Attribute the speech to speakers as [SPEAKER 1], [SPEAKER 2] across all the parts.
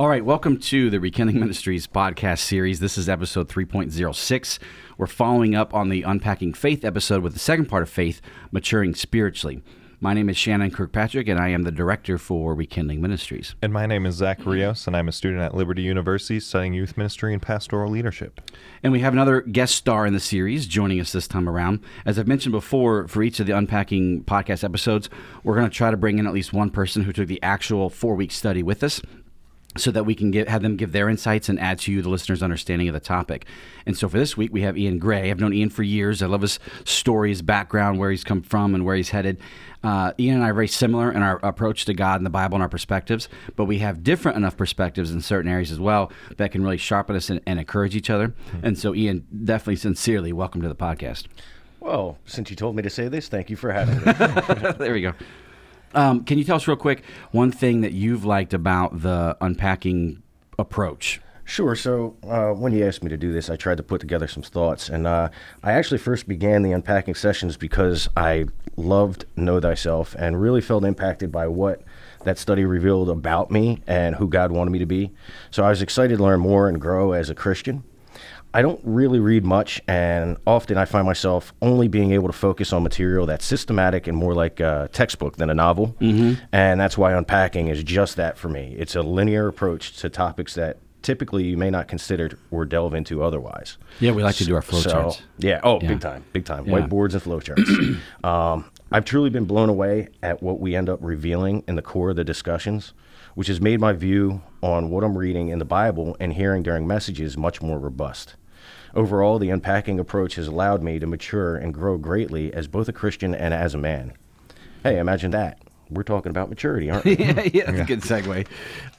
[SPEAKER 1] All right, welcome to the Rekindling Ministries podcast series. This is episode 3.06. We're following up on the Unpacking Faith episode with the second part of faith, maturing spiritually. My name is Shannon Kirkpatrick, and I am the director for Rekindling Ministries.
[SPEAKER 2] And my name is Zach Rios, and I'm a student at Liberty University studying youth ministry and pastoral leadership.
[SPEAKER 1] And we have another guest star in the series joining us this time around. As I've mentioned before, for each of the Unpacking podcast episodes, we're going to try to bring in at least one person who took the actual four week study with us so that we can get, have them give their insights and add to you, the listener's understanding of the topic. And so for this week, we have Ian Gray. I've known Ian for years. I love his story, his background, where he's come from, and where he's headed. Uh, Ian and I are very similar in our approach to God and the Bible and our perspectives, but we have different enough perspectives in certain areas as well that can really sharpen us and, and encourage each other. Mm-hmm. And so, Ian, definitely sincerely welcome to the podcast.
[SPEAKER 3] Well, since you told me to say this, thank you for having me.
[SPEAKER 1] there we go. Um, can you tell us real quick one thing that you've liked about the unpacking approach?
[SPEAKER 3] Sure. So uh, when you asked me to do this, I tried to put together some thoughts, and uh, I actually first began the unpacking sessions because I loved Know Thyself and really felt impacted by what that study revealed about me and who God wanted me to be. So I was excited to learn more and grow as a Christian. I don't really read much, and often I find myself only being able to focus on material that's systematic and more like a textbook than a novel. Mm-hmm. And that's why unpacking is just that for me. It's a linear approach to topics that typically you may not consider or delve into otherwise.
[SPEAKER 1] Yeah, we like to do our flow
[SPEAKER 3] so,
[SPEAKER 1] charts.
[SPEAKER 3] Yeah, oh, yeah. big time, big time. Yeah. Whiteboards and flow charts. um, I've truly been blown away at what we end up revealing in the core of the discussions, which has made my view on what I'm reading in the Bible and hearing during messages much more robust. Overall, the unpacking approach has allowed me to mature and grow greatly as both a Christian and as a man. Hey, imagine that. We're talking about maturity, aren't we?
[SPEAKER 1] yeah, yeah, that's yeah. a good segue.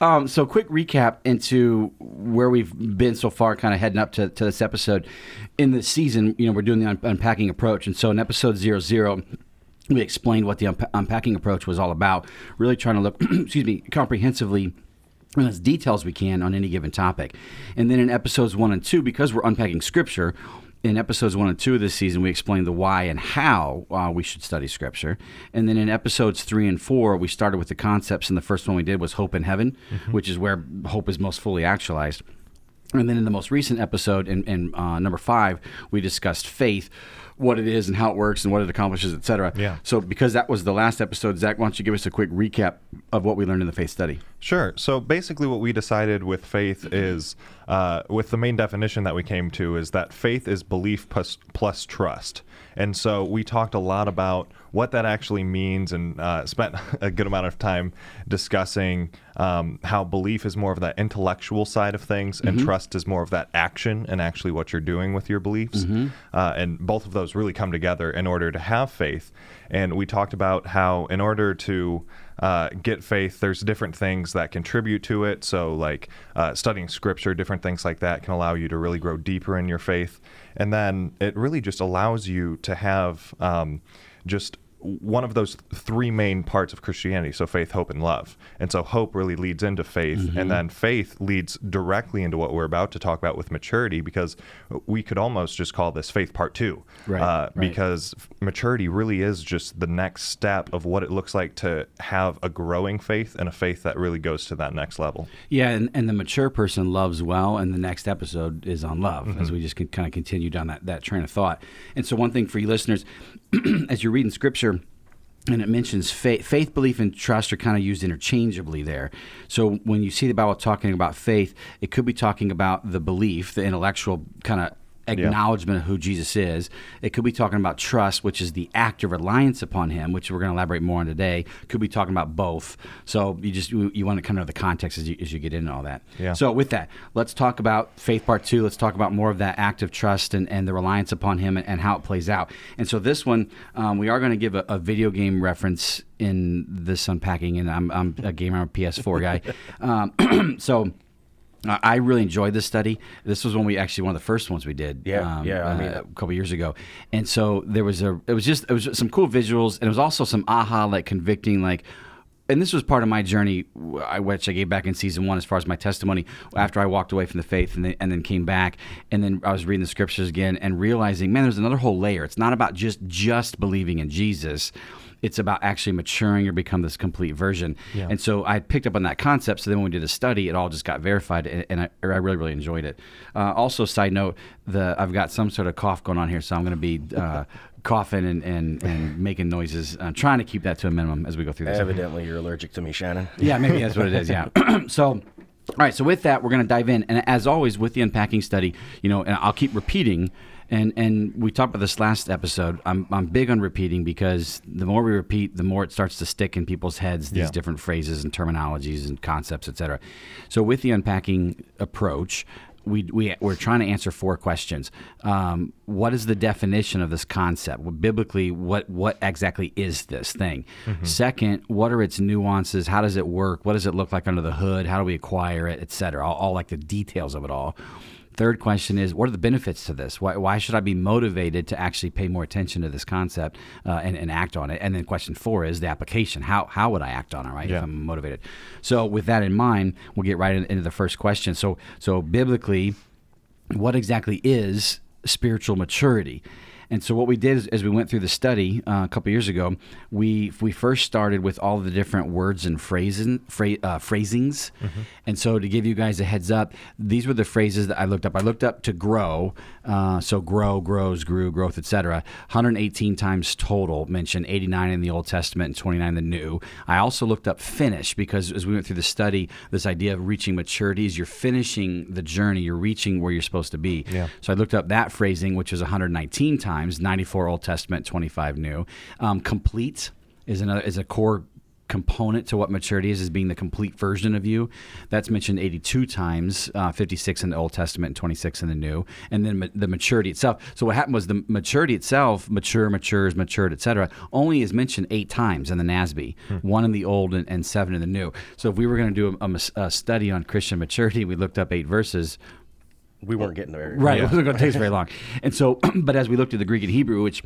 [SPEAKER 1] Um, so, quick recap into where we've been so far, kind of heading up to, to this episode. In the season, you know, we're doing the un- unpacking approach. And so, in episode zero zero, we explained what the unpacking approach was all about, really trying to look, excuse me, comprehensively as detail as we can on any given topic. And then in episodes one and two, because we're unpacking scripture, in episodes one and two of this season, we explained the why and how uh, we should study Scripture. And then in episodes three and four, we started with the concepts. And the first one we did was hope in heaven, mm-hmm. which is where hope is most fully actualized. And then in the most recent episode, in, in uh, number five, we discussed faith, what it is and how it works and what it accomplishes, etc.
[SPEAKER 2] Yeah.
[SPEAKER 1] So because that was the last episode, Zach, why don't you give us a quick recap of what we learned in the faith study?
[SPEAKER 2] Sure. So basically, what we decided with faith is, uh, with the main definition that we came to, is that faith is belief plus, plus trust. And so we talked a lot about what that actually means and uh, spent a good amount of time discussing um, how belief is more of that intellectual side of things and mm-hmm. trust is more of that action and actually what you're doing with your beliefs. Mm-hmm. Uh, and both of those really come together in order to have faith. And we talked about how, in order to uh, get faith, there's different things that contribute to it. So, like uh, studying scripture, different things like that can allow you to really grow deeper in your faith. And then it really just allows you to have um, just one of those three main parts of Christianity. So faith, hope, and love. And so hope really leads into faith. Mm-hmm. And then faith leads directly into what we're about to talk about with maturity, because we could almost just call this faith part two.
[SPEAKER 1] Right, uh,
[SPEAKER 2] right. Because maturity really is just the next step of what it looks like to have a growing faith and a faith that really goes to that next level.
[SPEAKER 1] Yeah. And, and the mature person loves well. And the next episode is on love, mm-hmm. as we just can kind of continue down that, that train of thought. And so, one thing for you listeners, as you're reading scripture, and it mentions faith, faith, belief, and trust are kind of used interchangeably there. So when you see the Bible talking about faith, it could be talking about the belief, the intellectual kind of acknowledgement yeah. of who Jesus is. It could be talking about trust, which is the act of reliance upon Him, which we're going to elaborate more on today. Could be talking about both. So you just you, you want to kind of know the context as you, as you get into all that.
[SPEAKER 2] Yeah.
[SPEAKER 1] So with that, let's talk about faith part two. Let's talk about more of that act of trust and, and the reliance upon Him and, and how it plays out. And so this one, um, we are going to give a, a video game reference in this unpacking, and I'm, I'm a gamer, I'm a PS4 guy. Um, so I really enjoyed this study. This was when we actually one of the first ones we did.
[SPEAKER 3] Yeah, um, yeah. I mean,
[SPEAKER 1] uh, a couple years ago, and so there was a. It was just it was some cool visuals, and it was also some aha like convicting like. And this was part of my journey, which I gave back in season one, as far as my testimony. After I walked away from the faith, and then, and then came back, and then I was reading the scriptures again, and realizing, man, there's another whole layer. It's not about just just believing in Jesus It's about actually maturing or become this complete version.
[SPEAKER 2] Yeah.
[SPEAKER 1] And so I picked up on that concept. So then when we did a study, it all just got verified, and, and I, I really, really enjoyed it. Uh, also, side note, the I've got some sort of cough going on here, so I'm going to be uh, coughing and, and, and making noises. I'm trying to keep that to a minimum as we go through this.
[SPEAKER 3] Evidently, you're allergic to me, Shannon.
[SPEAKER 1] Yeah, maybe that's what it is. Yeah. so, all right. So with that, we're going to dive in, and as always with the unpacking study, you know, and I'll keep repeating. And and we talked about this last episode. I'm I'm big on repeating because the more we repeat, the more it starts to stick in people's heads. These
[SPEAKER 2] Yeah.
[SPEAKER 1] different phrases and terminologies and concepts, etc. So with the unpacking approach. We, we, we're trying to answer four questions. Um, what is the definition of this concept? Well, biblically, what, what exactly is this thing? Second, what are its nuances? How does it work? What does it look like under the hood? How do we acquire it, et cetera? All, all like the details of it all. Third question is, what are the benefits to this? Why, why should I be motivated to actually pay more attention to this concept uh, and, and act on it? And then question four is the application. How, how would I act on it, right?
[SPEAKER 2] Yeah.
[SPEAKER 1] If I'm motivated. So with that in mind, we'll get right in- into the first question. So, so biblically, what exactly is spiritual maturity? And so what we did is, as we went through the study uh, a couple years ago, we we first started with all the different words and phrases, phra- uh, phrasings. And so to give you guys a heads up, these were the phrases that I looked up. I looked up to grow, uh, so grow, grows, grew, growth, etc. 118 times total mentioned, 89 in the Old Testament and 29 in the New. I also looked up finish because as we went through the study, this idea of reaching maturity is you're finishing the journey, you're reaching where you're supposed to be.
[SPEAKER 2] Yeah.
[SPEAKER 1] So I looked up that phrasing, which is 119 times, 94 Old Testament, 25 New. Um, complete is another is a core component to what maturity is, is being the complete version of you. That's mentioned 82 times, uh, 56 in the Old Testament and 26 in the New. And then ma- the maturity itself. So what happened was the maturity itself, mature, matures, matured, etc., only is mentioned eight times in the NASB, one in the Old and, and seven in the New. So if we were going to do a, a a study on Christian maturity, we looked up eight verses.
[SPEAKER 3] We weren't getting there.
[SPEAKER 1] Right. It wasn't going to take us very long. And so, but as we looked at the Greek and Hebrew, which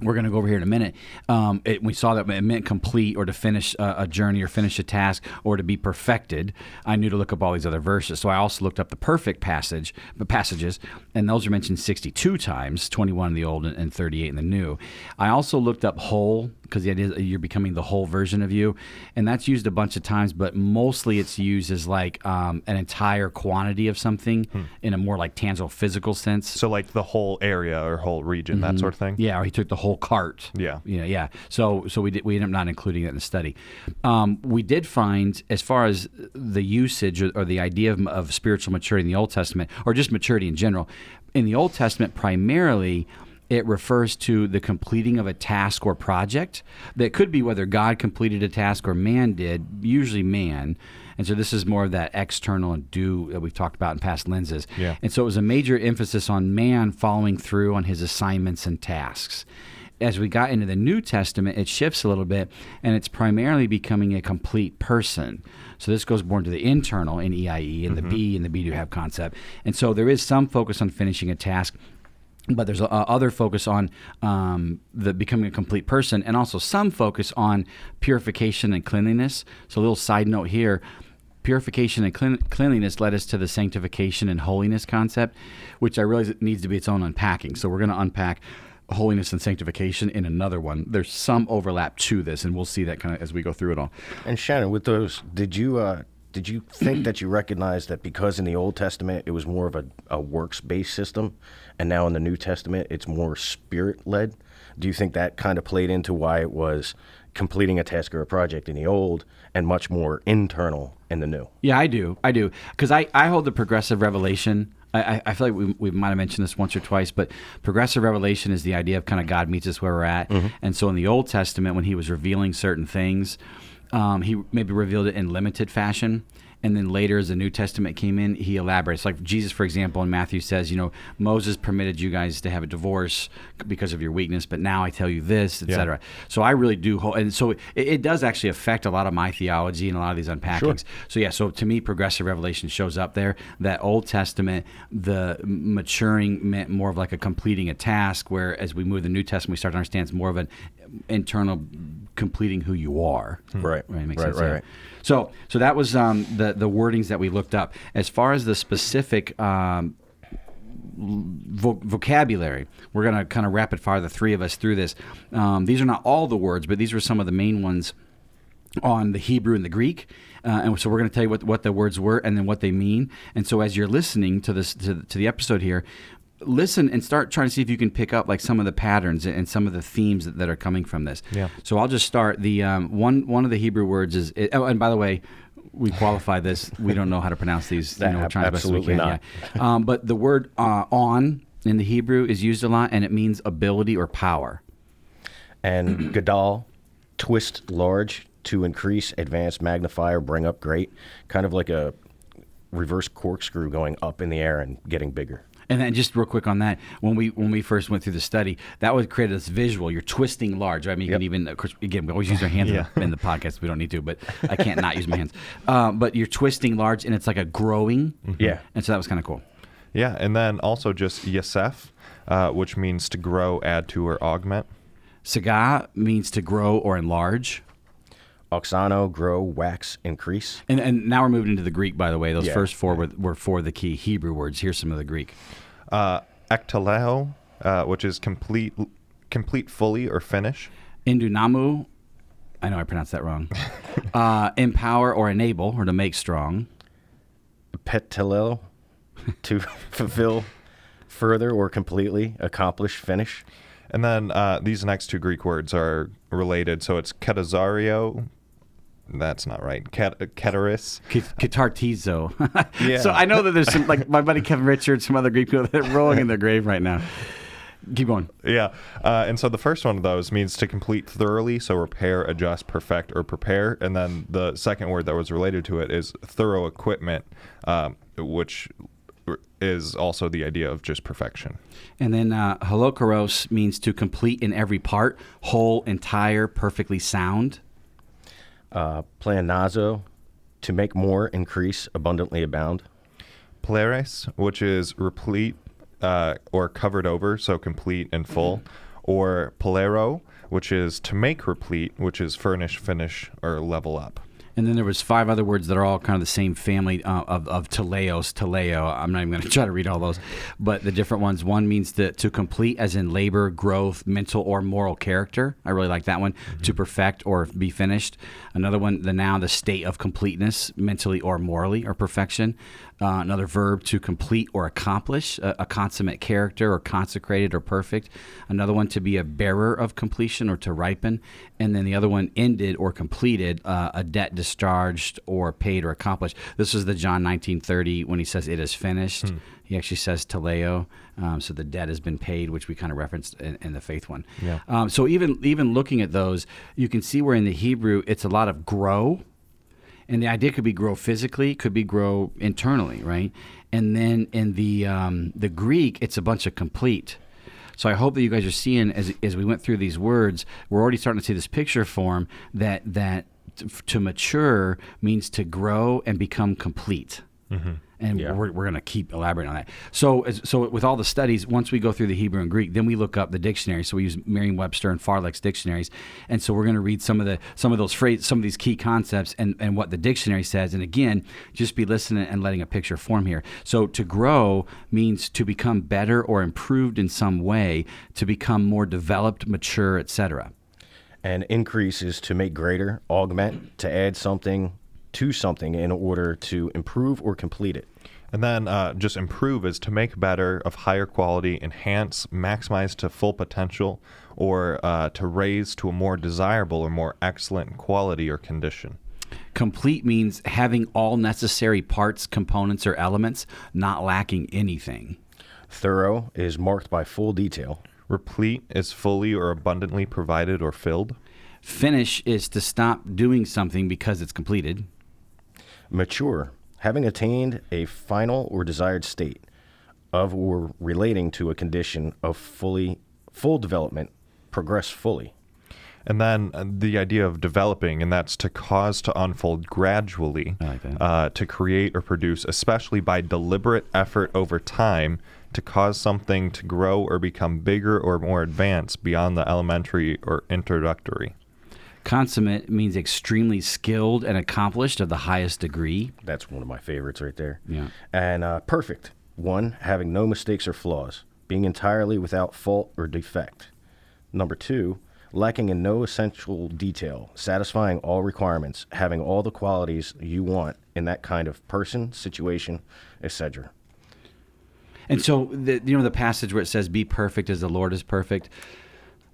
[SPEAKER 1] we're going to go over here in a minute. Um, it, we saw that it meant complete or to finish a, a journey or finish a task or to be perfected. I knew to look up all these other verses. So I also looked up the perfect passage, the passages, and those are mentioned 62 times, 21 in the old and, and 38 in the new. I also looked up whole because the idea you're becoming the whole version of you, and that's used a bunch of times, but mostly it's used as like um, an entire quantity of something in a more like tangible physical sense.
[SPEAKER 2] So like the whole area or whole region, that sort of thing.
[SPEAKER 1] Mm-hmm. Yeah, or he took the whole cart.
[SPEAKER 2] Yeah.
[SPEAKER 1] yeah, yeah. So, so we did. We ended up not including that in the study. Um, we did find, as far as the usage or, or the idea of, of spiritual maturity in the Old Testament, or just maturity in general, in the Old Testament, primarily. It refers to the completing of a task or project that could be whether God completed a task or man did, usually man. And so this is more of that external and do that we've talked about in past lenses.
[SPEAKER 2] Yeah.
[SPEAKER 1] And so it was a major emphasis on man following through on his assignments and tasks. As we got into the New Testament, it shifts a little bit and it's primarily becoming a complete person. So this goes more into the internal in EIE and the mm-hmm. B and the B do have concept. And so there is some focus on finishing a task but there's a other focus on um, the becoming a complete person and also some focus on purification and cleanliness. So a little side note here purification and clean, cleanliness led us to the sanctification and holiness concept which i realize it needs to be its own unpacking. So we're going to unpack holiness and sanctification in another one. There's some overlap to this and we'll see that kind of as we go through it all.
[SPEAKER 3] And Shannon, with those, did you uh, did you think that you recognized that because in the Old Testament it was more of a, a works based system, and now in the New Testament it's more spirit led? Do you think that kind of played into why it was completing a task or a project in the Old and much more internal in the New?
[SPEAKER 1] Yeah, I do. I do. Because I, I hold the progressive revelation. I, I- feel like we, we might have mentioned this once or twice, but progressive revelation is the idea of kind of God meets us where we're at. And so in the Old Testament, when he was revealing certain things, um, he maybe revealed it in limited fashion. And then later, as the New Testament came in, he elaborates. Like Jesus, for example, in Matthew says, you know, Moses permitted you guys to have a divorce because of your weakness, but now I tell you this, etc. So I really do, hold, and so it, it does actually affect a lot of my theology and a lot of these unpackings. So yeah, so to me, progressive revelation shows up there. That Old Testament, the maturing meant more of like a completing a task, where as we move the New Testament, we start to understand it's more of an internal completing who you are.
[SPEAKER 3] Right.
[SPEAKER 1] Right. Makes
[SPEAKER 3] Right,
[SPEAKER 1] sense.
[SPEAKER 3] right, right.
[SPEAKER 1] So, so that was um, the the wordings that we looked up. As far as the specific um, vo- vocabulary. We're going to kind of rapid fire the three of us through this. Um, these are not all the words, but these were some of the main ones on the Hebrew and the Greek. Uh, and so we're going to tell you what, what the words were and then what they mean. And so as you're listening to this to, to the episode here, listen and start trying to see if you can pick up like some of the patterns and some of the themes that, that are coming from this.
[SPEAKER 2] Yeah.
[SPEAKER 1] So I'll just start. The um, one one of the Hebrew words is. Oh, and by the way, we qualify this. We don't know how to pronounce these. You know, we're trying the best we
[SPEAKER 3] Absolutely
[SPEAKER 1] can.
[SPEAKER 3] not.
[SPEAKER 1] Yeah. Um, but the word uh, "on" in the Hebrew is used a lot, and it means ability or power.
[SPEAKER 3] And Gadal, twist large to increase, advance, magnify, or bring up great. Kind of like a reverse corkscrew going up in the air and getting bigger.
[SPEAKER 1] And then just real quick on that, when we when we first went through the study, that would create this visual. You're twisting large. I mean, you can even, of course, again, we always use our hands in, the, in the podcast. We don't need to, but I can't not use my hands. Um, but you're twisting large, and it's like a growing.
[SPEAKER 3] Yeah.
[SPEAKER 1] And so that was kind of cool.
[SPEAKER 2] Yeah, and then also just Yesef, uh, which means to grow, add to, or augment.
[SPEAKER 1] Saga means to grow or enlarge.
[SPEAKER 3] Oxano, grow, wax, increase.
[SPEAKER 1] And, and now we're moving into the Greek, by the way. Those
[SPEAKER 3] Yeah.
[SPEAKER 1] first four were, were for the key Hebrew words. Here's some of the Greek.
[SPEAKER 2] Uh, ektaleo, uh, which is complete, complete fully or finish.
[SPEAKER 1] Indunamu, I know I pronounced that wrong. uh, empower or enable or to make strong.
[SPEAKER 3] Petilel, to fulfill further or completely, accomplish, finish.
[SPEAKER 2] And then uh, these next two Greek words are related. So it's katazario. That's not right. Kat- Kataris.
[SPEAKER 1] Katartizo.
[SPEAKER 2] Yeah.
[SPEAKER 1] So I know that there's some, like my buddy Kevin Richards, some other Greek people that are rolling in their grave right now. Keep going.
[SPEAKER 2] Yeah. Uh, and so the first one of those means to complete thoroughly. So repair, adjust, perfect, or prepare. And then the second word that was related to it is thorough equipment, um, which is also the idea of just perfection.
[SPEAKER 1] And then uh, means to complete in every part, whole, entire, perfectly sound.
[SPEAKER 3] Uh, pleonazo, to make more, increase, abundantly abound.
[SPEAKER 2] Pleres, which is replete uh, or covered over, so complete and full. Or polero, which is to make replete, which is furnish, finish, or level up.
[SPEAKER 1] And then there was five other words that are all kind of the same family uh, of, of teleos, teleo. I'm not even going to try to read all those, but the different ones. One means to, to complete, as in labor, growth, mental or moral character. I really like that one. To perfect or be finished. Another one, the noun, the state of completeness, mentally or morally, or perfection. Uh, another verb, to complete or accomplish, a, a consummate character or consecrated or perfect. Another one, to be a bearer of completion or to ripen. And then the other one, ended or completed, uh, a debt discharged or paid or accomplished. This is the John 1930 when he says it is finished. He actually says teleo, um, so the debt has been paid, which we kind of referenced in, in the faith one.
[SPEAKER 2] Yeah.
[SPEAKER 1] Um, so even even looking at those, you can see where in the Hebrew it's a lot of grow, and the idea could be grow physically, could be grow internally, right? And then in the um, the Greek, it's a bunch of complete. So I hope that you guys are seeing as as we went through these words, we're already starting to see this picture form that that to mature means to grow and become complete. And
[SPEAKER 3] Yeah.
[SPEAKER 1] we're, we're going to keep elaborating on that. So, as, so with all the studies, once we go through the Hebrew and Greek, then we look up the dictionary. So we use Merriam-Webster and Farlex dictionaries, and so we're going to read some of the some of those phrases, some of these key concepts, and and what the dictionary says. And again, just be listening and letting a picture form here. So to grow means to become better or improved in some way, to become more developed, mature, etc.
[SPEAKER 3] And increase is to make greater, augment, to add something to something in order to improve or complete it.
[SPEAKER 2] And then uh, just improve is to make better, of higher quality, enhance, maximize to full potential, or uh, to raise to a more desirable or more excellent quality or condition.
[SPEAKER 1] Complete means having all necessary parts, components, or elements, not lacking anything.
[SPEAKER 3] Thorough is marked by full detail.
[SPEAKER 2] Replete is fully or abundantly provided or filled.
[SPEAKER 1] Finish is to stop doing something because it's completed.
[SPEAKER 3] Mature, having attained a final or desired state of or relating to a condition of fully full development, progress fully.
[SPEAKER 2] And then uh, the idea of developing, and that's to cause to unfold gradually,
[SPEAKER 1] like.
[SPEAKER 2] Uh, to create or produce, especially by deliberate effort over time, to cause something to grow or become bigger or more advanced beyond the elementary or introductory.
[SPEAKER 1] Consummate means extremely skilled and accomplished of the highest degree.
[SPEAKER 3] That's one of my favorites right there.
[SPEAKER 1] Yeah.
[SPEAKER 3] And uh, perfect one, having no mistakes or flaws, being entirely without fault or defect. Number two, lacking in no essential detail, satisfying all requirements, having all the qualities you want in that kind of person, situation, etc.
[SPEAKER 1] And so, the, you know, the passage where it says, "Be perfect as the Lord is perfect."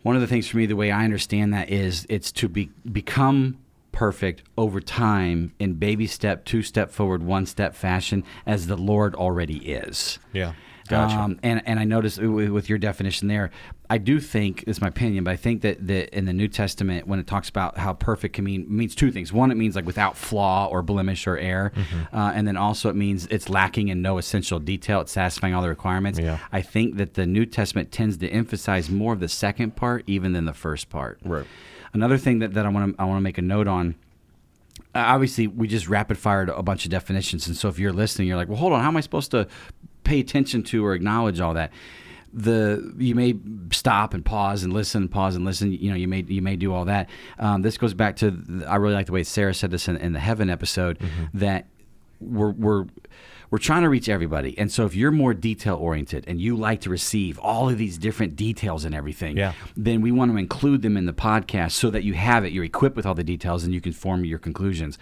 [SPEAKER 1] One of the things for me, the way I understand that is, it's to be become perfect over time in baby step, two step forward, one step fashion, as the Lord already is.
[SPEAKER 2] Yeah.
[SPEAKER 3] Gotcha.
[SPEAKER 1] Um, and and I noticed with with your definition there, I do think it's my opinion, but I think that, that in the New Testament, when it talks about how perfect can mean means two things. One, it means like without flaw or blemish or error,
[SPEAKER 2] Mm-hmm.
[SPEAKER 1] uh, and then also it means it's lacking in no essential detail. It's satisfying all the requirements.
[SPEAKER 2] Yeah.
[SPEAKER 1] I think that the New Testament tends to emphasize more of the second part even than the first part.
[SPEAKER 3] Right.
[SPEAKER 1] Another thing that, that I want to I want to make a note on. uh, Obviously, we just rapid fired a bunch of definitions, and so if you're listening, you're like, "Well, hold on, how am I supposed to pay attention to or acknowledge all that?" The you may stop and pause and listen, pause and listen. You know, you may you may do all that. Um, this goes back to the, I really like the way Sarah said this in, in the heaven episode that we're we're we're trying to reach everybody. And so if you're more detail oriented and you like to receive all of these different details and everything,
[SPEAKER 2] Yeah.
[SPEAKER 1] then we want to include them in the podcast so that you have it, you're equipped with all the details and you can form your conclusions.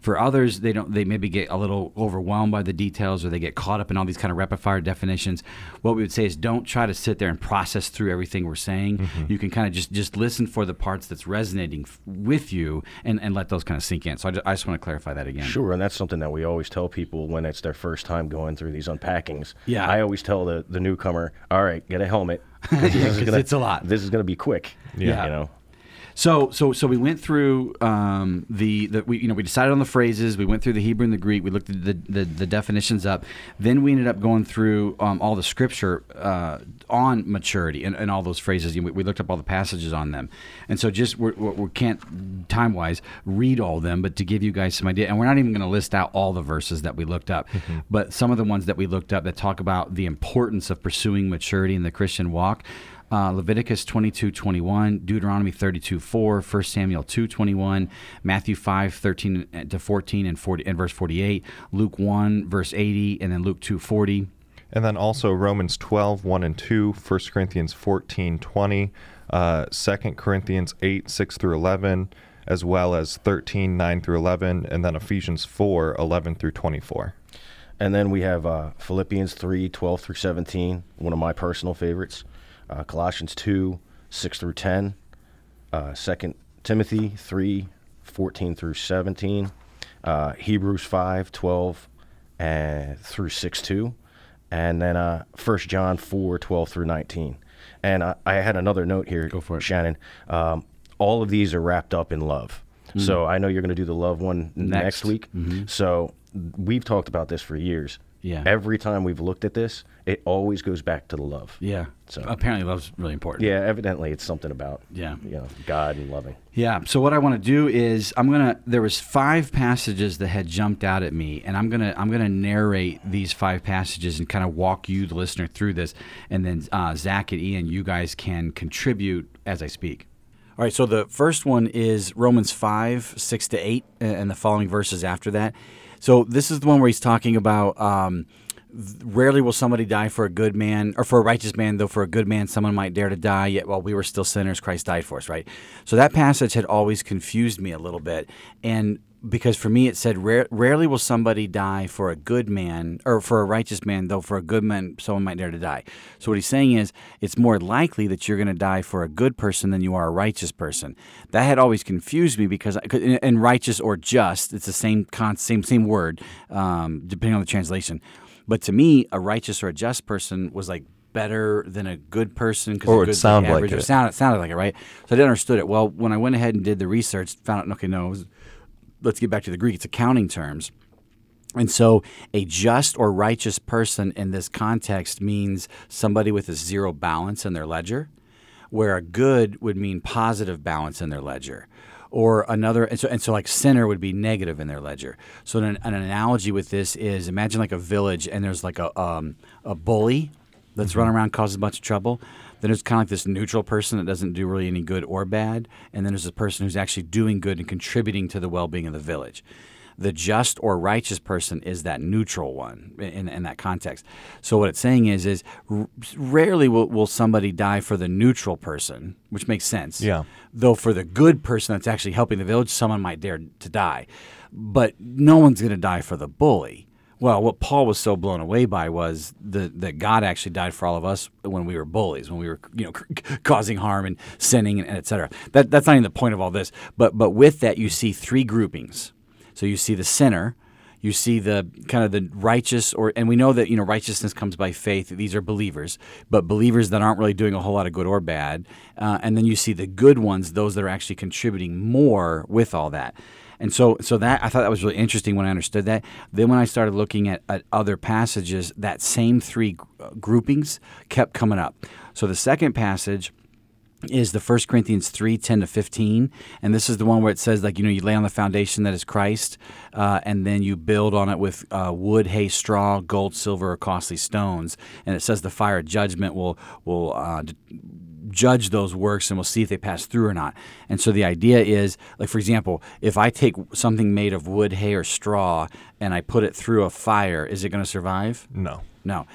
[SPEAKER 1] For others, they don't they maybe get a little overwhelmed by the details or they get caught up in all these kind of rapid fire definitions. What we would say is don't try to sit there and process through everything we're saying.
[SPEAKER 2] Mm-hmm.
[SPEAKER 1] You can kind of just just listen for the parts that's resonating f- with you and, and let those kind of sink in. So I just, I just want to clarify that again.
[SPEAKER 3] Sure, and that's something that we always tell people when it's their first time going through these unpackings.
[SPEAKER 1] Yeah.
[SPEAKER 3] I always tell the, the newcomer, all right, get a helmet. 'cause gonna-
[SPEAKER 1] it's a lot.
[SPEAKER 3] This is going to be quick.
[SPEAKER 1] Yeah.
[SPEAKER 3] You know?
[SPEAKER 1] So so so we went through um, the the we you know we decided on the phrases. We went through the Hebrew and the Greek. We looked at the the, the definitions up. Then we ended up going through um, all the scripture uh, on maturity and, and all those phrases. You know, we, we looked up all the passages on them. And so just we're, we're, we can't time wise read all them, but to give you guys some idea. And we're not even going to list out all the verses that we looked up, but some of the ones that we looked up that talk about the importance of pursuing maturity in the Christian walk uh, Leviticus 22 21, Deuteronomy 32 4, 1 Samuel 2 21, Matthew 5 13 to 14 and, 40, and verse 48, Luke 1 verse 80, and then Luke 2 40.
[SPEAKER 2] And then also Romans 12, 1 and 2, 1 Corinthians 14, 20, uh, 2 Corinthians 8, 6 through 11, as well as 13, 9 through 11, and then Ephesians 4, 11 through 24.
[SPEAKER 3] And then we have uh, Philippians 3 12 through 17, one of my personal favorites. Uh, Colossians 2 6 through 10. Uh, 2 Timothy 3 14 through 17. Uh, Hebrews 5 12 and through 6 2. And then uh, 1 John 4 12 through 19. And I, I had another note here,
[SPEAKER 1] Go for it.
[SPEAKER 3] Shannon. Um, all of these are wrapped up in love. So I know you're going to do the love one next,
[SPEAKER 1] Next.
[SPEAKER 3] week. So we've talked about this for years.
[SPEAKER 1] Yeah.
[SPEAKER 3] Every time we've looked at this, it always goes back to the love.
[SPEAKER 1] Yeah.
[SPEAKER 3] So-
[SPEAKER 1] apparently love's really important.
[SPEAKER 3] Yeah, evidently it's something about
[SPEAKER 1] Yeah.
[SPEAKER 3] you know God and loving.
[SPEAKER 1] Yeah. So what I want to do is I'm gonna. There was five passages that had jumped out at me, and I'm gonna I'm gonna narrate these five passages and kind of walk you, the listener, through this, and then uh, Zach and Ian, you guys can contribute as I speak. All right. So the first one is Romans five six to eight, uh, and the following verses after that. So this is the one where he's talking about. Um, Rarely will somebody die for a good man, or for a righteous man, though for a good man someone might dare to die, yet while we were still sinners, Christ died for us, right? So that passage had always confused me a little bit. And because for me it said, Rare, rarely will somebody die for a good man, or for a righteous man, though for a good man someone might dare to die. So what he's saying is, it's more likely that you're going to die for a good person than you are a righteous person. That had always confused me because, and righteous or just, it's the same, con- same, same word, um, depending on the translation. But to me, a righteous or a just person was like better than a good person
[SPEAKER 2] Or
[SPEAKER 1] because
[SPEAKER 2] it sound like
[SPEAKER 1] Or
[SPEAKER 2] it.
[SPEAKER 1] sounded, sounded like it, right? So I didn't understood it. Well, when I went ahead and did the research, found out, okay, no, it was, let's get back to the Greek. It's accounting terms. And so a just or righteous person in this context means somebody with a zero balance in their ledger, where a good would mean positive balance in their ledger. Or another, and so, and so like sinner would be negative in their ledger. So an, an analogy with this is imagine like a village and there's like a, um, a bully that's running around causing a bunch of trouble. Then there's kind of like this neutral person that doesn't do really any good or bad. And then there's a person who's actually doing good and contributing to the well being of the village. The just or righteous person is that neutral one in, in that context. So what it's saying is, is r- rarely will, will somebody die for the neutral person, which makes sense.
[SPEAKER 2] Yeah.
[SPEAKER 1] Though for the good person that's actually helping the village, someone might dare to die, but no one's going to die for the bully. Well, what Paul was so blown away by was the, that God actually died for all of us when we were bullies, when we were you know causing harm and sinning and, and et cetera. That, that's not even the point of all this. But but with that, you see three groupings. So you see the sinner, you see the kind of the righteous, or and we know that you know righteousness comes by faith. These are believers, but believers that aren't really doing a whole lot of good or bad. Uh, and then you see the good ones, those that are actually contributing more with all that. And so, so that I thought that was really interesting when I understood that. Then, when I started looking at, at other passages, that same three uh, groupings kept coming up. So, the second passage is the 1 Corinthians 3 10 to 15. And this is the one where it says, like, you know, you lay on the foundation that is Christ, uh, and then you build on it with uh, wood, hay, straw, gold, silver, or costly stones. And it says the fire of judgment will, will uh, judge those works and we'll see if they pass through or not. And so the idea is, like for example, if I take something made of wood, hay, or straw and I put it through a fire, is it going to survive?
[SPEAKER 2] No.
[SPEAKER 1] No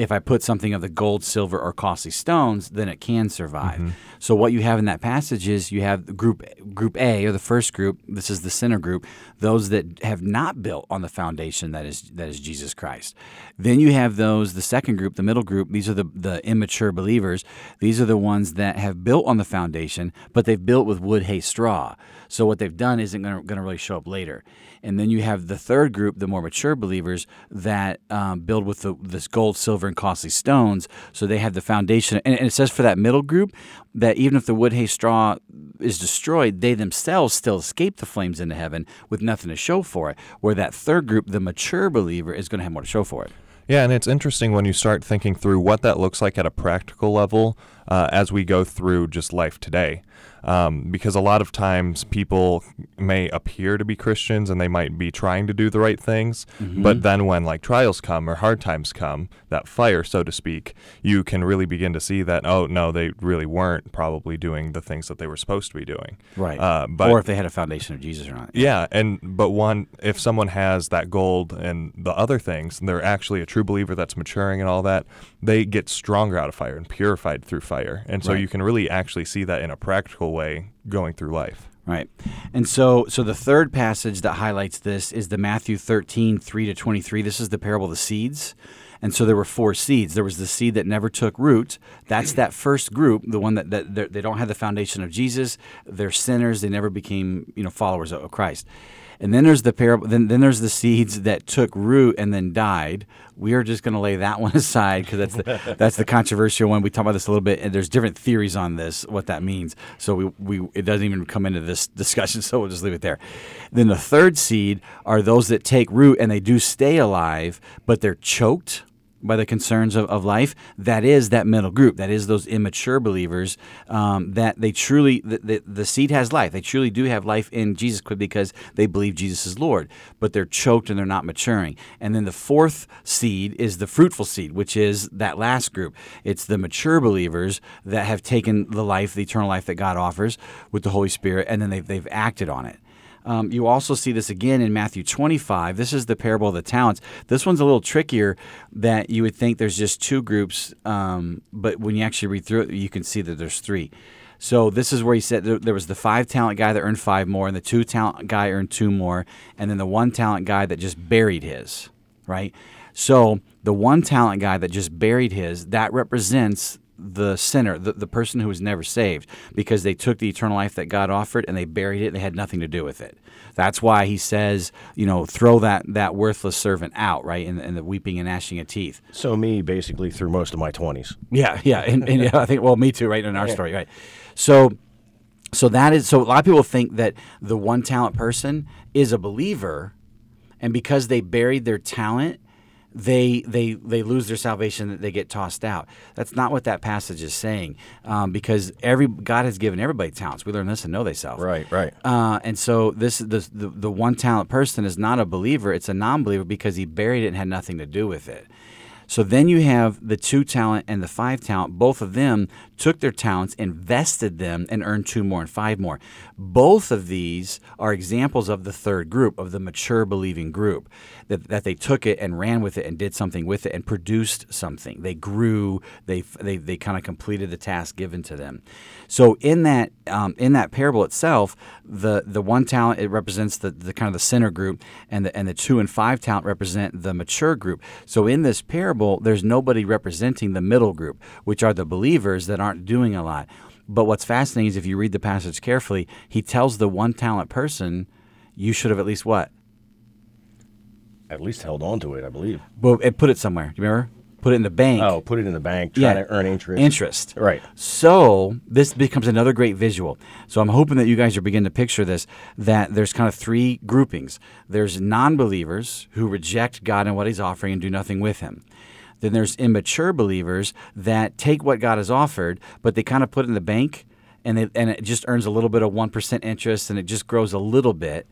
[SPEAKER 1] if I put something of the gold, silver, or costly stones, then it can survive. Mm-hmm. So what you have in that passage is you have group group A or the first group. This is the center group, those that have not built on the foundation that is that is Jesus Christ. Then you have those the second group, the middle group. These are the the immature believers. These are the ones that have built on the foundation, but they've built with wood, hay, straw. So what they've done isn't going to really show up later. And then you have the third group, the more mature believers that um, build with the, this gold, silver, and costly stones. So they have the foundation. And, and it says for that middle group that even if the wood, hay, straw is destroyed, they themselves still escape the flames into heaven with nothing to show for it. Where that third group, the mature believer, is going to have more to show for it.
[SPEAKER 2] Yeah, and it's interesting when you start thinking through what that looks like at a practical level uh, as we go through just life today um, because a lot of times people may appear to be Christians and they might be trying to do the right things, mm-hmm. but then when like trials come or hard times come, that fire, so to speak, you can really begin to see that oh no, they really weren't probably doing the things that they were supposed to be doing.
[SPEAKER 1] Right. Uh, but, or if they had a foundation of Jesus or not.
[SPEAKER 2] Yeah, and but one if someone has that gold and the other things, and they're actually a true believer that's maturing and all that, they get stronger out of fire and purified through fire, and so right. you can really actually see that in a practical way going through life.
[SPEAKER 1] Right. And so so the third passage that highlights this is the Matthew 13, 3 to 23. This is the parable of the seeds. And so there were four seeds. There was the seed that never took root. That's that first group, the one that, that they don't have the foundation of Jesus. They're sinners. They never became, you know, followers of Christ. And then there's the parable. Then, then there's the seeds that took root and then died. We are just going to lay that one aside because that's the that's the controversial one. We talk about this a little bit, and there's different theories on this, what that means. So we, we it doesn't even come into this discussion. So we'll just leave it there. Then the third seed are those that take root and they do stay alive, but they're choked by the concerns of, of life, that is that middle group. That is those immature believers um, that they truly, the, the, the, seed has life. They truly do have life in Jesus because they believe Jesus is Lord, but they're choked and they're not maturing. And then the fourth seed is the fruitful seed, which is that last group. It's the mature believers that have taken the life, the eternal life that God offers with the Holy Spirit, and then they've, they've acted on it. Um, you also see this again in Matthew 25. This is the parable of the talents. This one's a little trickier that you would think there's just two groups, um, but when you actually read through it, you can see that there's three. So this is where he said there was the five talent guy that earned five more, and the two talent guy earned two more, and then the one talent guy that just buried his, right? So the one talent guy that just buried his, that represents the sinner, the, the person who was never saved, because they took the eternal life that God offered and they buried it and they had nothing to do with it. That's why he says, you know, throw that, that worthless servant out, right? In, in the weeping and gnashing of teeth.
[SPEAKER 3] So, me basically through most of my 20s.
[SPEAKER 1] Yeah, yeah. And, and yeah, I think, well, me too, right? In our yeah. story, right? So, so that is, so a lot of people think that the one talent person is a believer, and because they buried their talent, they they they lose their salvation they get tossed out. That's not what that passage is saying um, because every god has given everybody talents. We learn this and Know Thyself.
[SPEAKER 3] Right right.
[SPEAKER 1] Uh, and so this the, the the one talent person is not a believer it's a non-believer because he buried it and had nothing to do with it. So then you have the two talent and the five talent. Both of them took their talents, invested them, and earned two more and five more. Both of these are examples of the third group, of the mature believing group, that, that they took it and ran with it and did something with it and produced something. They grew. They they, they kind of completed the task given to them. So in that um, in that parable itself, the the one talent it represents the, the kind of the center group, and the and the two and five talent represent the mature group. So in this parable, there's nobody representing the middle group, which are the believers that aren't doing a lot. But what's fascinating is if you read the passage carefully, he tells the one talent person, you should have at least what?
[SPEAKER 3] At least held on to it, I believe.
[SPEAKER 1] Well, it put it somewhere. Do you remember? Put it in the bank.
[SPEAKER 3] Oh, put it in the bank, trying to earn interest.
[SPEAKER 1] Interest.
[SPEAKER 3] Right.
[SPEAKER 1] So this becomes another great visual. So I'm hoping that you guys are beginning to picture this that there's kind of three groupings. There's non believers who reject God and what He's offering and do nothing with Him. Then there's immature believers that take what God has offered, but they kind of put it in the bank and, they, and it just earns a little bit of 1% interest and it just grows a little bit.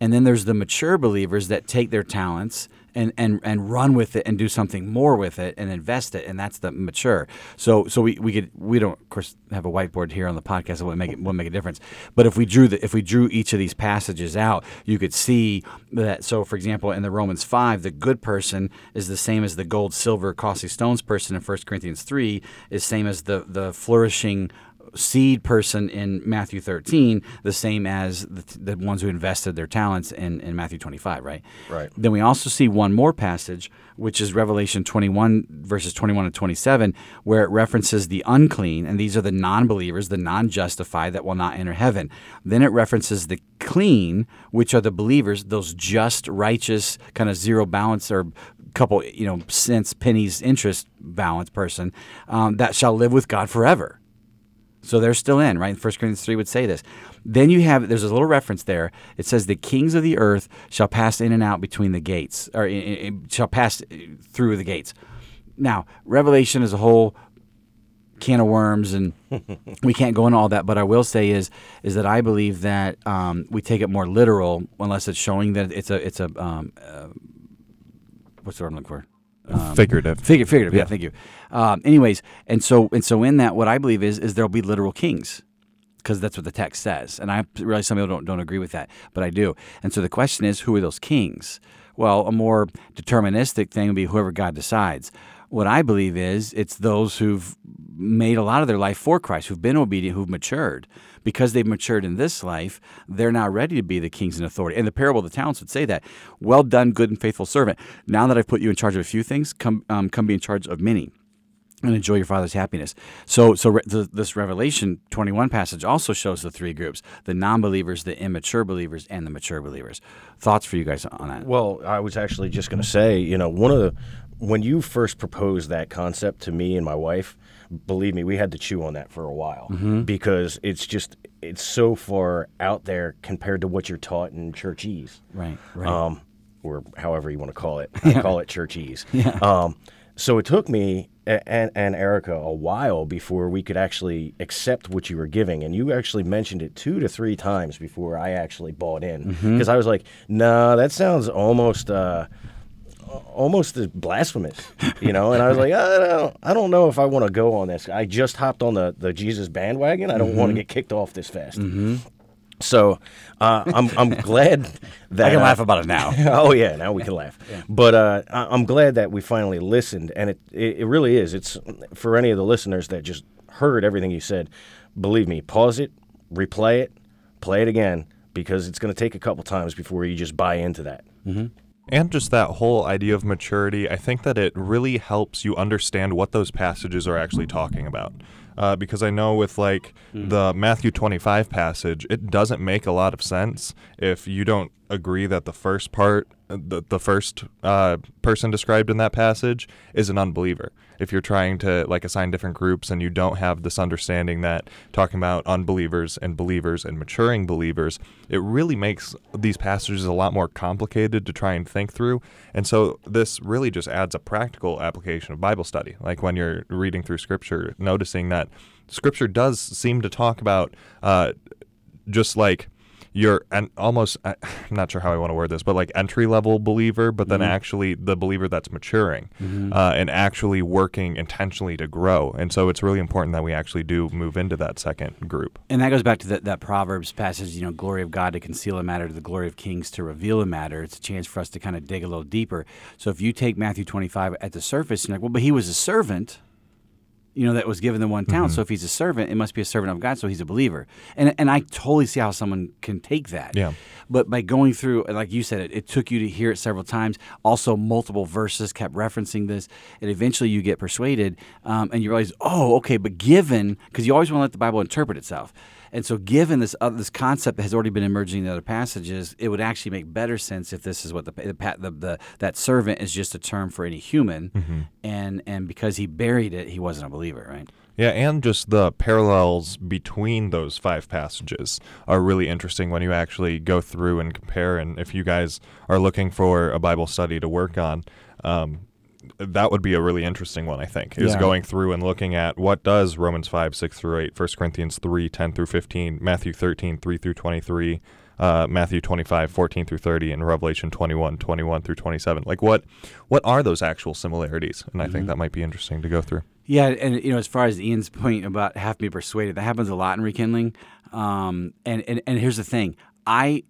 [SPEAKER 1] And then there's the mature believers that take their talents and, and, and run with it and do something more with it and invest it, and that's the mature. So so we, we could we don't of course have a whiteboard here on the podcast that would make it would make a difference. But if we drew the if we drew each of these passages out, you could see that. So for example, in the Romans five, the good person is the same as the gold, silver, costly stones person in 1 Corinthians three is same as the the flourishing seed person in Matthew 13 the same as the, the, ones who invested their talents in, in Matthew 25, right?
[SPEAKER 3] Right.
[SPEAKER 1] Then we also see one more passage, which is Revelation 21, verses 21 and 27, where it references the unclean, and these are the non believers, the non justified that will not enter heaven. Then it references the clean, which are the believers, those just, righteous, kind of zero balance or couple, you know, cents, pennies, interest balance person um, that shall live with God forever. So they're still in, right? First Corinthians 3 would say this. Then you have, there's a little reference there. It says, the kings of the earth shall pass in and out between the gates, or it, it shall pass through the gates. Now, Revelation is a whole can of worms, and we can't go into all that. But I will say is is that I believe that um, we take it more literal unless it's showing that it's a it's a um, uh, what's the word I'm looking for
[SPEAKER 2] um, figurative.
[SPEAKER 1] Fig- figurative. Yeah. yeah thank you. Um, anyways, and so and so in that, what I believe is is there'll be literal kings because that's what the text says. And I realize some people don't don't agree with that, but I do. And so the question is, who are those kings? Well, a more deterministic thing would be whoever God decides. What I believe is it's those who've made a lot of their life for Christ, who've been obedient, who've matured. Because they've matured in this life, they're now ready to be the kings and authority. And the parable of the talents would say that. Well done, good and faithful servant. Now that I've put you in charge of a few things, come um, come be in charge of many and enjoy your father's happiness. So, so re- the, this Revelation 21 passage also shows the three groups: the non-believers, the immature believers, and the mature believers. Thoughts for you guys on that?
[SPEAKER 3] Well, I was actually just going to say, you know, one of the when you first proposed that concept to me and my wife, believe me, we had to chew on that for a while mm-hmm. because it's just it's so far out there compared to what you're taught in churchese,
[SPEAKER 1] right? Right. Um,
[SPEAKER 3] or however you want to call it. I call it churchese. Yeah. Um, so it took me and, and Erica a while before we could actually accept what you were giving. And you actually mentioned it two to three times before I actually bought in. Because mm-hmm. I was like, no, nah, that sounds almost. Uh, almost blasphemous, you know. And I was like, I don't, I don't know if I want to go on this. I just hopped on the, the Jesus bandwagon. I don't mm-hmm. want to get kicked off this fast. Mm-hmm. So uh, I'm I'm glad that
[SPEAKER 1] I can uh, laugh about it now.
[SPEAKER 3] oh yeah, now we can laugh. Yeah. But uh, I'm glad that we finally listened, and it, it it really is. It's for any of the listeners that just heard everything you said. Believe me, pause it, replay it, play it again, because it's going to take a couple times before you just buy into that.
[SPEAKER 2] Mm-hmm. And just that whole idea of maturity, I think that it really helps you understand what those passages are actually talking about. Uh, because I know with like mm. the Matthew 25 passage, it doesn't make a lot of sense if you don't agree that the first part, the, the first uh, person described in that passage is an unbeliever. If you're trying to like assign different groups and you don't have this understanding that talking about unbelievers and believers and maturing believers, it really makes these passages a lot more complicated to try and think through. And so this really just adds a practical application of Bible study. Like when you're reading through scripture, noticing that scripture does seem to talk about uh, just like you're an almost uh, I'm not sure how I want to word this, but like entry level believer, but then mm-hmm. actually the believer that's maturing mm-hmm. uh, and actually working intentionally to grow. And so it's really important that we actually do move into that second group.
[SPEAKER 1] And that goes back to that, that Proverbs passage, you know, glory of God to conceal a matter, to the glory of kings to reveal a matter. It's a chance for us to kind of dig a little deeper. So if you take Matthew 25 at the surface, you're like, well, but he was a servant, you know, that was given the one talent. So if he's a servant, it must be a servant of God, so he's a believer. And and I totally see how someone can take that.
[SPEAKER 2] Yeah.
[SPEAKER 1] But by going through, like you said, it, it took you to hear it several times. Also, multiple verses kept referencing this, and eventually you get persuaded, um, and you realize, oh, okay. But given, because you always want to let the Bible interpret itself, and so given this uh, this concept that has already been emerging in other passages, it would actually make better sense if this is what the the, the, the that servant is just a term for any human, and and because he buried it, he wasn't a believer, right?
[SPEAKER 2] Yeah, and just the parallels between those five passages are really interesting when you actually go through and compare. And if you guys are looking for a Bible study to work on, um, that would be a really interesting one, I think, is
[SPEAKER 1] Yeah.
[SPEAKER 2] going through and looking at what does Romans 5, 6 through 8, 1 Corinthians 3, 10 through 15, Matthew 13, 3 through 23, uh, Matthew 25, 14 through 30, and Revelation 21, 21 through 27. Like, what what are those actual similarities? And I think that might be interesting to go through.
[SPEAKER 1] Yeah, and you know, as far as Ian's point about have to be persuaded, that happens a lot in rekindling. Um, and, and and here's the thing, I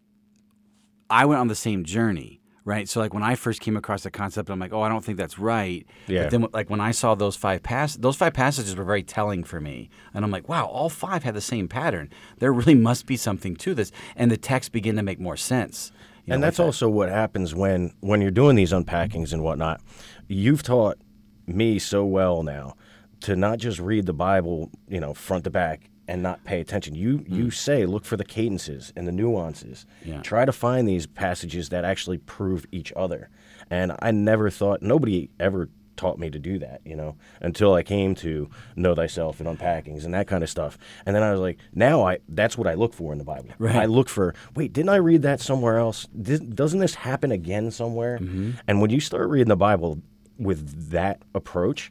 [SPEAKER 1] I went on the same journey, right? So like when I first came across the concept, I'm like, oh, I don't think that's right.
[SPEAKER 3] Yeah.
[SPEAKER 1] But then like when I saw those five pass, those five passages were very telling for me, and I'm like, wow, all five had the same pattern. There really must be something to this, and the text begin to make more sense. you
[SPEAKER 3] and that's
[SPEAKER 1] with that.
[SPEAKER 3] also what happens when when you're doing these unpackings and whatnot. You've taught me so well now to not just read the Bible, you know, front to back and not pay attention. You you hmm. say look for the cadences and the nuances.
[SPEAKER 1] Yeah.
[SPEAKER 3] Try to find these passages that actually prove each other. And I never thought nobody ever taught me to do that, you know, until I came to know thyself and unpackings and that kind of stuff. And then I was like, now I that's what I look for in the Bible.
[SPEAKER 1] Right.
[SPEAKER 3] I look for, wait, didn't I read that somewhere else? Doesn't this happen again somewhere? Mm-hmm. And when you start reading the Bible with that approach,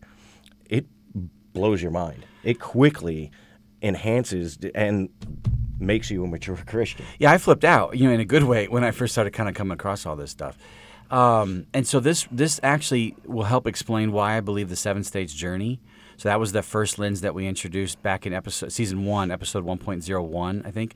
[SPEAKER 3] it blows your mind. It quickly enhances and makes you a mature Christian.
[SPEAKER 1] Yeah, I flipped out, you know, in a good way when I first started kind of coming across all this stuff. Um, and so this this actually will help explain why I believe the seven stage journey. So that was the first lens that we introduced back in episode season one, episode one point zero one, I think.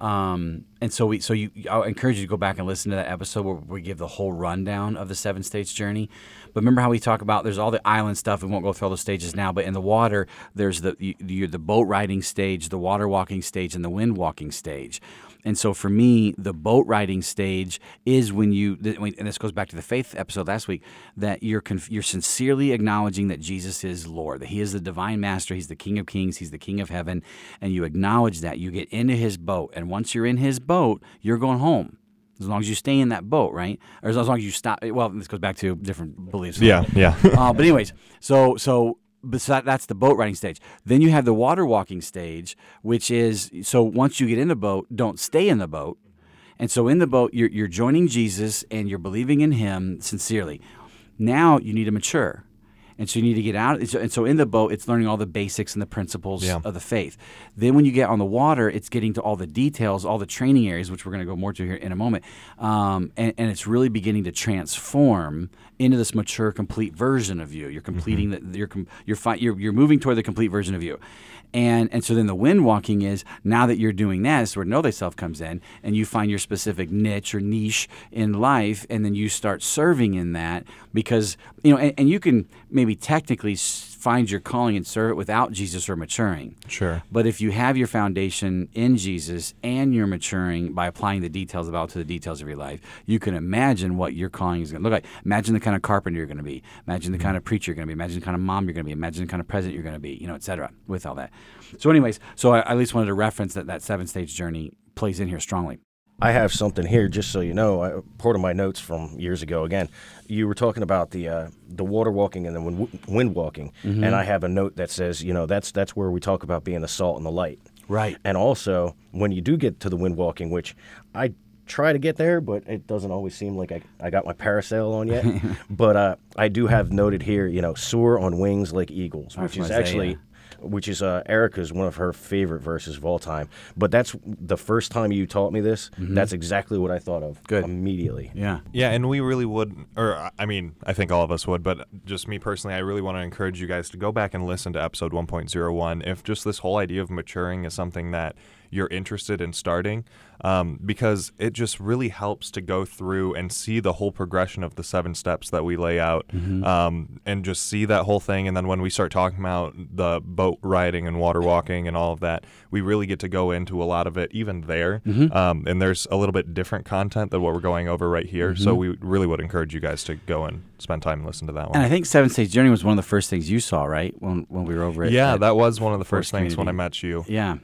[SPEAKER 1] Um, and so we so you I'll encourage you to go back and listen to that episode where we give the whole rundown of the seven stage journey. But remember how we talk about there's all the island stuff. We won't go through all the stages now, but in the water there's the you, the boat riding stage, the water walking stage, and the wind walking stage. And so for me, the boat riding stage is when you, and this goes back to the faith episode last week, that you're you're sincerely acknowledging that Jesus is Lord, that He is the divine Master, He's the King of Kings, He's the King of Heaven, and you acknowledge that. You get into His boat, and once you're in His boat, you're going home. As long as you stay in that boat, right? Or as long as you stop. Well, this goes back to different beliefs.
[SPEAKER 2] Yeah, yeah.
[SPEAKER 1] uh, but anyways, so so but so that, that's the boat riding stage. Then you have the water walking stage, which is so once you get in the boat, don't stay in the boat. And so in the boat, you're you're joining Jesus and you're believing in Him sincerely. Now you need to mature. And so you need to get out. And so- in the boat, it's learning all the basics and the principles
[SPEAKER 2] Yeah.
[SPEAKER 1] of the faith. Then when you get on the water, it's getting to all the details, all the training areas, which we're going to go more to here in a moment. Um, and, and it's really beginning to transform into this mature, complete version of you. You're completing the, you're, you're, fi- you're, you're moving toward the complete version of you. And, and so then the wind walking is now that you're doing that, is where know thyself comes in, and you find your specific niche or niche in life, and then you start serving in that because, you know, and, and you can maybe technically find your calling and serve it without Jesus or maturing.
[SPEAKER 2] Sure.
[SPEAKER 1] But if you have your foundation in Jesus and you're maturing by applying the details of all to the details of your life, you can imagine what your calling is going to look like. Imagine the kind of carpenter you're going to be. Imagine the mm-hmm. kind of preacher you're going to be. Imagine the kind of mom you're going to be. Imagine the kind of president you're going to be. You know, et cetera. With all that. So, anyways, so I, I at least wanted to reference that that seven stage journey plays in here strongly.
[SPEAKER 3] I have something here, just so you know. I, part of my notes from years ago. Again, you were talking about the uh, the water walking and the wind, wind walking, and I have a note that says, you know, that's that's where we talk about being the salt and the light.
[SPEAKER 1] Right.
[SPEAKER 3] And also, when you do get to the wind walking, which I try to get there, but it doesn't always seem like I, I got my parasail on yet. but uh, I do have noted here, you know, soar on wings like eagles, which is actually which is uh, Erica's one of her favorite verses of all time. But that's the first time you taught me this. That's exactly what I thought of
[SPEAKER 1] Good.
[SPEAKER 3] immediately.
[SPEAKER 1] Yeah.
[SPEAKER 2] Yeah, and we really would, or I mean, I think all of us would, but just me personally, I really want to encourage you guys to go back and listen to episode 1.01 if just this whole idea of maturing is something that you're interested in starting, um, because it just really helps to go through and see the whole progression of the seven steps that we lay out, um, and just see that whole thing. And then when we start talking about the boat riding and water walking and all of that, we really get to go into a lot of it even there. Um, and there's a little bit different content than what we're going over right here. So we really would encourage you guys to go and spend time and listen to that one.
[SPEAKER 1] And I think Seven Stage Journey was one of the first things you saw, right? When when we were over at
[SPEAKER 2] yeah,
[SPEAKER 1] at-
[SPEAKER 2] that was one of the first things when I met you.
[SPEAKER 1] Yeah.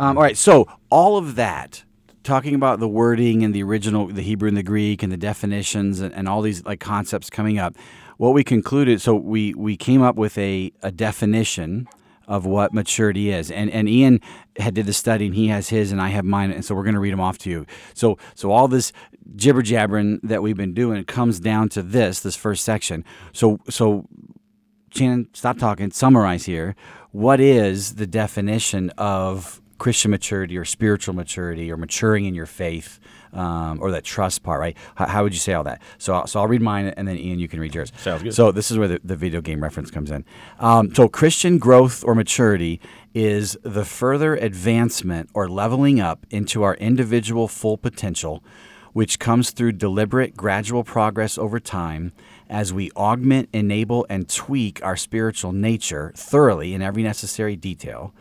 [SPEAKER 1] Um, all right. So all of that, talking about the wording and the original, the Hebrew and the Greek, and the definitions, and, and all these like concepts coming up. What we concluded. So we we came up with a a definition of what maturity is, and and Ian had did the study, and he has his, and I have mine, and so we're going to read them off to you. So so all this jibber jabbering that we've been doing comes down to this this first section. So so Shannon, stop talking. Summarize here. What is the definition of Christian maturity or spiritual maturity or maturing in your faith um, or that trust part, right? How, how would you say all that? So, I'll- so I'll read mine and then Ian, you can read yours.
[SPEAKER 3] Sounds good.
[SPEAKER 1] So this is where the, the video game reference comes in. Um, so Christian growth or maturity is the further advancement or leveling up into our individual full potential which comes through deliberate, gradual progress over time as we augment, enable, and tweak our spiritual nature thoroughly in every necessary detail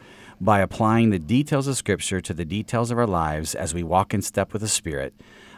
[SPEAKER 1] by applying the details of Scripture to the details of our lives as we walk in step with the Spirit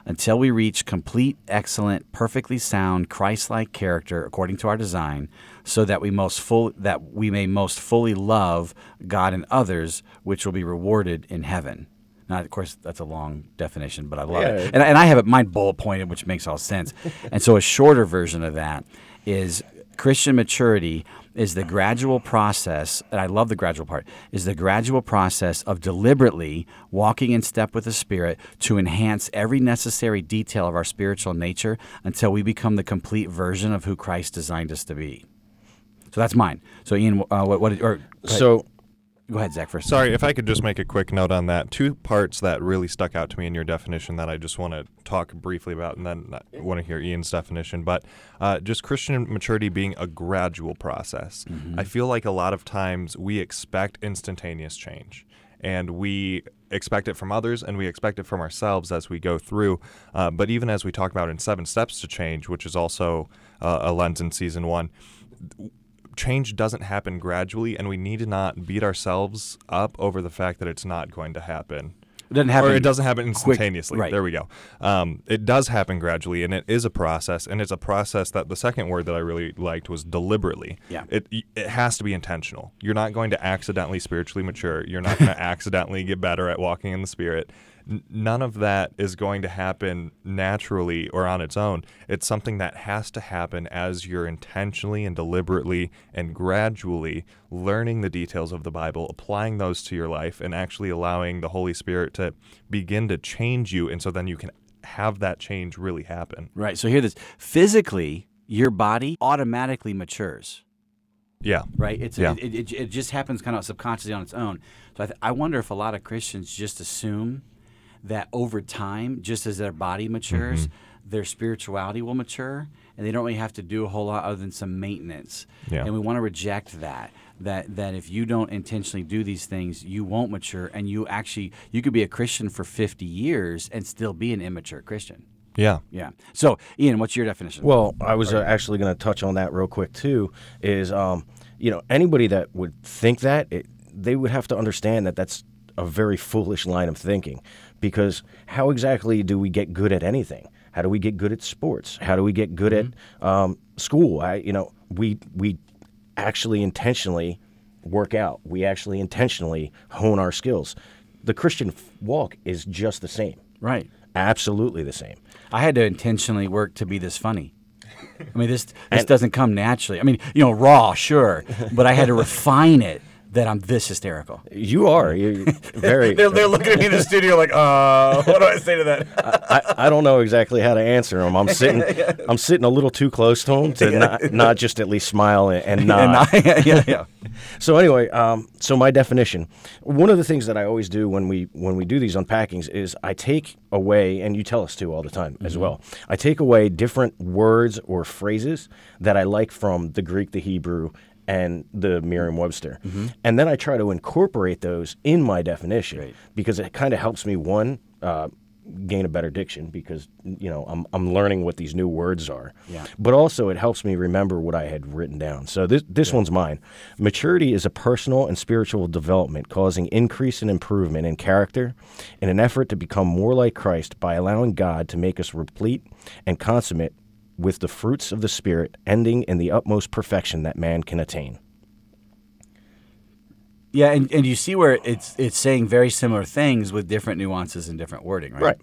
[SPEAKER 1] until we reach complete, excellent, perfectly sound, Christ-like character according to our design, so that we most full that we may most fully love God and others, which will be rewarded in heaven. Now, of course, that's a long definition, but I love
[SPEAKER 3] Yeah.
[SPEAKER 1] it. And, and I have it mine bullet pointed, which makes all sense. and so, a shorter version of that is Christian maturity is the gradual process, and I love the gradual part, is the gradual process of deliberately walking in step with the Spirit to enhance every necessary detail of our spiritual nature until we become the complete version of who Christ designed us to be. So that's mine. So Ian, uh, what, what, or
[SPEAKER 3] So
[SPEAKER 1] go ahead, Zach. First.
[SPEAKER 2] Sorry, if I could just make a quick note on that. Two parts that really stuck out to me in your definition that I just want to talk briefly about, and then I want to hear Ian's definition. But uh, just Christian maturity being a gradual process. I feel like a lot of times we expect instantaneous change. And we expect it from others and we expect it from ourselves as we go through. Uh, but even as we talk about in Seven Steps to Change, which is also uh, a lens in season one, change doesn't happen gradually, and we need to not beat ourselves up over the fact that it's not going to happen.
[SPEAKER 1] It doesn't happen.
[SPEAKER 2] or it doesn't happen
[SPEAKER 1] quick-
[SPEAKER 2] instantaneously.
[SPEAKER 1] right.
[SPEAKER 2] There we go. Um, it does happen gradually, and it is a process, and it's a process that the second word that I really liked was deliberately.
[SPEAKER 1] Yeah.
[SPEAKER 2] It it has to be intentional. You're not going to accidentally spiritually mature. You're not going to accidentally get better at walking in the spirit. N- none of that is going to happen naturally or on its own. It's something that has to happen as you're intentionally and deliberately and gradually learning the details of the Bible, applying those to your life, and actually allowing the Holy Spirit to begin to change you. And so then you can have that change really happen.
[SPEAKER 1] Right. So hear this. Physically, your body automatically matures.
[SPEAKER 2] Yeah.
[SPEAKER 1] Right. It's
[SPEAKER 2] Yeah.
[SPEAKER 1] it, it, it just happens kind of subconsciously on its own. So I, th- I wonder if a lot of Christians just assume that over time, just as their body matures,
[SPEAKER 2] Mm-hmm.
[SPEAKER 1] their spirituality will mature, and they don't really have to do a whole lot other than some maintenance.
[SPEAKER 2] Yeah.
[SPEAKER 1] And we want to reject that. That that if you don't intentionally do these things, you won't mature, and you actually you could be a Christian for fifty years and still be an immature Christian.
[SPEAKER 2] Yeah.
[SPEAKER 1] Yeah. So, Ian, what's your definition?
[SPEAKER 3] Well, I was uh, actually going to touch on that real quick too. Is um, you know anybody that would think that it, they would have to understand that that's a very foolish line of thinking, because how exactly do we get good at anything? How do we get good at sports? How do we get good at um, school? I, you know, we we actually intentionally work out. We actually intentionally hone our skills. The Christian f- walk is just the same.
[SPEAKER 1] right.
[SPEAKER 3] Absolutely the same.
[SPEAKER 1] I had to intentionally work to be this funny. I mean, this this doesn't come naturally. I mean, you know, raw, sure, but I had to refine it that I'm this hysterical.
[SPEAKER 3] You are you very.
[SPEAKER 1] they're looking at me in the studio like, uh, what do I say to that?
[SPEAKER 3] I, I don't know exactly how to answer them. I'm sitting yeah. I'm sitting a little too close to them to not, not just at least smile and, and nod.
[SPEAKER 1] And I- yeah, yeah.
[SPEAKER 3] so anyway, um, so my definition. One of the things that I always do when we when we do these unpackings is I take away, and you tell us to all the time as well. I take away different words or phrases that I like from the Greek, the Hebrew, and the Merriam-Webster, and then I try to incorporate those in my definition because it kind of helps me one. Uh, gain a better diction because you know I'm I'm learning what these new words are.
[SPEAKER 1] Yeah.
[SPEAKER 3] But also it helps me remember what I had written down. So this this one's mine. Maturity is a personal and spiritual development causing increase and improvement in character in an effort to become more like Christ by allowing God to make us replete and consummate with the fruits of the spirit ending in the utmost perfection that man can attain.
[SPEAKER 1] Yeah, and, and you see where it's it's saying very similar things with different nuances and different wording, right?
[SPEAKER 3] Right.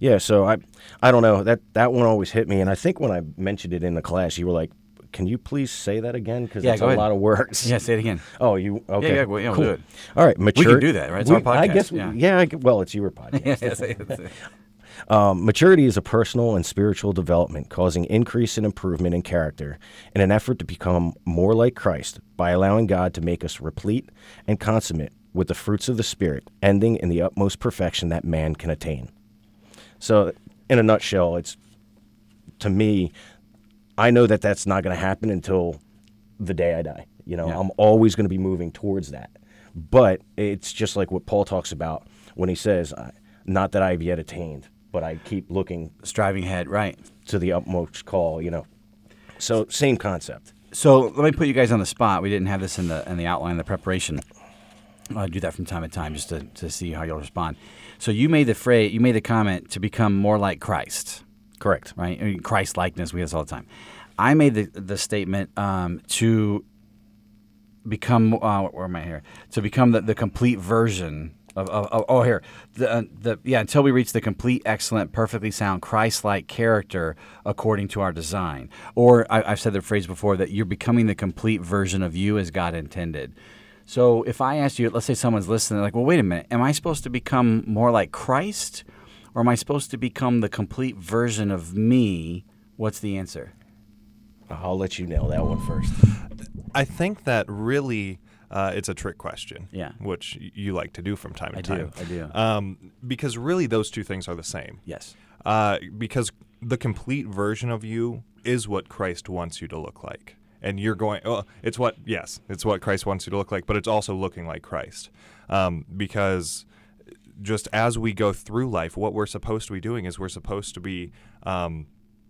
[SPEAKER 3] Yeah, so I I don't know. That that one always hit me and I think when I mentioned it in the class you were like can you please say that again? Because
[SPEAKER 1] Yeah,
[SPEAKER 3] it's a
[SPEAKER 1] ahead.
[SPEAKER 3] lot of words.
[SPEAKER 1] Yeah, say it again.
[SPEAKER 3] Oh, you okay?
[SPEAKER 1] yeah, well, yeah, we'll
[SPEAKER 3] cool.
[SPEAKER 1] do it.
[SPEAKER 3] All right, mature.
[SPEAKER 1] We can do that, right? It's our
[SPEAKER 3] I
[SPEAKER 1] podcast,
[SPEAKER 3] guess.
[SPEAKER 1] yeah.
[SPEAKER 3] Yeah. I well, it's your podcast.
[SPEAKER 1] Yeah, say it, say it.
[SPEAKER 3] Um, maturity is a personal and spiritual development causing increase and improvement in character in an effort to become more like Christ by allowing God to make us replete and consummate with the fruits of the Spirit, ending in the utmost perfection that man can attain. So, in a nutshell, it's to me, I know that that's not going to happen until the day I die. You know,
[SPEAKER 1] Yeah.
[SPEAKER 3] I'm always going to be moving towards that. But it's just like what Paul talks about when he says, "Not that I've yet attained, but I keep looking
[SPEAKER 1] Striving ahead, right.
[SPEAKER 3] to the utmost call." You know, so same concept.
[SPEAKER 1] So let me put you guys on the spot. We didn't have this in the in the outline, the preparation. I do that from time to time just to, to see how you'll respond. So you made the phrase, you made the comment to become more like Christ,
[SPEAKER 3] Correct.
[SPEAKER 1] right? I mean, Christ likeness. We have this all the time. I made the the statement um, to become. Uh, where am I here? To become the, the complete version of, of, of oh here the uh, the yeah until we reach the complete, excellent, perfectly sound Christ-like character according to our design. Or I, I've said the phrase before that you're becoming the complete version of you as God intended. So if I ask you, let's say someone's listening, like, well, wait a minute, am I supposed to become more like Christ, or am I supposed to become the complete version of me? What's the answer?
[SPEAKER 3] I'll let you nail that one first.
[SPEAKER 2] I think that really uh, it's a trick question.
[SPEAKER 1] Yeah.
[SPEAKER 2] Which you like to do from time to
[SPEAKER 1] I do,
[SPEAKER 2] time.
[SPEAKER 1] I do.
[SPEAKER 2] Um, because really, those two things are the same.
[SPEAKER 1] Yes.
[SPEAKER 2] Uh, because the complete version of you is what Christ wants you to look like. And you're going, well, it's what, yes, it's what Christ wants you to look like, but it's also looking like Christ. Um, because just as we go through life, what we're supposed to be doing is we're supposed to be um,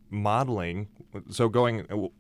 [SPEAKER 2] modeling. So going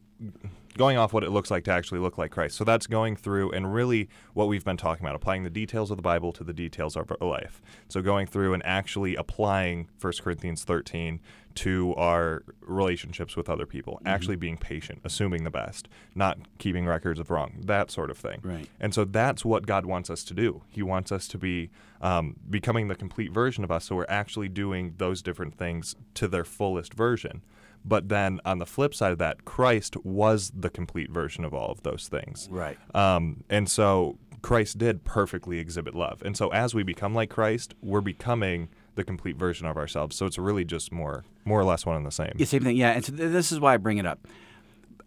[SPEAKER 2] going off what it looks like to actually look like Christ. So that's going through and really what we've been talking about, applying the details of the Bible to the details of our life. So going through and actually applying 1 Corinthians 13 to our relationships with other people, actually being patient, assuming the best, not keeping records of wrong, that sort of thing.
[SPEAKER 1] Right.
[SPEAKER 2] And so that's what God wants us to do. He wants us to be um, becoming the complete version of us. So we're actually doing those different things to their fullest version. But then on the flip side of that, Christ was the complete version of all of those things.
[SPEAKER 1] Right.
[SPEAKER 2] Um, and so Christ did perfectly exhibit love. And so as we become like Christ, we're becoming the complete version of ourselves. So it's really just more, more or less one and the same.
[SPEAKER 1] Yeah, same thing. Yeah, and so th- this is why I bring it up.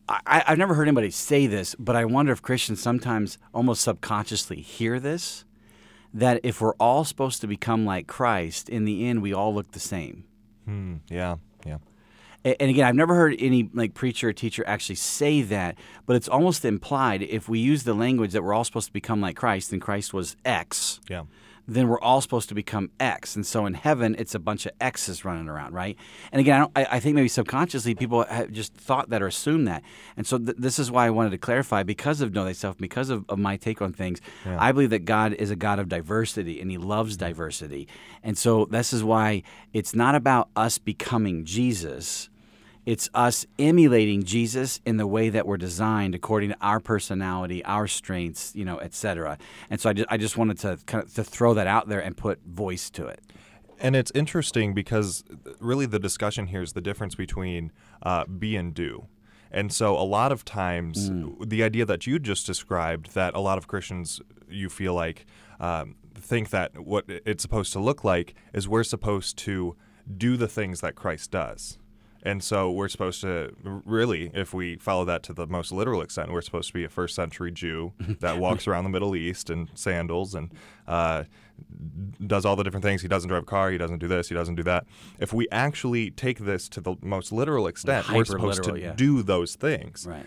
[SPEAKER 1] I, I've never heard anybody say this, but I wonder if Christians sometimes almost subconsciously hear this. That if we're all supposed to become like Christ, in the end, we all look the same.
[SPEAKER 2] Hmm, yeah,
[SPEAKER 1] And again, I've never heard any like preacher or teacher actually say that, but it's almost implied if we use the language that we're all supposed to become like Christ, and Christ was X,
[SPEAKER 2] Yeah.
[SPEAKER 1] then we're all supposed to become X. And so in heaven, it's a bunch of X's running around, right? And again, I, don't, I, I think maybe subconsciously people have just thought that or assumed that. And so th- this is why I wanted to clarify because of Know Thyself, because of, of my take on things. I believe that God is a God of diversity and he loves mm-hmm. diversity. And so this is why it's not about us becoming Jesus. It's us emulating Jesus in the way that we're designed according to our personality, our strengths, you know, et cetera. And so I just, I just wanted to kind of to throw that out there and put voice to it.
[SPEAKER 2] And it's interesting because really the discussion here is the difference between uh, be and do. And so a lot of times, the idea that you just described, that a lot of Christians, you feel like, um, think that what it's supposed to look like is we're supposed to do the things that Christ does. And so we're supposed to really, if we follow that to the most literal extent, we're supposed to be a first century Jew that walks around the Middle East in sandals and uh, does all the different things. He doesn't drive a car. He doesn't do this. He doesn't do that. If we actually take this to the most literal extent, we're supposed to
[SPEAKER 1] yeah.
[SPEAKER 2] do those things.
[SPEAKER 1] Right.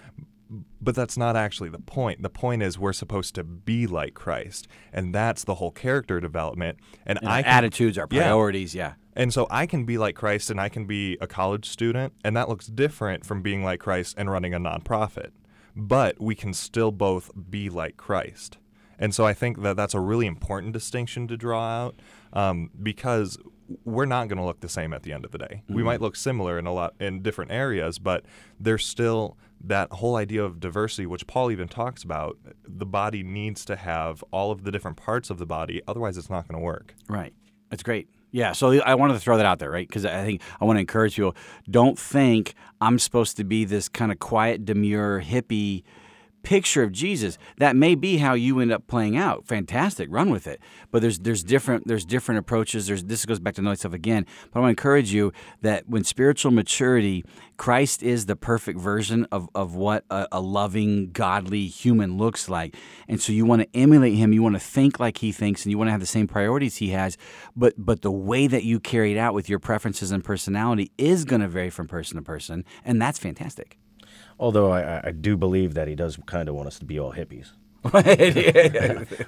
[SPEAKER 2] But that's not actually the point. The point is we're supposed to be like Christ, and that's the whole character development. And
[SPEAKER 1] And
[SPEAKER 2] I can-
[SPEAKER 1] attitudes, our
[SPEAKER 2] Yeah.
[SPEAKER 1] priorities, yeah.
[SPEAKER 2] And so I can be like Christ and I can be a college student, and that looks different from being like Christ and running a nonprofit. But we can still both be like Christ. And so I think that that's a really important distinction to draw out um, because we're not going to look the same at the end of the day. We might look similar in a lot in different areas, but there's still that whole idea of diversity, which Paul even talks about. The body needs to have all of the different parts of the body, otherwise, it's not going to work.
[SPEAKER 1] Right. That's great. Yeah. So I wanted to throw that out there, right? Because I think I want to encourage people don't think I'm supposed to be this kind of quiet, demure, hippie picture of Jesus. That may be how you end up playing out. Fantastic. Run with it. But there's there's different there's different approaches. There's this goes back to knowing stuff again. But I want to encourage you that when spiritual maturity, Christ is the perfect version of, of what a, a loving, godly human looks like. And so you want to emulate him, you want to think like he thinks, and you want to have the same priorities he has. But but the way that you carry it out with your preferences and personality is going to vary from person to person, and that's fantastic.
[SPEAKER 3] Although I, I- do believe that he does kind of want us to be all hippies.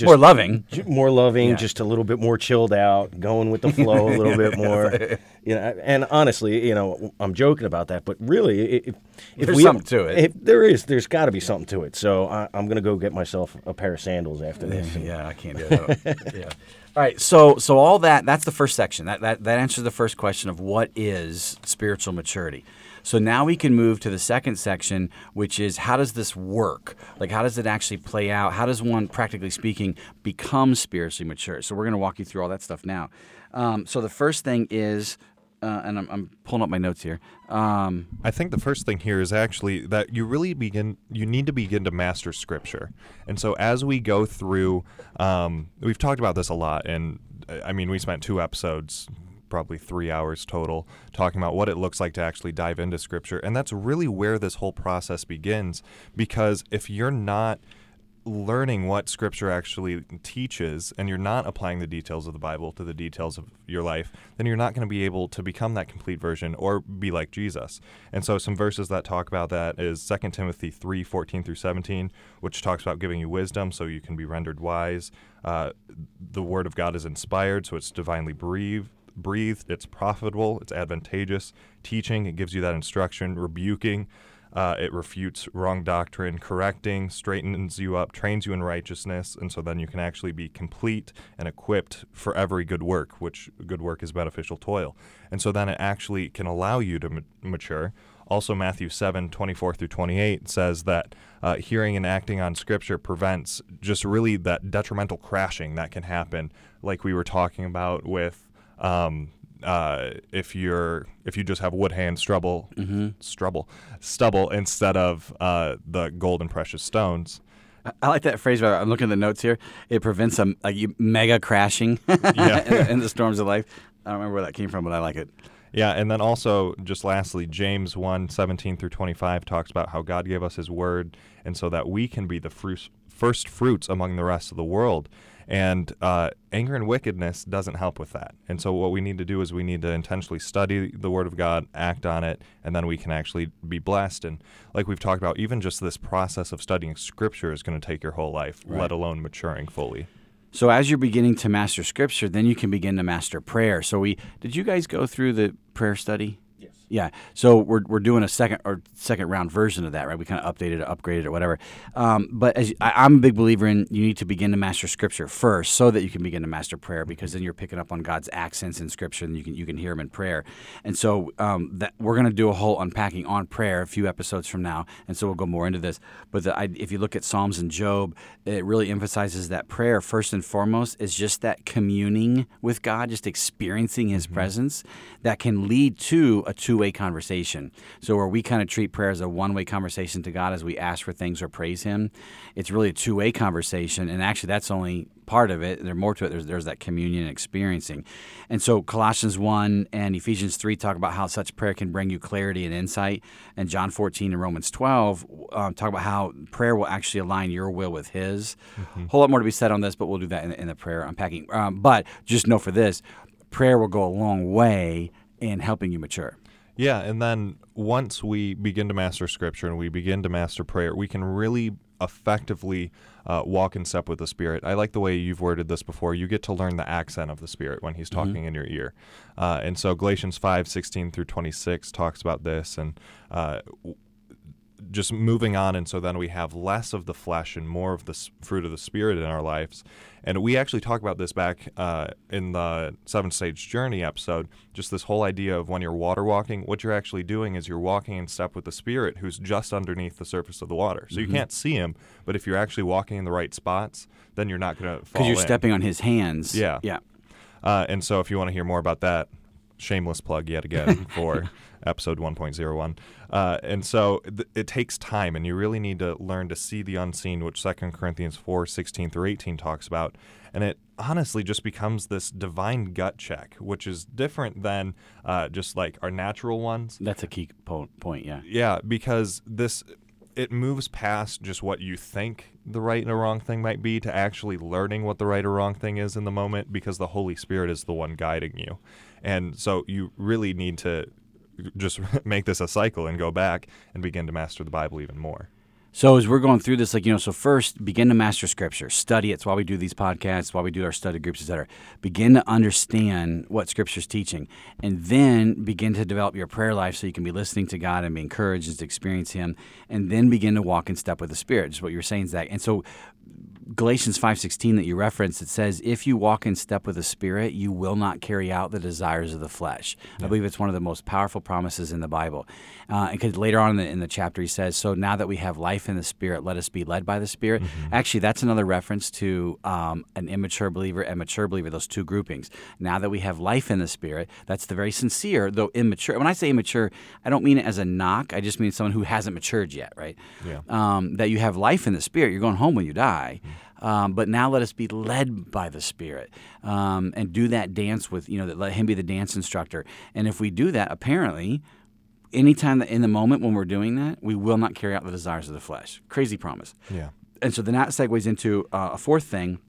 [SPEAKER 1] More loving.
[SPEAKER 3] J- More loving,
[SPEAKER 1] Yeah.
[SPEAKER 3] just a little bit more chilled out, going with the flow a little bit more. You know, and honestly, you know, I'm joking about that, but really, if, if
[SPEAKER 1] There's
[SPEAKER 3] we
[SPEAKER 1] something to it.
[SPEAKER 3] if there is, there's got to be something to it. So I, I'm gonna go get myself a pair of sandals after this.
[SPEAKER 1] Yeah, I can't do that. yeah. All right. So so all that that's the first section. That that that answers the first question of what is spiritual maturity. So now we can move to the second section, which is how does this work? Like how does it actually play out? How does one, practically speaking, become spiritually mature? So we're going to walk you through all that stuff now. Um, so the first thing is, uh, and I'm, I'm pulling up my notes here. Um,
[SPEAKER 2] I think the first thing here is actually that you really begin, you need to begin to master scripture. And so as we go through, um, we've talked about this a lot. And uh, I mean, we spent two episodes, probably three hours total, talking about what it looks like to actually dive into scripture. And that's really where this whole process begins. Because if you're not learning what scripture actually teaches and you're not applying the details of the bible to the details of your life then you're not going to be able to become that complete version or be like jesus and so some verses that talk about that is 2 timothy 3 14 through 17 which talks about giving you wisdom so you can be rendered wise uh, the word of god is inspired so it's divinely breathed breathed it's profitable it's advantageous teaching it gives you that instruction rebuking uh, it refutes wrong doctrine, correcting, straightens you up, trains you in righteousness, and so then you can actually be complete and equipped for every good work, which good work is beneficial toil. And so then it actually can allow you to ma- mature. Also, Matthew 7 24 through 28 says that uh, hearing and acting on Scripture prevents just really that detrimental crashing that can happen, like we were talking about with. Um, uh, if you're if you just have wood hand stubble stubble stubble instead of uh, the gold and precious stones.
[SPEAKER 1] I- like that phrase. I'm looking at the notes here. It prevents a, a mega crashing
[SPEAKER 2] Yeah.
[SPEAKER 1] in, in the storms of life. I don't remember where that came from, but I like it.
[SPEAKER 2] Yeah, and then also just lastly, James 1, 17 through 25 talks about how God gave us his word and so that we can be the fruits, first fruits among the rest of the world. And uh, anger and wickedness doesn't help with that. And so what we need to do is we need to intentionally study the word of God, act on it, and then we can actually be blessed. And like we've talked about, even just this process of studying scripture is going to take your whole life, let alone maturing fully.
[SPEAKER 1] So as you're beginning to master scripture, then you can begin to master prayer. So we did you guys go through the prayer study? Yeah. So we're, we're doing a second or second round version of that, right? We kind of updated it, upgraded it, whatever. Um, but as I, I'm a big believer in, you need to begin to master Scripture first, so that you can begin to master prayer, because then you're picking up on God's accents in Scripture, and you can you can hear them in prayer. And so um, that we're going to do a whole unpacking on prayer a few episodes from now, and so we'll go more into this. But the, I, if you look at Psalms and Job, it really emphasizes that prayer first and foremost is just that communing with God, just experiencing His presence, that can lead to a two two-way conversation. So where we kind of treat prayer as a one-way conversation to God as we ask for things or praise Him, it's really a two-way conversation. And actually, that's only part of it. There's more to it. There's, there's that communion and experiencing. And so Colossians 1 and Ephesians 3 talk about how such prayer can bring you clarity and insight. And John 14 and Romans 12 um, talk about how prayer will actually align your will with His. A whole lot more to be said on this, but we'll do that in, in the prayer unpacking. Um, but just know for this, prayer will go a long way in helping you mature.
[SPEAKER 2] Yeah, and then once we begin to master scripture and we begin to master prayer, we can really effectively uh, walk in step with the Spirit. I like the way you've worded this before. You get to learn the accent of the Spirit when He's talking in your ear. Uh, and so Galatians 5 16 through 26 talks about this. And uh, just moving on and so then we have less of the flesh and more of the fruit of the spirit in our lives and we actually talk about this back uh, in the seven stage journey episode just this whole idea of when you're water walking what you're actually doing is you're walking in step with the spirit who's just underneath the surface of the water so you can't see him but if you're actually walking in the right spots then you're not going to fall
[SPEAKER 1] Because you're
[SPEAKER 2] in.
[SPEAKER 1] stepping on His hands.
[SPEAKER 2] Yeah.
[SPEAKER 1] Yeah.
[SPEAKER 2] Uh, and so, if you want to hear more about that, shameless plug yet again for episode 1.01. Uh, and so, th- it takes time, and you really need to learn to see the unseen, which 2 Corinthians 4 16 through 18 talks about. And it honestly just becomes this divine gut check, which is different than uh, just like our natural ones.
[SPEAKER 1] That's a key po- point. Yeah.
[SPEAKER 2] Yeah, because this it moves past just what you think the right and the wrong thing might be to actually learning what the right or wrong thing is in the moment because the Holy Spirit is the one guiding you. And so you really need to just make this a cycle and go back and begin to master the Bible even more.
[SPEAKER 1] So as we're going through this, like you know, so first begin to master scripture, study it. It's why we do these podcasts, why we do our study groups, etc. Begin to understand what scripture's teaching, and then begin to develop your prayer life so you can be listening to God and be encouraged and to experience Him, and then begin to walk in step with the Spirit. Just what you're saying, Zach. And so Galatians 5:16 that you referenced it says if you walk in step with the spirit you will not carry out the desires of the flesh. I believe it's one of the most powerful promises in the Bible. Uh, because later on in the, in the chapter he says so now that we have life in the spirit let us be led by the spirit. Actually that's another reference to um, an immature believer and mature believer those two groupings. Now that we have life in the spirit that's the very sincere though immature. When I say immature I don't mean it as a knock I just mean someone who hasn't matured yet, right?
[SPEAKER 2] Yeah.
[SPEAKER 1] um, that you have life in the Spirit. You're going home when you die. Um, but now let us be led by the Spirit um, and do that dance with, you know, let Him be the dance instructor. And if we do that, apparently, anytime that in the moment when we're doing that, we will not carry out the desires of the flesh. Crazy promise.
[SPEAKER 2] Yeah.
[SPEAKER 1] And so then that segues into uh, a fourth thing.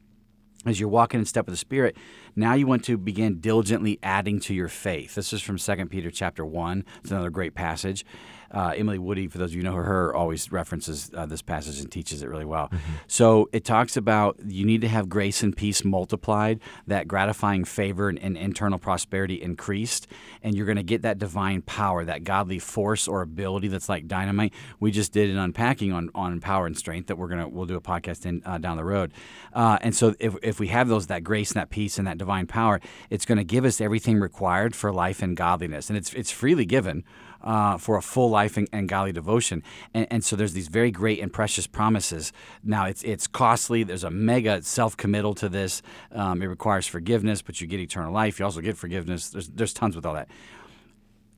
[SPEAKER 1] As you're walking in step with the Spirit, now you want to begin diligently adding to your faith. This is from 2 Peter chapter 1. It's another great passage. Uh, Emily Woody, for those of you who know her, always references uh, this passage and teaches it really well. So it talks about you need to have grace and peace multiplied, that gratifying favor and, and internal prosperity increased, and you're going to get that divine power, that godly force or ability that's like dynamite. We just did an unpacking on, on power and strength that we're gonna we'll do a podcast in uh, down the road. Uh, and so if, if we have those that grace and that peace and that divine power, it's going to give us everything required for life and godliness, and it's it's freely given uh, for a full life and, and godly devotion. And, and so there's these very great and precious promises. Now it's it's costly. There's a mega self committal to this. Um, it requires forgiveness, but you get eternal life. You also get forgiveness. There's there's tons with all that.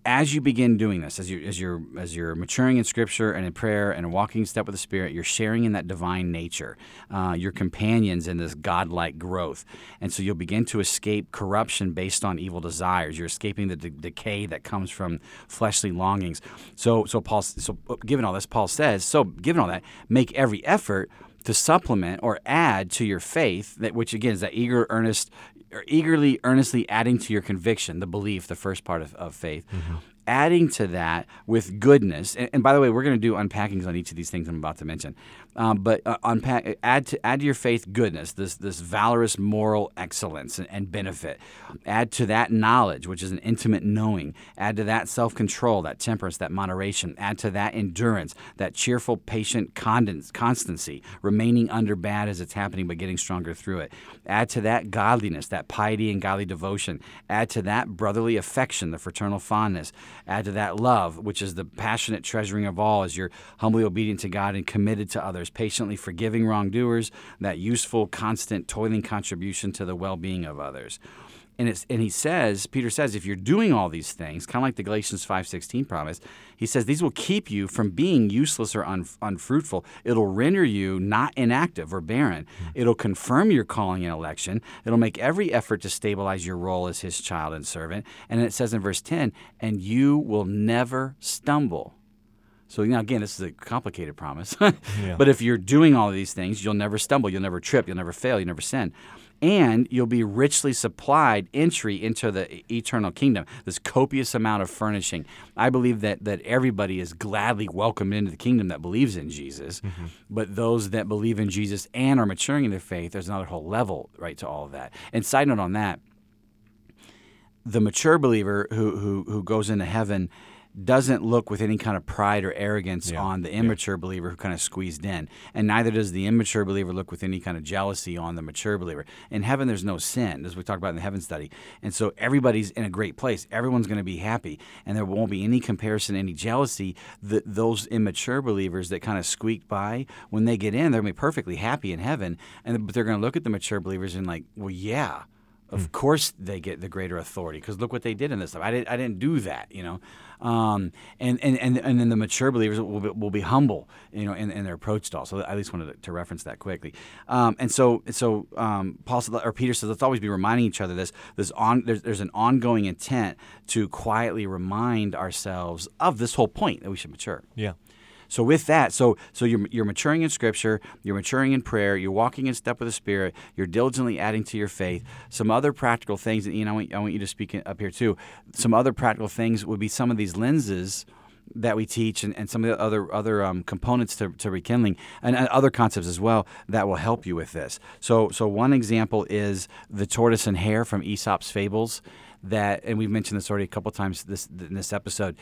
[SPEAKER 1] As you begin doing this, as you as you're as you're maturing in Scripture and in prayer and walking step with the Spirit, you're sharing in that divine nature. Uh, your companions in this godlike growth, and so you'll begin to escape corruption based on evil desires. You're escaping the de- decay that comes from fleshly longings. So so Paul so uh, given all this, Paul says so. Given all that, make every effort to supplement or add to your faith that which again is that eager earnest or eagerly earnestly adding to your conviction the belief the first part of, of faith mm-hmm. adding to that with goodness. And, and by the way we're going to do unpackings on each of these things i'm about to mention um, but uh, unpack add to add to your faith goodness this this valorous moral excellence and, and benefit. Add to that knowledge which is an intimate knowing. Add to that self-control that temperance that moderation. Add to that endurance that cheerful patient constancy remaining under bad as it's happening but getting stronger through it. Add to that godliness that piety and godly devotion. Add to that brotherly affection the fraternal fondness. Add to that love which is the passionate treasuring of all as you're humbly obedient to god and committed to others patiently forgiving wrongdoers that useful constant toiling contribution to the well-being of others And it's and he says, Peter says, if you're doing all these things, kind of like the Galatians 5:16 promise, he says these will keep you from being useless or un, unfruitful. It'll render you not inactive or barren. Hmm. It'll confirm your calling and election. It'll make every effort to stabilize your role as his child and servant. And it says in verse 10, and you will never stumble. So now again, this is a complicated promise. But if you're doing all of these things, you'll never stumble, you'll never trip, you'll never fail, you'll never sin. And you'll be richly supplied entry into the eternal kingdom, this copious amount of furnishing. I believe that that everybody is gladly welcomed into the kingdom that believes in Jesus. Mm-hmm. But those that believe in Jesus and are maturing in their faith, there's another whole level, right, to all of that. And side note on that, the mature believer who who who goes into heaven doesn't look with any kind of pride or arrogance on the immature believer who kind of squeezed in, and neither does the immature believer look with any kind of jealousy on the mature believer. In heaven, there's no sin, as we talked about in the heaven study, and so everybody's in a great place. Everyone's going to be happy, and there won't be any comparison, any jealousy. The, those immature believers that kind of squeaked by when they get in, they're going to be perfectly happy in heaven, and but they're going to look at the mature believers and like, well, yeah. Of hmm. course, they get the greater authority because look what they did in this stuff. I didn't, I didn't do that, you know. Um, and, and, and, and then the mature believers will be, will be humble, you know, in, in their approach to all. So I at least wanted to, to reference that quickly. Um, and so, so um, Paul said, or Peter says, let's always be reminding each other this. This on there's, there's an ongoing intent to quietly remind ourselves of this whole point that we should mature.
[SPEAKER 2] Yeah.
[SPEAKER 1] So with that, so so you're you're maturing in Scripture, you're maturing in prayer, you're walking in step with the Spirit, you're diligently adding to your faith. Some other practical things, and know, I want, I want you to speak up here too. Some other practical things would be some of these lenses that we teach and, and some of the other other um, components to, to rekindling and, and other concepts as well that will help you with this. So so one example is the tortoise and hare from Aesop's fables that and we've mentioned this already a couple times this in this episode.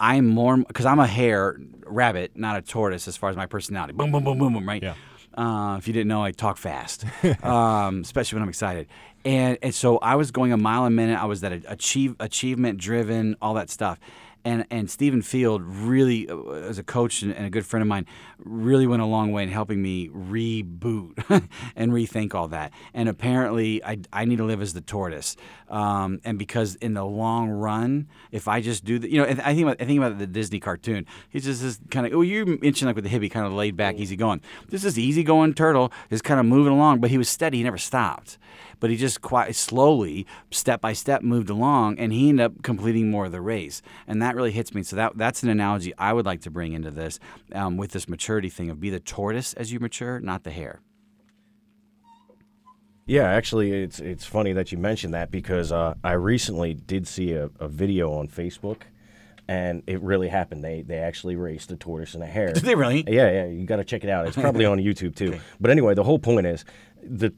[SPEAKER 1] I'm more because I'm a hare rabbit, not a tortoise as far as my personality. Boom, boom, boom, boom, boom, right?
[SPEAKER 2] Yeah.
[SPEAKER 1] Uh, if you didn't know, I talk fast, um, especially when I'm excited. And and so I was going a mile a minute. I was that achieve achievement driven, all that stuff. And and Stephen Field really, uh, as a coach and, and a good friend of mine, really went a long way in helping me reboot and rethink all that. And apparently, I, I need to live as the tortoise. Um, and because in the long run, if I just do the, you know, I think about I think about the Disney cartoon. He's just this kind of. Oh, you mentioned like with the hippie, kind of laid back, easy going. This is easy going turtle, just kind of moving along, but he was steady. He never stopped but he just quite slowly, step by step, moved along, and he ended up completing more of the race. And that really hits me. So that that's an analogy I would like to bring into this um, with this maturity thing of be the tortoise as you mature, not the hare.
[SPEAKER 3] Yeah, actually, it's it's funny that you mentioned that because uh, I recently did see a, a video on Facebook, and it really happened. They they actually raced a tortoise and a hare.
[SPEAKER 1] Did they really?
[SPEAKER 3] Yeah, yeah. You got to check it out. It's probably on YouTube too. Okay. But anyway, the whole point is the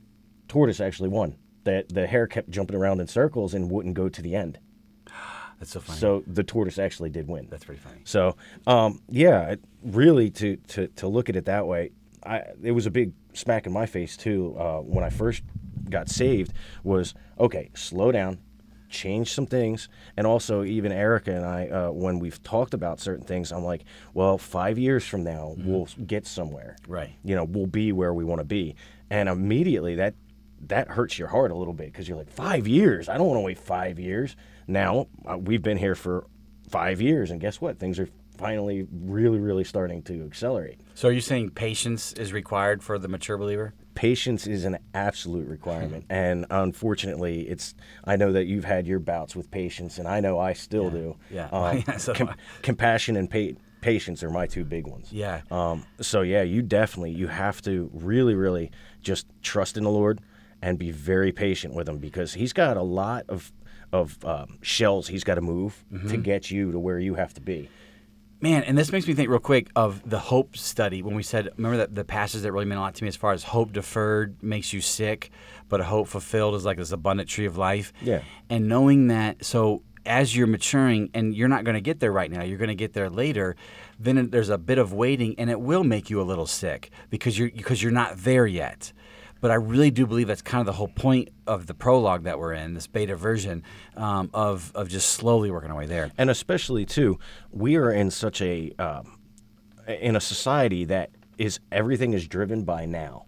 [SPEAKER 3] tortoise actually won. That the hare kept jumping around in circles and wouldn't go to the end.
[SPEAKER 1] That's so funny.
[SPEAKER 3] So the tortoise actually did win.
[SPEAKER 1] that's pretty funny.
[SPEAKER 3] So, um, yeah, it- really to, to, to look at it that way, I, it was a big smack in my face too uh, when I first got saved. Was okay, slow down, change some things, and also even Erica and I, uh, when we've talked about certain things, I'm like, well, five years from now we'll get somewhere.
[SPEAKER 1] Right.
[SPEAKER 3] You know, we'll be where we want to be, and immediately that that hurts your heart a little bit because you're like, five years? I don't want to wait five years. Now uh, we've been here for five years, and guess what? Things are finally really, really starting to accelerate.
[SPEAKER 1] So are you saying patience is required for the mature believer?
[SPEAKER 3] Patience is an absolute requirement, and unfortunately, it's. I know that you've had your bouts with patience, and I know I still do.
[SPEAKER 1] Yeah.
[SPEAKER 3] Um,
[SPEAKER 1] Yeah, so
[SPEAKER 3] com- compassion and pa- patience are my two big ones.
[SPEAKER 1] Yeah.
[SPEAKER 3] Um, so yeah, you definitely you have to really, really just trust in the Lord and be very patient with Him because He's got a lot of of um, shells He's got to move
[SPEAKER 1] Mm-hmm.
[SPEAKER 3] to get you to where you have to be.
[SPEAKER 1] Man, and this makes me think real quick of the hope study when we said, remember that the passage that really meant a lot to me as far as hope deferred makes you sick, but a hope fulfilled is like this abundant tree of life.
[SPEAKER 3] Yeah.
[SPEAKER 1] And knowing that, so as you're maturing and you're not going to get there right now, you're going to get there later, then there's a bit of waiting and it will make you a little sick because you're because you're not there yet. But I really do believe that's kind of the whole point of the prologue that we're in, this beta version um, of of just slowly working our way there.
[SPEAKER 3] and especially too, we are in such a um, in a society that is everything is driven by now.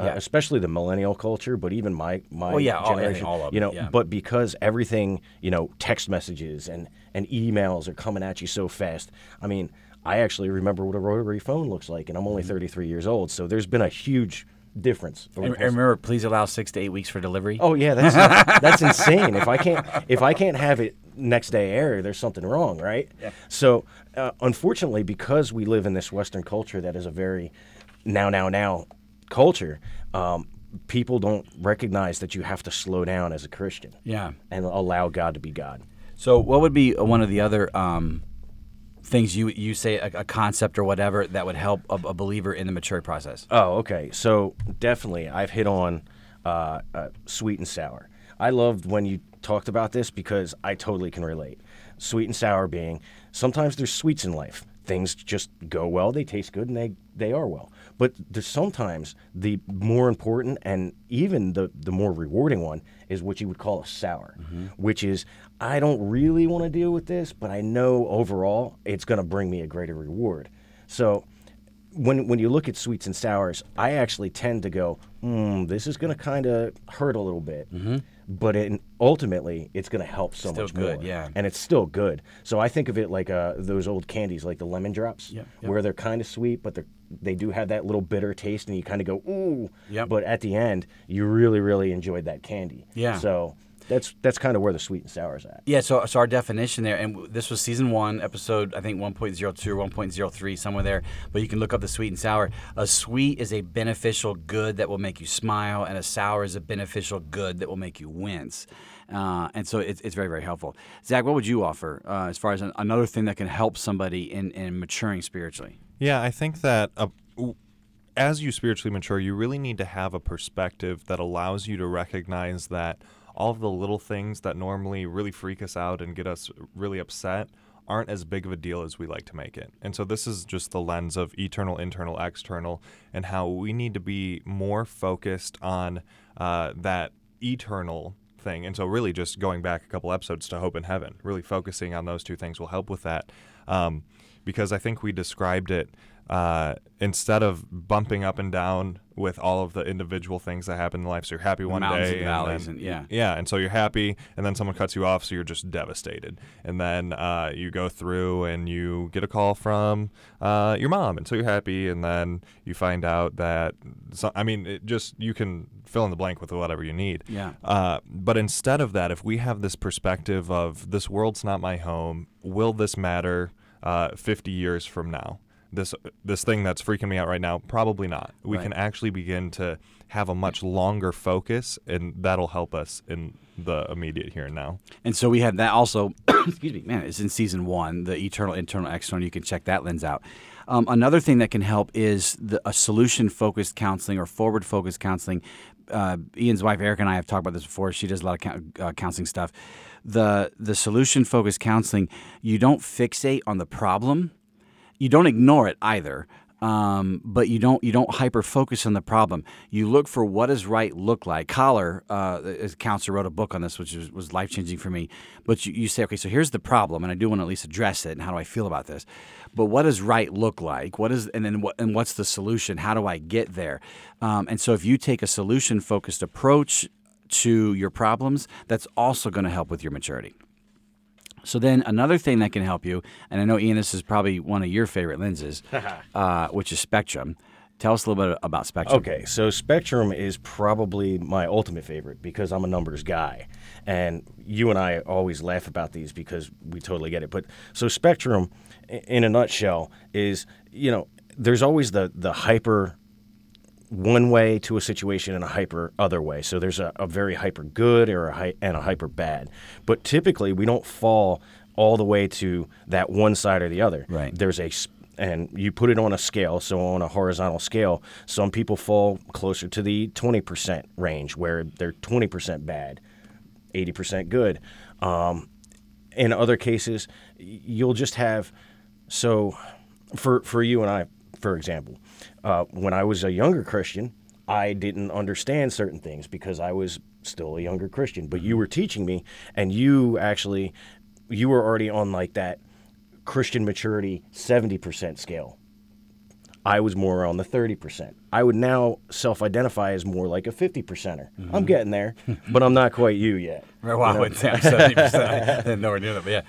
[SPEAKER 3] uh,
[SPEAKER 1] Yeah.
[SPEAKER 3] especially the millennial culture, but even my my
[SPEAKER 1] Well, yeah, all- I think
[SPEAKER 3] generation.
[SPEAKER 1] all of
[SPEAKER 3] you
[SPEAKER 1] it,
[SPEAKER 3] know,
[SPEAKER 1] yeah.
[SPEAKER 3] but because everything, you know, text messages and and emails are coming at you so fast. I mean, I actually remember what a rotary phone looks like, and I'm
[SPEAKER 1] Mm-hmm.
[SPEAKER 3] only 33 years old, so there's been a huge difference.
[SPEAKER 1] And, and remember, please allow six to eight weeks for delivery.
[SPEAKER 3] Oh yeah, that's that's insane. If I can't if I can't have it next day air, there's something wrong, right?
[SPEAKER 1] Yeah.
[SPEAKER 3] So uh, unfortunately, because we live in this Western culture that is a very now now now culture, um, people don't recognize that you have to slow down as a Christian.
[SPEAKER 1] Yeah.
[SPEAKER 3] And allow God to be God.
[SPEAKER 1] So, what would be one of the other um, things you you say a, a concept or whatever that would help a, a believer in the mature process?
[SPEAKER 3] Oh, okay. So definitely, I've hit on uh, uh, sweet and sour. I loved when you talked about this because I totally can relate. Sweet and sour being sometimes there's sweets in life. Things just go well, they taste good, and they, they are well. But there's sometimes the more important and even the, the more rewarding one is what you would call a sour, mm-hmm. which is I don't really want to deal with this, but I know overall it's going to bring me a greater reward. So when when you look at sweets and sours, I actually tend to go, hmm, this is going to kind of hurt a little bit, but it, ultimately it's going to help so
[SPEAKER 1] Still
[SPEAKER 3] much
[SPEAKER 1] good,
[SPEAKER 3] more.
[SPEAKER 1] yeah.
[SPEAKER 3] and it's still good. So I think of it like uh, those old candies, like the lemon drops,
[SPEAKER 1] Yep, yep.
[SPEAKER 3] where they're kind of sweet, but they they do have that little bitter taste, and you kind of go, ooh.
[SPEAKER 1] Yep.
[SPEAKER 3] But at the end, you really really enjoyed that candy.
[SPEAKER 1] Yeah.
[SPEAKER 3] So that's that's kind of where the sweet and sour is at.
[SPEAKER 1] Yeah, so so our definition there, and this was season one, episode I think 1.02 or 1.03, somewhere there. But you can look up the sweet and sour. A sweet is a beneficial good that will make you smile, and a sour is a beneficial good that will make you wince. Uh, and so it's, it's very very helpful. Zach, what would you offer uh, as far as an, another thing that can help somebody in, in maturing spiritually?
[SPEAKER 2] Yeah, I think that uh, w- as you spiritually mature, you really need to have a perspective that allows you to recognize that all of the little things that normally really freak us out and get us really upset aren't as big of a deal as we like to make it. And so this is just the lens of eternal, internal, external, and how we need to be more focused on uh, that eternal thing. And so, really, just going back a couple episodes to Hope in Heaven, really focusing on those two things will help with that. Um, because I think we described it uh, instead of bumping up and down with all of the individual things that happen in life. So you're happy one
[SPEAKER 1] mountains
[SPEAKER 2] day,
[SPEAKER 1] and valleys
[SPEAKER 2] then,
[SPEAKER 1] and- yeah.
[SPEAKER 2] yeah, and so you're happy, and then someone cuts you off, so you're just devastated. And then uh, you go through and you get a call from uh, your mom, and so you're happy, and then you find out that, so, I mean, it just you can fill in the blank with whatever you need.
[SPEAKER 1] Yeah.
[SPEAKER 2] Uh, but instead of that, if we have this perspective of this world's not my home, will this matter uh, 50 years from now? This this thing that's freaking me out right now, probably not. We
[SPEAKER 1] Right.
[SPEAKER 2] can actually begin to have a much longer focus, and that'll help us in the immediate here and now.
[SPEAKER 1] And so we have that also. excuse me, man. It's in season one, the eternal, internal, external. You can check that lens out. Um, another thing that can help is the, a solution-focused counseling or forward-focused counseling. Uh, Ian's wife Erica and I have talked about this before. She does a lot of uh, counseling stuff. The the solution-focused counseling, you don't fixate on the problem you don't ignore it either um, but you don't you don't hyper focus on the problem. You look for what does right look like. Collar uh, counselor wrote a book on this which was, was life changing for me but you, you say okay so here's the problem and i do want to at least address it and how do i feel about this? But what does right look like? What is and then what and what's the solution? How do i get there? Um, and so if you take a solution focused approach to your problems that's also going to help with your maturity so then another thing that can help you, and I know Ian, this is probably one of your favorite lenses, uh, which is Spectrum. Tell us a little bit about Spectrum.
[SPEAKER 3] Okay, so Spectrum is probably my ultimate favorite because I'm a numbers guy. And you and I always laugh about these because we totally get it. But so Spectrum, in a nutshell, is, you know, there's always the, the hyper one way to a situation and a hyper other way. So there's a, a very hyper good or a hy- and a hyper bad. But typically we don't fall all the way to that one side or the other.
[SPEAKER 1] Right.
[SPEAKER 3] There's a and you put it on a scale, so on a horizontal scale, some people fall closer to the 20% range where they're 20% bad, 80% good. Um, in other cases, you'll just have so for for you and I, for example, uh, when I was a younger Christian, I didn't understand certain things because I was still a younger Christian. But you were teaching me, and you actually you were already on like that Christian maturity seventy percent scale. I was more on the 30%. I would now self identify as more like a 50 percenter. I'm getting there, but I'm not quite you yet.
[SPEAKER 1] Right, well, I wouldn't say I'm seventy percent. Nowhere near that, but yeah.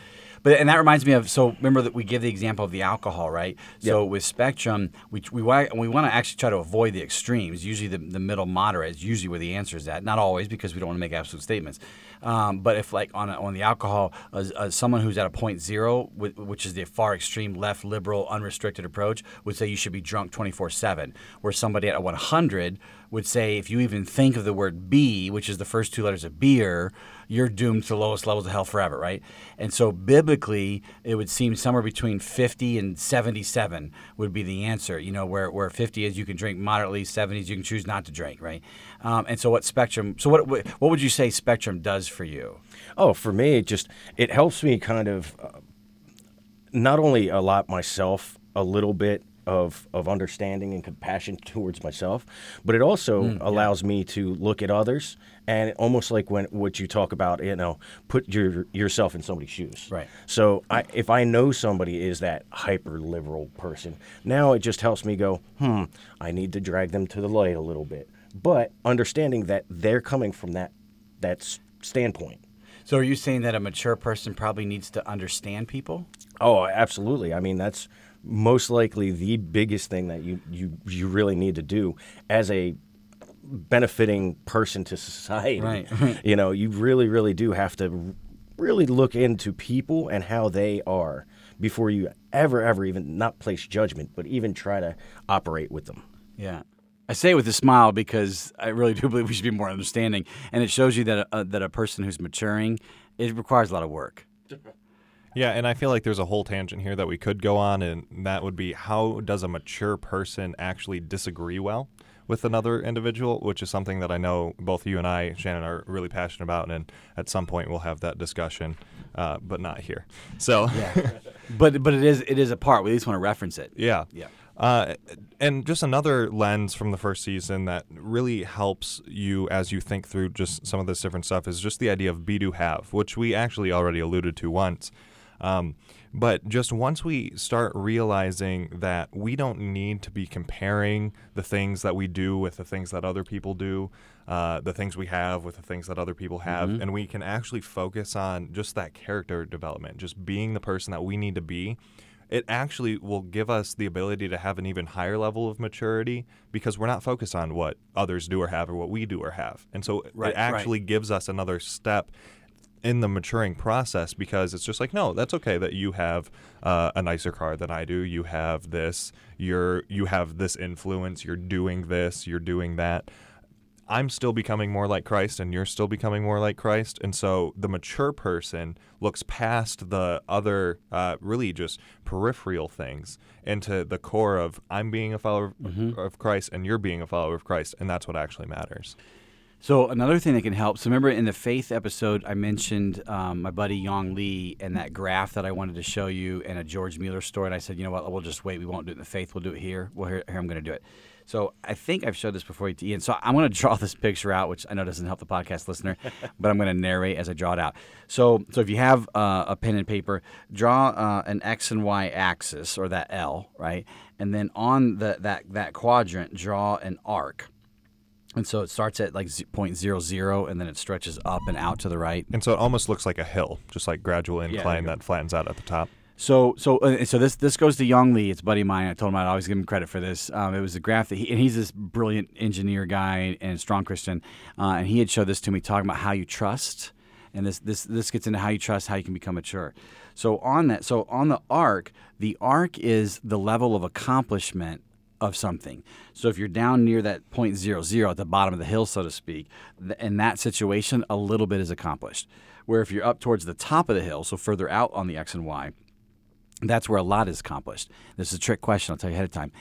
[SPEAKER 1] But and that reminds me of so remember that we give the example of the alcohol, right? So with spectrum, we we we want to actually try to avoid the extremes. Usually, the, the middle moderate is usually where the answer is at. Not always because we don't want to make absolute statements. Um, but if like on a, on the alcohol, uh, uh, someone who's at a point zero, which is the far extreme left liberal unrestricted approach, would say you should be drunk twenty four seven. Where somebody at a one hundred would say if you even think of the word B, which is the first two letters of beer, you're doomed to the lowest levels of hell forever, right? And so biblically, it would seem somewhere between 50 and 77 would be the answer. You know, where, where 50 is you can drink moderately, 70s you can choose not to drink, right? Um, and so what spectrum? So what what would you say spectrum does for you?
[SPEAKER 3] Oh, for me, it just it helps me kind of uh, not only allot myself a little bit of of understanding and compassion towards myself, but it also
[SPEAKER 1] Mm,
[SPEAKER 3] allows me to look at others and almost like when what you talk about, you know, put your yourself in somebody's shoes.
[SPEAKER 1] Right.
[SPEAKER 3] So I, if I know somebody is that hyper liberal person, now it just helps me go, hmm, I need to drag them to the light a little bit, but understanding that they're coming from that that standpoint.
[SPEAKER 1] So are you saying that a mature person probably needs to understand people?
[SPEAKER 3] Oh, absolutely. I mean, that's most likely the biggest thing that you you you really need to do as a benefiting person to society.
[SPEAKER 1] Right.
[SPEAKER 3] you know, you really really do have to really look into people and how they are before you ever ever even not place judgment, but even try to operate with them.
[SPEAKER 1] Yeah. I say it with a smile because I really do believe we should be more understanding, and it shows you that a, that a person who's maturing it requires a lot of work.
[SPEAKER 2] Yeah, and I feel like there's a whole tangent here that we could go on, and that would be how does a mature person actually disagree well with another individual, which is something that I know both you and I, Shannon, are really passionate about, and at some point we'll have that discussion, uh, but not here. So,
[SPEAKER 1] But but it is it is a part. We at least want to reference it.
[SPEAKER 2] yeah.
[SPEAKER 1] Yeah.
[SPEAKER 2] Uh, and just another lens from the first season that really helps you as you think through just some of this different stuff is just the idea of be do have, which we actually already alluded to once. Um, but just once we start realizing that we don't need to be comparing the things that we do with the things that other people do, uh, the things we have with the things that other people have, and we can actually focus on just that character development, just being the person that we need to be, it actually will give us the ability to have an even higher level of maturity because we're not focused on what others do or have or what we do or have. And so
[SPEAKER 1] Right,
[SPEAKER 2] it actually gives us another step in the maturing process because it's just like no that's okay that you have uh, a nicer car than i do you have this you're you have this influence you're doing this you're doing that I'm still becoming more like Christ and you're still becoming more like Christ. And so the mature person looks past the other, uh, really just peripheral things into the core of I'm being a follower of- of Christ and you're being a follower of Christ. And that's what actually matters.
[SPEAKER 1] So another thing that can help. So remember in the faith episode, I mentioned um, my buddy Yong Lee and that graph that I wanted to show you and a George Mueller story. And I said, you know what? We'll just wait. We won't do it in the faith. We'll do it here. Well, here, here I'm going to do it. So I think I've showed this before to Ian. So I'm going to draw this picture out, which I know doesn't help the podcast listener, but I'm going to narrate as I draw it out. So so if you have uh, a pen and paper, draw uh, an x and y axis or that L, right? And then on the that that quadrant, draw an arc. And so it starts at like z- point zero zero, and then it stretches up and out to the right.
[SPEAKER 2] And so it almost looks like a hill, just like gradual incline
[SPEAKER 1] go.
[SPEAKER 2] that flattens out at the top.
[SPEAKER 1] So so uh, so this this goes to Young Lee. It's a buddy of mine. I told him I'd always give him credit for this. Um, it was a graph that he and he's this brilliant engineer guy and strong Christian, uh, and he had showed this to me talking about how you trust. And this this this gets into how you trust, how you can become mature. So on that, so on the arc, the arc is the level of accomplishment of something. So if you're down near that point zero zero at the bottom of the hill, so to speak, in that situation, a little bit is accomplished. Where if you're up towards the top of the hill, so further out on the x and y, that's where a lot is accomplished. This is a trick question. I'll tell you ahead of time.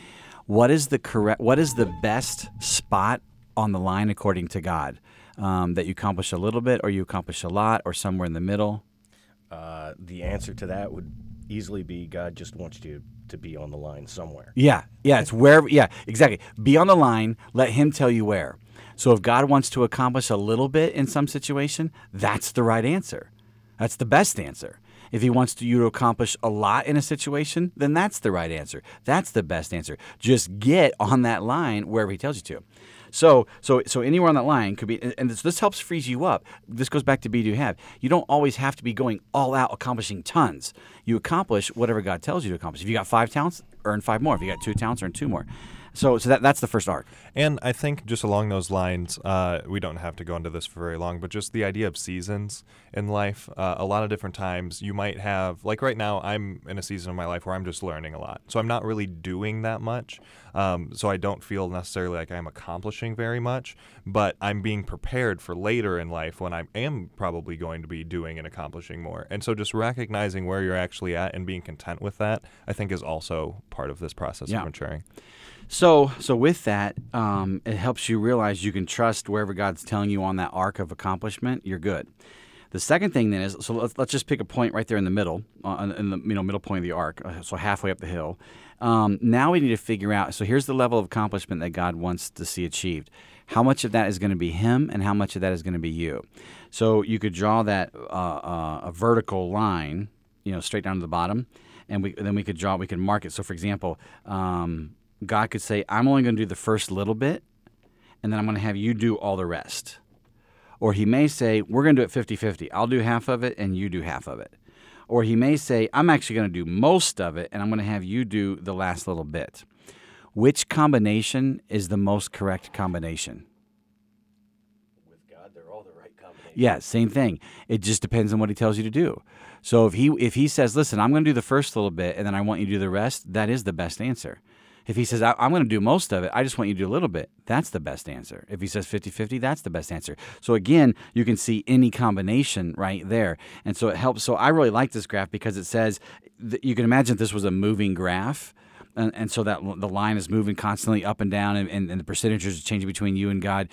[SPEAKER 1] What is the correct? What is the best spot on the line according to God? Um, that you accomplish a little bit, or you accomplish a lot, or somewhere in the middle.
[SPEAKER 3] Uh, the answer to that would easily be God just wants you to be on the line somewhere.
[SPEAKER 1] Yeah, yeah, it's wherever. Yeah, exactly. Be on the line. Let Him tell you where. So if God wants to accomplish a little bit in some situation, that's the right answer. That's the best answer. If he wants to, you to accomplish a lot in a situation, then that's the right answer. That's the best answer. Just get on that line wherever he tells you to. So, so, so anywhere on that line could be, and this, this helps freeze you up. This goes back to be do have. You don't always have to be going all out accomplishing tons. You accomplish whatever God tells you to accomplish. If you got five talents, earn five more. If you got two talents, earn two more. So, so that, that's the first arc.
[SPEAKER 2] And I think just along those lines, uh, we don't have to go into this for very long, but just the idea of seasons in life. Uh, a lot of different times you might have, like right now, I'm in a season of my life where I'm just learning a lot. So I'm not really doing that much. Um, so I don't feel necessarily like I'm accomplishing very much, but I'm being prepared for later in life when I am probably going to be doing and accomplishing more. And so just recognizing where you're actually at and being content with that, I think is also part of this process
[SPEAKER 1] Yeah.
[SPEAKER 2] of maturing.
[SPEAKER 1] So, so with that, um, it helps you realize you can trust wherever God's telling you on that arc of accomplishment. You're good. The second thing then is so let's, let's just pick a point right there in the middle, uh, in- the you know middle point of the arc, uh, so halfway up the hill. Um, now we need to figure out. So here's the level of accomplishment that God wants to see achieved. How much of that is going to be Him, and how much of that is going to be you? So you could draw that uh, uh, a vertical line, you know, straight down to the bottom, and we then we could draw. We could mark it. So for example, um, God could say, "I'm only going to do the first little bit, and then I'm going to have you do all the rest." Or he may say, We're going to do it 50 50. I'll do half of it and you do half of it. Or he may say, I'm actually going to do most of it and I'm going to have you do the last little bit. Which combination is the most correct combination?
[SPEAKER 3] With God, they're all the right combination.
[SPEAKER 1] Yeah, same thing. It just depends on what he tells you to do. So if he if he says, "Listen, I'm going to do the first little bit, and then I want you to do the rest," that is the best answer. If he says, I- "I'm going to do most of it, I just want you to do a little bit," that's the best answer. If he says 50-50, that's the best answer. So again, you can see any combination right there, and so it helps. So I really like this graph because it says you can imagine this was a moving graph and, and so that the line is moving constantly up and down, and, and, and the percentages are changing between you and God.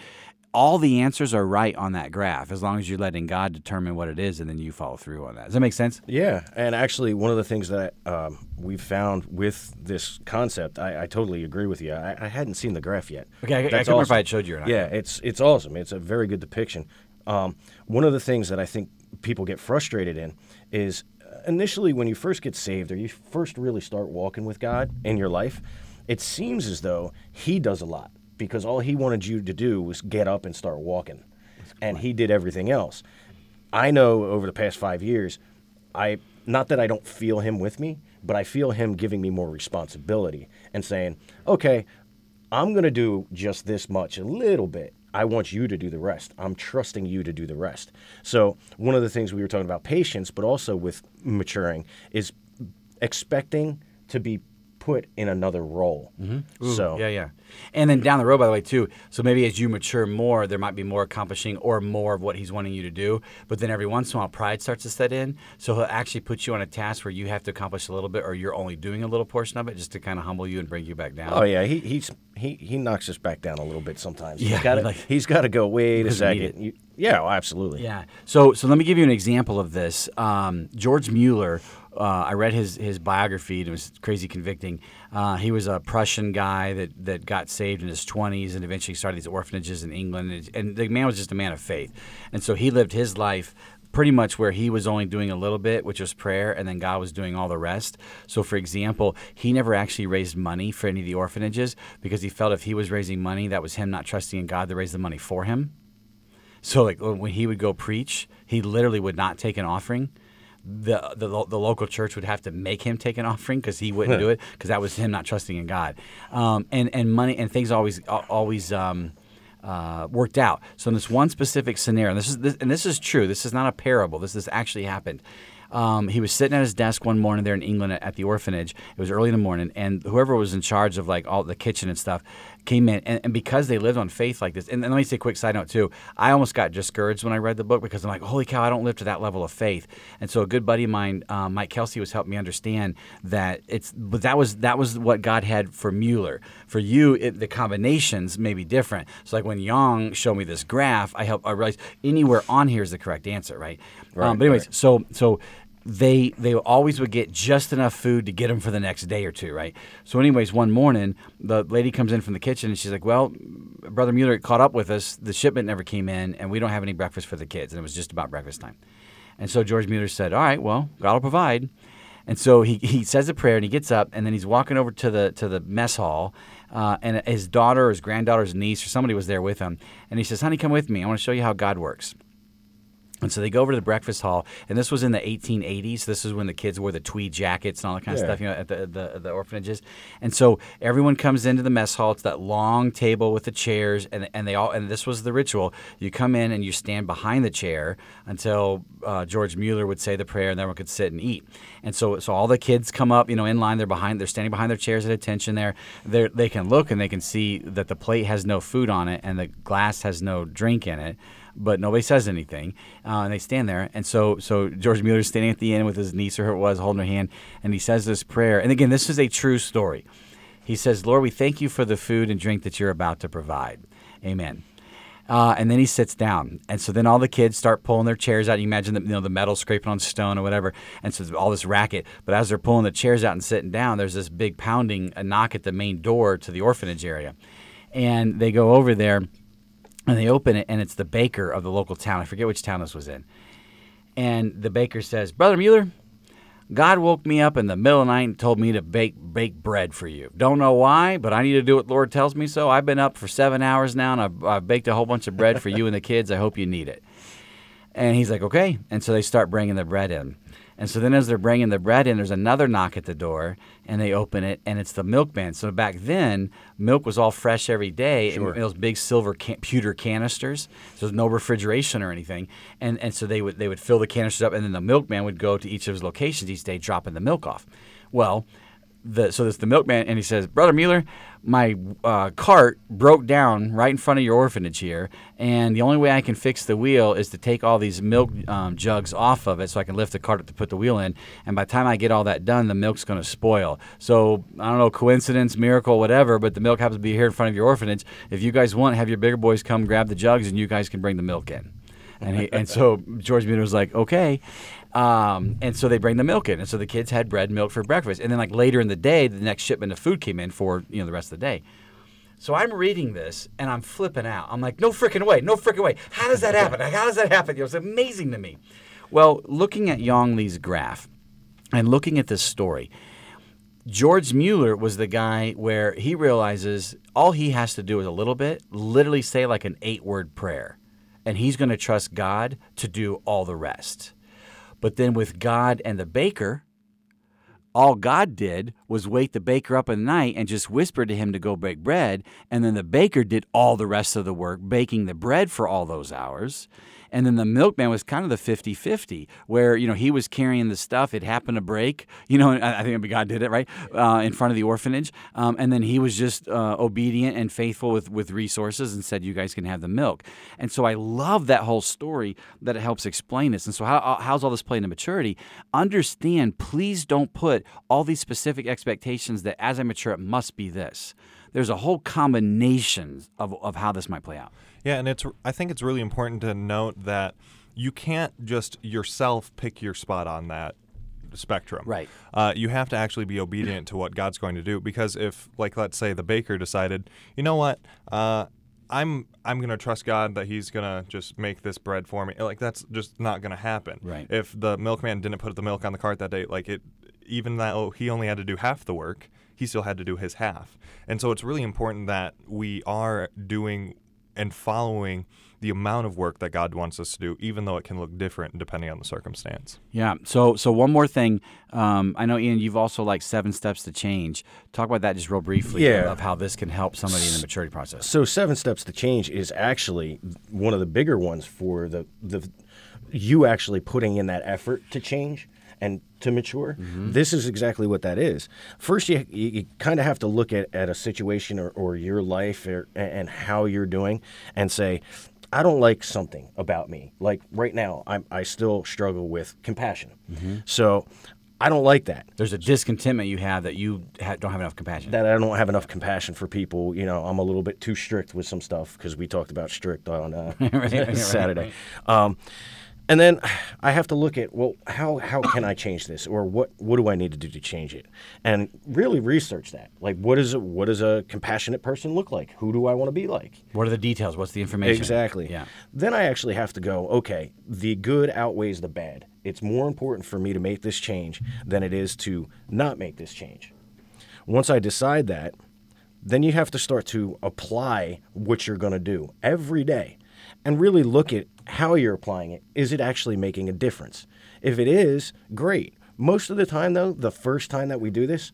[SPEAKER 1] All the answers are right on that graph as long as you're letting God determine what it is, and then you follow through on that. Does that make sense?
[SPEAKER 3] Yeah, and actually, one of the things that um, we've found with this concept, I, I totally agree with you. I, I hadn't seen the graph yet.
[SPEAKER 1] Okay, I, I
[SPEAKER 3] That's
[SPEAKER 1] couldn't remember if I had showed you or not.
[SPEAKER 3] Yeah, it's it's awesome. It's a very good depiction. Um, one of the things that I think people get frustrated in is uh, initially when you first get saved or you first really start walking with God in your life, it seems as though He does a lot because all He wanted you to do was get up and start walking, and He did everything else. I know over the past five years, I not that I don't feel him with me, but I feel him giving me more responsibility and saying, "Okay, I'm going to do just this much, a little bit. I want you to do the rest. I'm trusting you to do the rest." So, one of the things we were talking about patience, but also with maturing is expecting to be put in another role. So,
[SPEAKER 1] Yeah, yeah. And then down the road, by the way, too. So maybe as you mature more, there might be more accomplishing or more of what he's wanting you to do. But then every once in a while, pride starts to set in. So he'll actually put you on a task where you have to accomplish a little bit, or you're only doing a little portion of it, just to kind of humble you and bring you back down.
[SPEAKER 3] Oh yeah, he he's he he knocks us back down a little bit sometimes.
[SPEAKER 1] Yeah,
[SPEAKER 3] he's got to
[SPEAKER 1] like-
[SPEAKER 3] to go. Wait a second. You, yeah, oh, absolutely.
[SPEAKER 1] Yeah. So so let me give you an example of this. Um, George Mueller. Uh, I read his his biography. and It was crazy convicting. Uh, he was a Prussian guy that, that got saved in his 20s and eventually started these orphanages in England. And, and the man was just a man of faith. And so he lived his life pretty much where he was only doing a little bit, which was prayer, and then God was doing all the rest. So, for example, he never actually raised money for any of the orphanages because he felt if he was raising money, that was him not trusting in God to raise the money for him. So like when he would go preach, he literally would not take an offering. The the, the local church would have to make him take an offering because he wouldn't do it because that was him not trusting in God. Um, and and money and things always always um, uh, worked out. So in this one specific scenario, and this is this, and this is true. This is not a parable. This has actually happened. Um, he was sitting at his desk one morning there in England at, at the orphanage. It was early in the morning, and whoever was in charge of like all the kitchen and stuff came in. And, and because they lived on faith like this, and, and let me say a quick side note too. I almost got discouraged when I read the book because I'm like, holy cow, I don't live to that level of faith. And so a good buddy of mine, um, Mike Kelsey, was helping me understand that it's. But that was that was what God had for Mueller. For you, it, the combinations may be different. So like when Young showed me this graph, I helped I realized anywhere on here is the correct answer, right? um, but anyways, so so they they always would get just enough food to get them for the next day or two, right? So, anyways, one morning the lady comes in from the kitchen and she's like, "Well, brother Mueller caught up with us. The shipment never came in, and we don't have any breakfast for the kids." And it was just about breakfast time. And so George Mueller said, "All right, well, God will provide." And so he, he says a prayer and he gets up and then he's walking over to the to the mess hall, uh, and his daughter or his granddaughter's niece or somebody was there with him, and he says, "Honey, come with me. I want to show you how God works." And so they go over to the breakfast hall, and this was in the 1880s. This is when the kids wore the tweed jackets and all that kind of
[SPEAKER 3] Yeah.
[SPEAKER 1] stuff, you know, at the, the the orphanages. And so everyone comes into the mess hall. It's that long table with the chairs, and and they all and this was the ritual. You come in and you stand behind the chair until uh, George Mueller would say the prayer, and everyone could sit and eat. And so so all the kids come up, you know, in line. They're behind. They're standing behind their chairs at attention. There, they they can look and they can see that the plate has no food on it and the glass has no drink in it but nobody says anything, uh, and they stand there. And so, so George Mueller's standing at the end with his niece or who it was holding her hand, and he says this prayer. And again, this is a true story. He says, "Lord, we thank you for the food and drink that you're about to provide. Amen." Uh, and then he sits down, and so then all the kids start pulling their chairs out. You imagine the, you know the metal scraping on stone or whatever, and so all this racket. But as they're pulling the chairs out and sitting down, there's this big pounding, a knock at the main door to the orphanage area, and they go over there and they open it and it's the baker of the local town. I forget which town this was in. And the baker says, "Brother Mueller, God woke me up in the middle of the night and told me to bake bake bread for you. Don't know why, but I need to do what Lord tells me so. I've been up for seven hours now and I've, I've baked a whole bunch of bread for you and the kids. I hope you need it." And he's like, "Okay." And so they start bringing the bread in. And so then, as they're bringing the bread in, there's another knock at the door, and they open it, and it's the milkman. So back then, milk was all fresh every day in those big silver can- pewter canisters. So there's no refrigeration or anything, and and so they would they would fill the canisters up, and then the milkman would go to each of his locations each day, dropping the milk off. Well, the so it's the milkman, and he says, "Brother Mueller, my uh, cart broke down right in front of your orphanage here, and the only way I can fix the wheel is to take all these milk um, jugs off of it, so I can lift the cart up to put the wheel in. And by the time I get all that done, the milk's going to spoil. So I don't know, coincidence, miracle, whatever, but the milk happens to be here in front of your orphanage. If you guys want, have your bigger boys come grab the jugs, and you guys can bring the milk in." And he, and so George Mueller was like, okay. Um, and so they bring the milk in, and so the kids had bread and milk for breakfast. And then like later in the day, the next shipment of food came in for you know the rest of the day. So I'm reading this and I'm flipping out. I'm like, no freaking way, no freaking way. How does that happen? How does that happen? It was amazing to me. Well, looking at Yong Lee's graph and looking at this story, George Mueller was the guy where he realizes all he has to do is a little bit, literally say like an eight word prayer, and he's going to trust God to do all the rest. But then with God and the baker, all God did was wake the baker up the night and just whisper to him to go bake bread. And then the baker did all the rest of the work, baking the bread for all those hours. And then the milkman was kind of the 50 50, where, you know, he was carrying the stuff. It happened to break, you know, I think God did it, right? Uh, in front of the orphanage. Um, and then he was just uh, obedient and faithful with, with resources and said, you guys can have the milk. And so I love that whole story that it helps explain this. And so, how, how's all this play into maturity? Understand, please don't put all these specific expectations that as I mature, it must be this. There's a whole combination of, of how this might play out.
[SPEAKER 2] Yeah, and it's I think it's really important to note that you can't just yourself pick your spot on that spectrum.
[SPEAKER 1] Right.
[SPEAKER 2] Uh, you have to actually be obedient to what God's going to do because if, like, let's say the baker decided, you know what, uh, I'm I'm gonna trust God that He's gonna just make this bread for me. Like that's just not gonna happen.
[SPEAKER 1] Right.
[SPEAKER 2] If the milkman didn't put the milk on the cart that day, like it, even though he only had to do half the work, he still had to do his half. And so it's really important that we are doing and following the amount of work that God wants us to do, even though it can look different depending on the circumstance.
[SPEAKER 1] Yeah. So, so one more thing. Um, I know, Ian, you've also like seven steps to change. Talk about that just real briefly.
[SPEAKER 3] Yeah.
[SPEAKER 1] Of how this can help somebody in the maturity process.
[SPEAKER 3] So seven steps to change is actually one of the bigger ones for the the you actually putting in that effort to change and to mature. This is exactly what that is. First, you, you, you kind of have to look at, at a situation or, or your life or, and how you're doing and say, I don't like something about me. Like right now, I'm, I still struggle with compassion. So I don't like that.
[SPEAKER 1] There's a discontentment you have that you ha- don't have enough compassion.
[SPEAKER 3] that I don't have enough compassion for people. You know, I'm a little bit too strict with some stuff because we talked about strict on uh,
[SPEAKER 1] right,
[SPEAKER 3] Saturday. Um, And then I have to look at well, how how can I change this, or what what do I need to do to change it, and really research that. Like, what is what does a compassionate person look like? Who do I want to be like?
[SPEAKER 1] What are the details? What's the information?
[SPEAKER 3] Exactly.
[SPEAKER 1] Yeah.
[SPEAKER 3] Then I actually have to go. Okay, the good outweighs the bad. It's more important for me to make this change than it is to not make this change. Once I decide that, then you have to start to apply what you're going to do every day and really look at how you're applying it. Is it actually making a difference? If it is, great. Most of the time, though, the first time that we do this,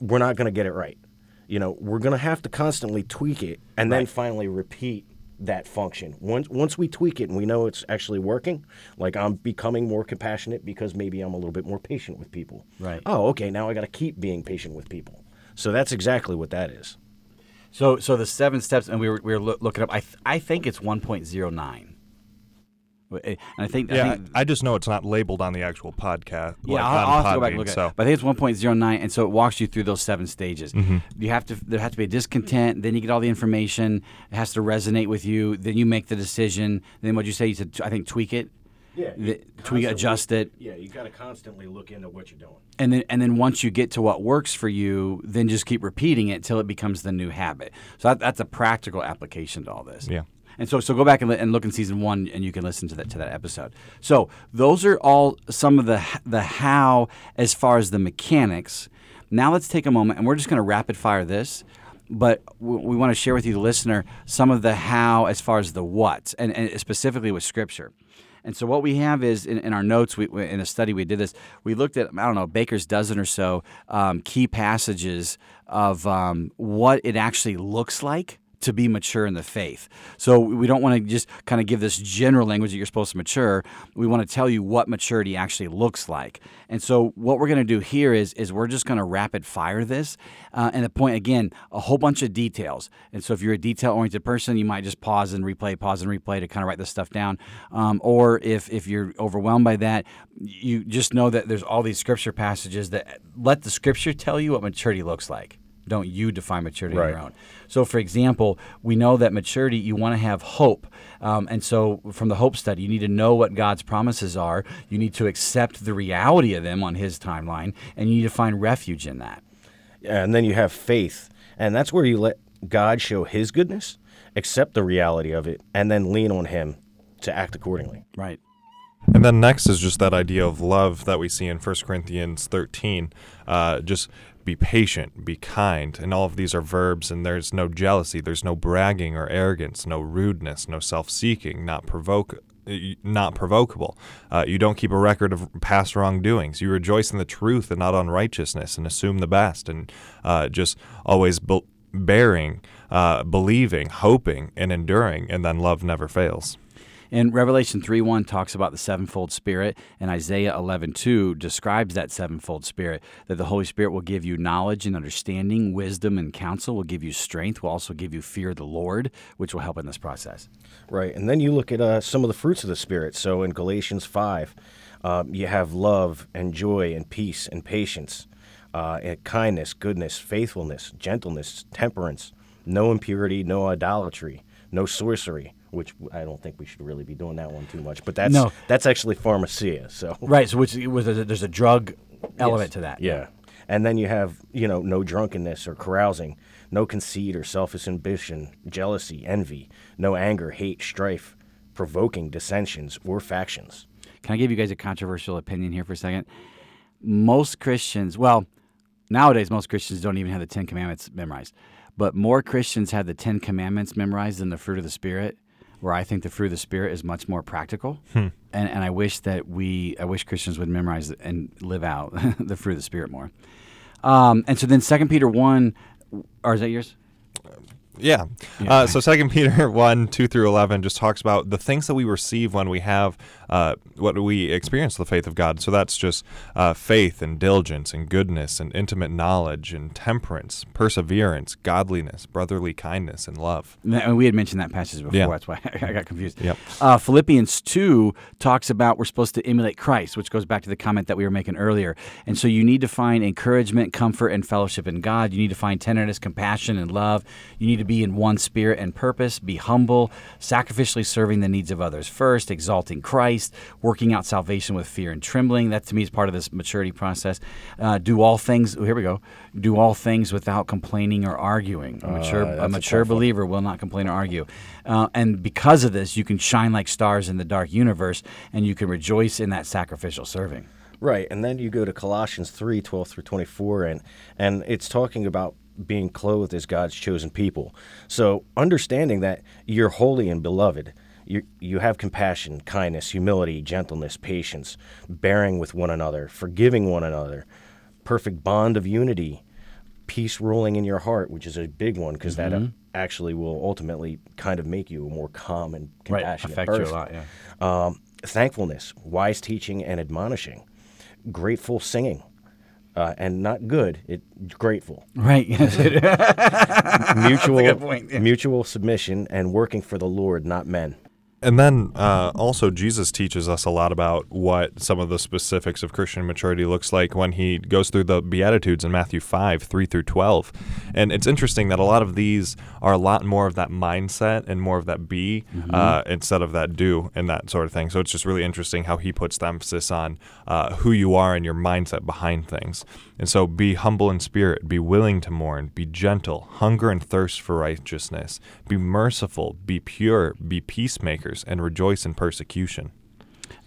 [SPEAKER 3] we're not going to get it right. You know, we're going to have to constantly tweak it and then finally repeat that function. Once once we tweak it and we know it's actually working, like I'm becoming more compassionate because maybe I'm a little bit more patient with people.
[SPEAKER 1] Right.
[SPEAKER 3] Oh, okay, now I got to keep being patient with people. So that's exactly what that is.
[SPEAKER 1] So, so the seven steps, and we were, we were loo- looking up. I, th- I think it's 1.09. And I think, I
[SPEAKER 2] Yeah,
[SPEAKER 1] think
[SPEAKER 2] I just know it's not labeled on the actual podcast.
[SPEAKER 1] Yeah,
[SPEAKER 2] like,
[SPEAKER 1] I'll, I'll have to go back and look at
[SPEAKER 2] so.
[SPEAKER 1] it. But I think it's 1.09, and so it walks you through those seven stages.
[SPEAKER 2] Mm-hmm.
[SPEAKER 1] You have to there has to be a discontent, then you get all the information. It has to resonate with you. Then you make the decision. Then what you say? You said I think tweak it.
[SPEAKER 3] Yeah,
[SPEAKER 1] The- tweak, adjust it,
[SPEAKER 3] Yeah, you got to constantly look into what you're doing.
[SPEAKER 1] and then and then once you get to what works for you, then just keep repeating it till it becomes the new habit. So that, that's a practical application to all this.
[SPEAKER 2] Yeah.
[SPEAKER 1] And so, so go back and, li- and look in season one, and you can listen to that to that episode. So those are all some of the the how as far as the mechanics. Now let's take a moment, and we're just going to rapid fire this. But we, want to share with you, the listener, some of the how as far as the what, and, and specifically with Scripture. And so what we have is in, in our notes, we- in a study we did this, we looked at, I don't know, Baker's dozen or so um, key passages of um, what it actually looks like to be mature in the faith. So we don't want to just kind of give this general language that you're supposed to mature. We want to tell you what maturity actually looks like. And so what we're going to do here is is we're just going to rapid fire this. Uh, and the point again, a whole bunch of details. And so if you're a detail oriented person, you might just pause and replay, pause and replay to kind of write this stuff down. Um, or if if you're overwhelmed by that, you just know that there's all these scripture passages that let the scripture tell you what maturity looks like. Don't you define maturity on your own. So, for example, we know that maturity, you want to have hope. Um, and so, from the hope study, you need to know what God's promises are. You need to accept the reality of them on His timeline, and you need to find refuge in that.
[SPEAKER 3] Yeah, And then you have faith, and that's where you let God show His goodness, accept the reality of it, and then lean on Him to act accordingly.
[SPEAKER 1] Right.
[SPEAKER 2] And then next is just that idea of love that we see in 1 Corinthians 13. Uh, just be patient, be kind. And all of these are verbs, and there's no jealousy, there's no bragging or arrogance, no rudeness, no self seeking, not provoke. Not provocable. Uh, you don't keep a record of past wrongdoings. You rejoice in the truth and not unrighteousness, and assume the best, and uh, just always be- bearing, uh, believing, hoping, and enduring, and then love never fails.
[SPEAKER 1] And Revelation 3 1 talks about the sevenfold Spirit, and Isaiah 11 2 describes that sevenfold Spirit that the Holy Spirit will give you knowledge and understanding, wisdom and counsel, will give you strength, will also give you fear of the Lord, which will help in this process.
[SPEAKER 3] Right. And then you look at uh, some of the fruits of the Spirit. So in Galatians 5, um, you have love and joy and peace and patience, uh, and kindness, goodness, faithfulness, gentleness, temperance, no impurity, no idolatry, no sorcery. Which I don't think we should really be doing that one too much, but that's
[SPEAKER 1] No.
[SPEAKER 3] that's actually pharmakeia. So
[SPEAKER 1] Right. So, which was a, there's a drug element to that.
[SPEAKER 3] Yeah. And then you have, you know, no drunkenness or carousing, no conceit or selfish ambition, jealousy, envy, no anger, hate, strife, provoking dissensions or factions.
[SPEAKER 1] Can I give you guys a controversial opinion here for a second? Most Christians, well, nowadays most Christians don't even have the Ten Commandments memorized, but more Christians have the Ten Commandments memorized than the fruit of the Spirit. Where I think the fruit of the Spirit is much more practical, and, and I wish that we, I wish Christians would memorize and live out the fruit of the Spirit more. Um, and so then Second Peter one, or is that yours?
[SPEAKER 2] Yeah. Uh, so Second Peter one two through eleven just talks about the things that we receive when we have uh, what we experience the faith of God. So that's just uh, faith and diligence and goodness and intimate knowledge and temperance, perseverance, godliness, brotherly kindness, and love.
[SPEAKER 1] And we had mentioned that passage before.
[SPEAKER 2] Yeah.
[SPEAKER 1] That's why I got confused.
[SPEAKER 2] Yep.
[SPEAKER 1] Uh, Philippians 2 talks about we're supposed to emulate Christ, which goes back to the comment that we were making earlier. And so you need to find encouragement, comfort, and fellowship in God. You need to find tenderness, compassion, and love. You need to be in one spirit and purpose, be humble, sacrificially serving the needs of others first, exalting Christ, working out salvation with fear and trembling. That to me is part of this maturity process. Uh, do all things, oh, here we go, do all things without complaining or arguing. A mature,
[SPEAKER 3] that's
[SPEAKER 1] a
[SPEAKER 3] a
[SPEAKER 1] mature
[SPEAKER 3] one.
[SPEAKER 1] believer will not complain or argue. Uh, and because of this, you can shine like stars in the dark universe and you can rejoice in that sacrificial serving.
[SPEAKER 3] Right, and then you go to Colossians 3, 12 through 24, and, and it's talking about being clothed as God's chosen people. So understanding that you're holy and beloved, you, you have compassion, kindness, humility, gentleness, patience, bearing with one another, forgiving one another, perfect bond of unity, peace ruling in your heart, which is a big one because that uh, actually will ultimately kind of make you a more calm and compassionate
[SPEAKER 1] affect you a
[SPEAKER 3] person
[SPEAKER 1] lot, yeah.
[SPEAKER 3] um, thankfulness, wise teaching and admonishing, grateful singing, uh, and not good, it grateful,
[SPEAKER 1] Right.
[SPEAKER 3] mutual
[SPEAKER 1] yeah.
[SPEAKER 3] mutual submission, and working for the Lord, not men.
[SPEAKER 2] And then uh, also, Jesus teaches us a lot about what some of the specifics of Christian maturity looks like when he goes through the Beatitudes in Matthew 5, 3 through 12. And it's interesting that a lot of these are a lot more of that mindset and more of that be uh, instead of that do and that sort of thing. So it's just really interesting how he puts the emphasis on uh, who you are and your mindset behind things. And so be humble in spirit, be willing to mourn, be gentle, hunger and thirst for righteousness, be merciful, be pure, be peacemakers, and rejoice in persecution.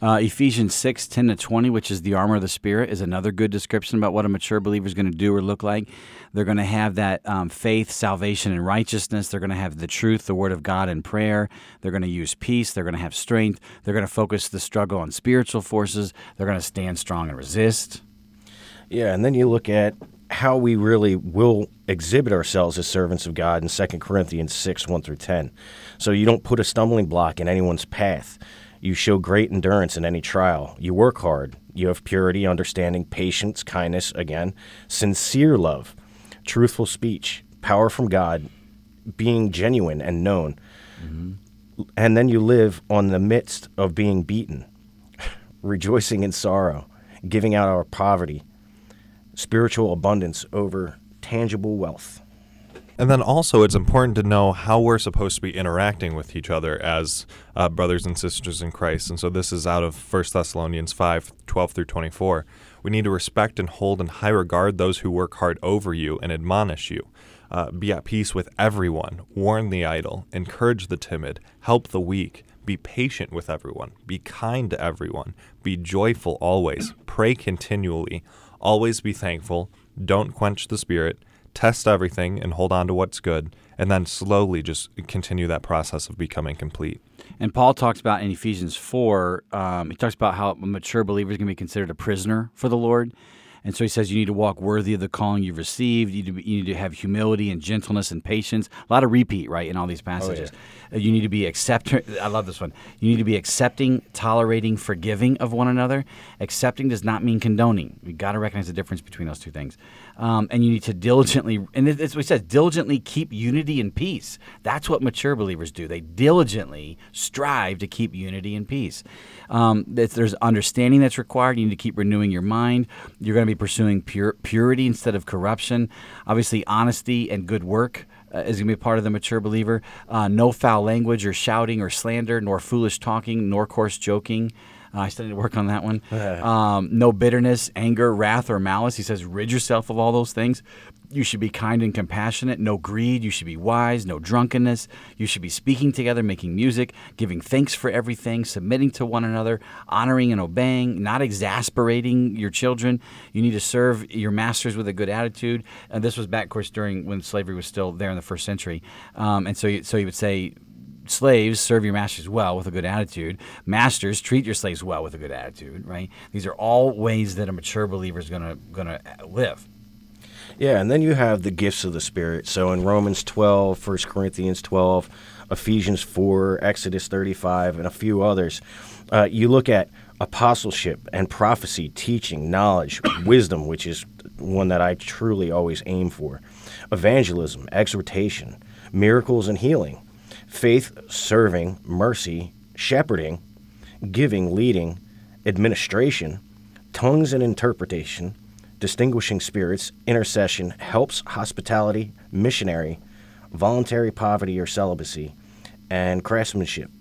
[SPEAKER 1] Uh, Ephesians 6, 10 to 20, which is the armor of the Spirit, is another good description about what a mature believer is going to do or look like. They're going to have that um, faith, salvation, and righteousness. They're going to have the truth, the Word of God, and prayer. They're going to use peace. They're going to have strength. They're going to focus the struggle on spiritual forces. They're going to stand strong and resist.
[SPEAKER 3] Yeah, and then you look at how we really will exhibit ourselves as servants of God in 2 Corinthians 6, 1 through 10. So you don't put a stumbling block in anyone's path. You show great endurance in any trial. You work hard. You have purity, understanding, patience, kindness, again, sincere love, truthful speech, power from God, being genuine and known. Mm-hmm. And then you live on the midst of being beaten, rejoicing in sorrow, giving out our poverty, spiritual abundance over tangible wealth.
[SPEAKER 2] And then also, it's important to know how we're supposed to be interacting with each other as uh, brothers and sisters in Christ. And so this is out of 1 Thessalonians 5 12 through 24. We need to respect and hold in high regard those who work hard over you and admonish you. Uh, be at peace with everyone, warn the idle, encourage the timid, help the weak, be patient with everyone, be kind to everyone, be joyful always, pray continually, always be thankful, don't quench the spirit, test everything and hold on to what's good, and then slowly just continue that process of becoming complete.
[SPEAKER 1] And Paul talks about in Ephesians 4, um, he talks about how a mature believer is going to be considered a prisoner for the Lord. And so he says you need to walk worthy of the calling you've received. You need, to be, you need to have humility and gentleness and patience. A lot of repeat, right, in all these passages. Uh, You need to be accept. I love this one. You need to be accepting, tolerating, forgiving of one another. Accepting does not mean condoning. We got to recognize the difference between those two things. Um, and you need to diligently, and what he says, diligently keep unity and peace. That's what mature believers do. They diligently strive to keep unity and peace. Um, there's, understanding that's required. You need to keep renewing your mind. You're going to be pursuing pure, purity instead of corruption. Obviously, honesty and good work uh, is going to be part of the mature believer. Uh, no foul language or shouting or slander, nor foolish talking, nor coarse joking. Uh, I still need to work on that one. Um, no bitterness, anger, wrath, or malice. He says, rid yourself of all those things. You should be kind and compassionate. No greed. You should be wise. No drunkenness. You should be speaking together, making music, giving thanks for everything, submitting to one another, honoring and obeying, not exasperating your children. You need to serve your masters with a good attitude. And this was back, of course, during when slavery was still there in the first century. Um, and so, you, so he would say, slaves serve your masters well with a good attitude. Masters treat your slaves well with a good attitude right? These are all ways that a mature believer is going to going to live.
[SPEAKER 3] Yeah, and then you have the gifts of the Spirit. So in Romans 12, 1 Corinthians 12, Ephesians 4, Exodus 35, and a few others, uh, you look at apostleship and prophecy, teaching, knowledge, wisdom, which is one that I truly always aim for, evangelism, exhortation, miracles and healing, faith, serving, mercy, shepherding, giving, leading, administration, tongues and interpretation, distinguishing spirits, intercession, helps, hospitality, missionary, voluntary poverty or celibacy, and craftsmanship.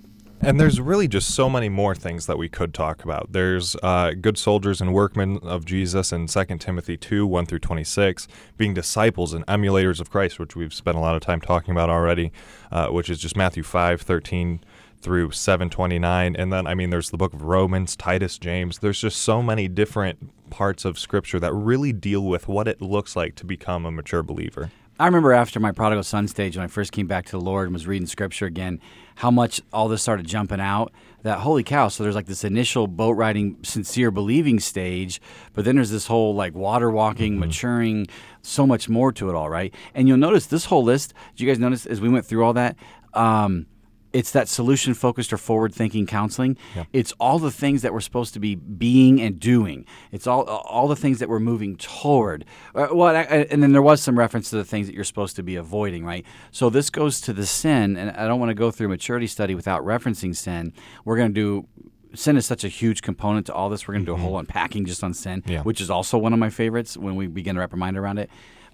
[SPEAKER 2] And there's really just so many more things that we could talk about. There's uh, good soldiers and workmen of Jesus in 2 Timothy 2 1 through 26, being disciples and emulators of Christ, which we've spent a lot of time talking about already, uh, which is just Matthew 5 13 through 729 and then i mean there's the book of romans titus james. There's just so many different parts of scripture that really deal with what it looks like to become a mature believer
[SPEAKER 1] I remember after my prodigal son stage when I first came back to the Lord and was reading scripture again, how much all this started jumping out. That holy cow! So there's like this initial boat riding, sincere believing stage, but then there's this whole like water walking, maturing, so much more to it all, right? And you'll notice this whole list. Did you guys notice as we went through all that? Um, it's that solution focused or forward thinking counseling. It's all the things that we're supposed to be being and doing. It's all all the things that we're moving toward. Uh, well, I- I- and then there was some reference to the things that you're supposed to be avoiding, right? So this goes to the sin, and I don't want to go through a maturity study without referencing sin. We're going to do. Sin is such a huge component to all this. We're going to do a whole unpacking just on sin,
[SPEAKER 2] Yeah.
[SPEAKER 1] which is also one of my favorites when we begin to wrap our mind around it.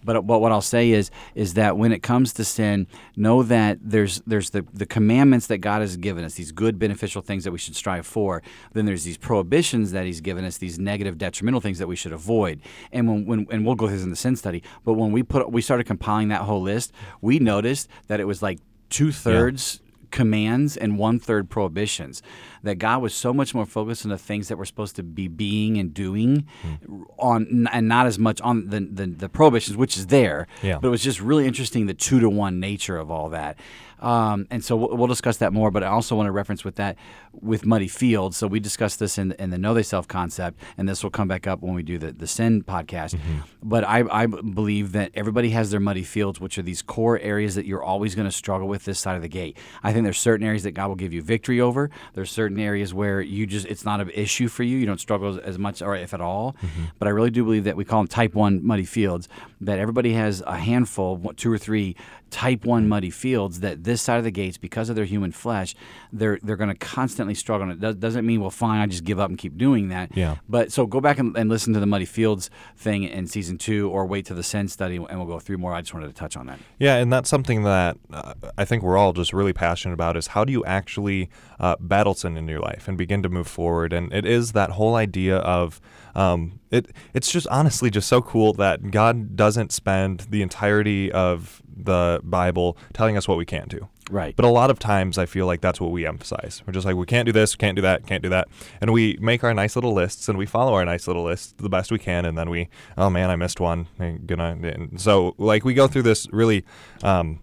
[SPEAKER 1] But, but what I'll say is is that when it comes to sin, know that there's there's the, the commandments that God has given us, these good beneficial things that we should strive for. Then there's these prohibitions that He's given us, these negative detrimental things that we should avoid. And when, when and we'll go through this in the sin study. But when we put we started compiling that whole list, we noticed that it was like two thirds commands and one third prohibitions. That God was so much more focused on the things that we're supposed to be being and doing, hmm. on and not as much on the the, the prohibitions, which is there.
[SPEAKER 2] Yeah.
[SPEAKER 1] But it was just really interesting the two to one nature of all that. Um, and so we'll, we'll discuss that more. But I also want to reference with that with muddy fields. So we discussed this in, in the Know Thyself concept, and this will come back up when we do the the sin podcast. But I, I believe that everybody has their muddy fields, which are these core areas that you're always going to struggle with this side of the gate. I think there's certain areas that God will give you victory over. There's certain areas where you just it's not an issue for you. You don't struggle as, as much or if at all. But I really do believe that we call them type one muddy fields. That everybody has a handful, two or three type one muddy fields that this side of the gates, because of their human flesh, they're they're going to constantly struggle. And it does, doesn't mean well, fine, I just give up and keep doing that.
[SPEAKER 2] Yeah.
[SPEAKER 1] But so go back and, and listen to the muddy fields thing in season two, or wait to the sin study, and we'll go through more. I just wanted to touch on that.
[SPEAKER 2] Yeah, and that's something that uh, I think we're all just really passionate about is how do you actually uh, battle sin in your life and begin to move forward? And it is that whole idea of um, it. It's just honestly just so cool that God doesn't spend the entirety of the Bible telling us what we can't do.
[SPEAKER 1] Right.
[SPEAKER 2] But a lot of times I feel like that's what we emphasize. We're just like, we can't do this, can't do that, can't do that. And we make our nice little lists and we follow our nice little lists the best we can. And then we, oh man, I missed one. I'm gonna, and so like we go through this really um,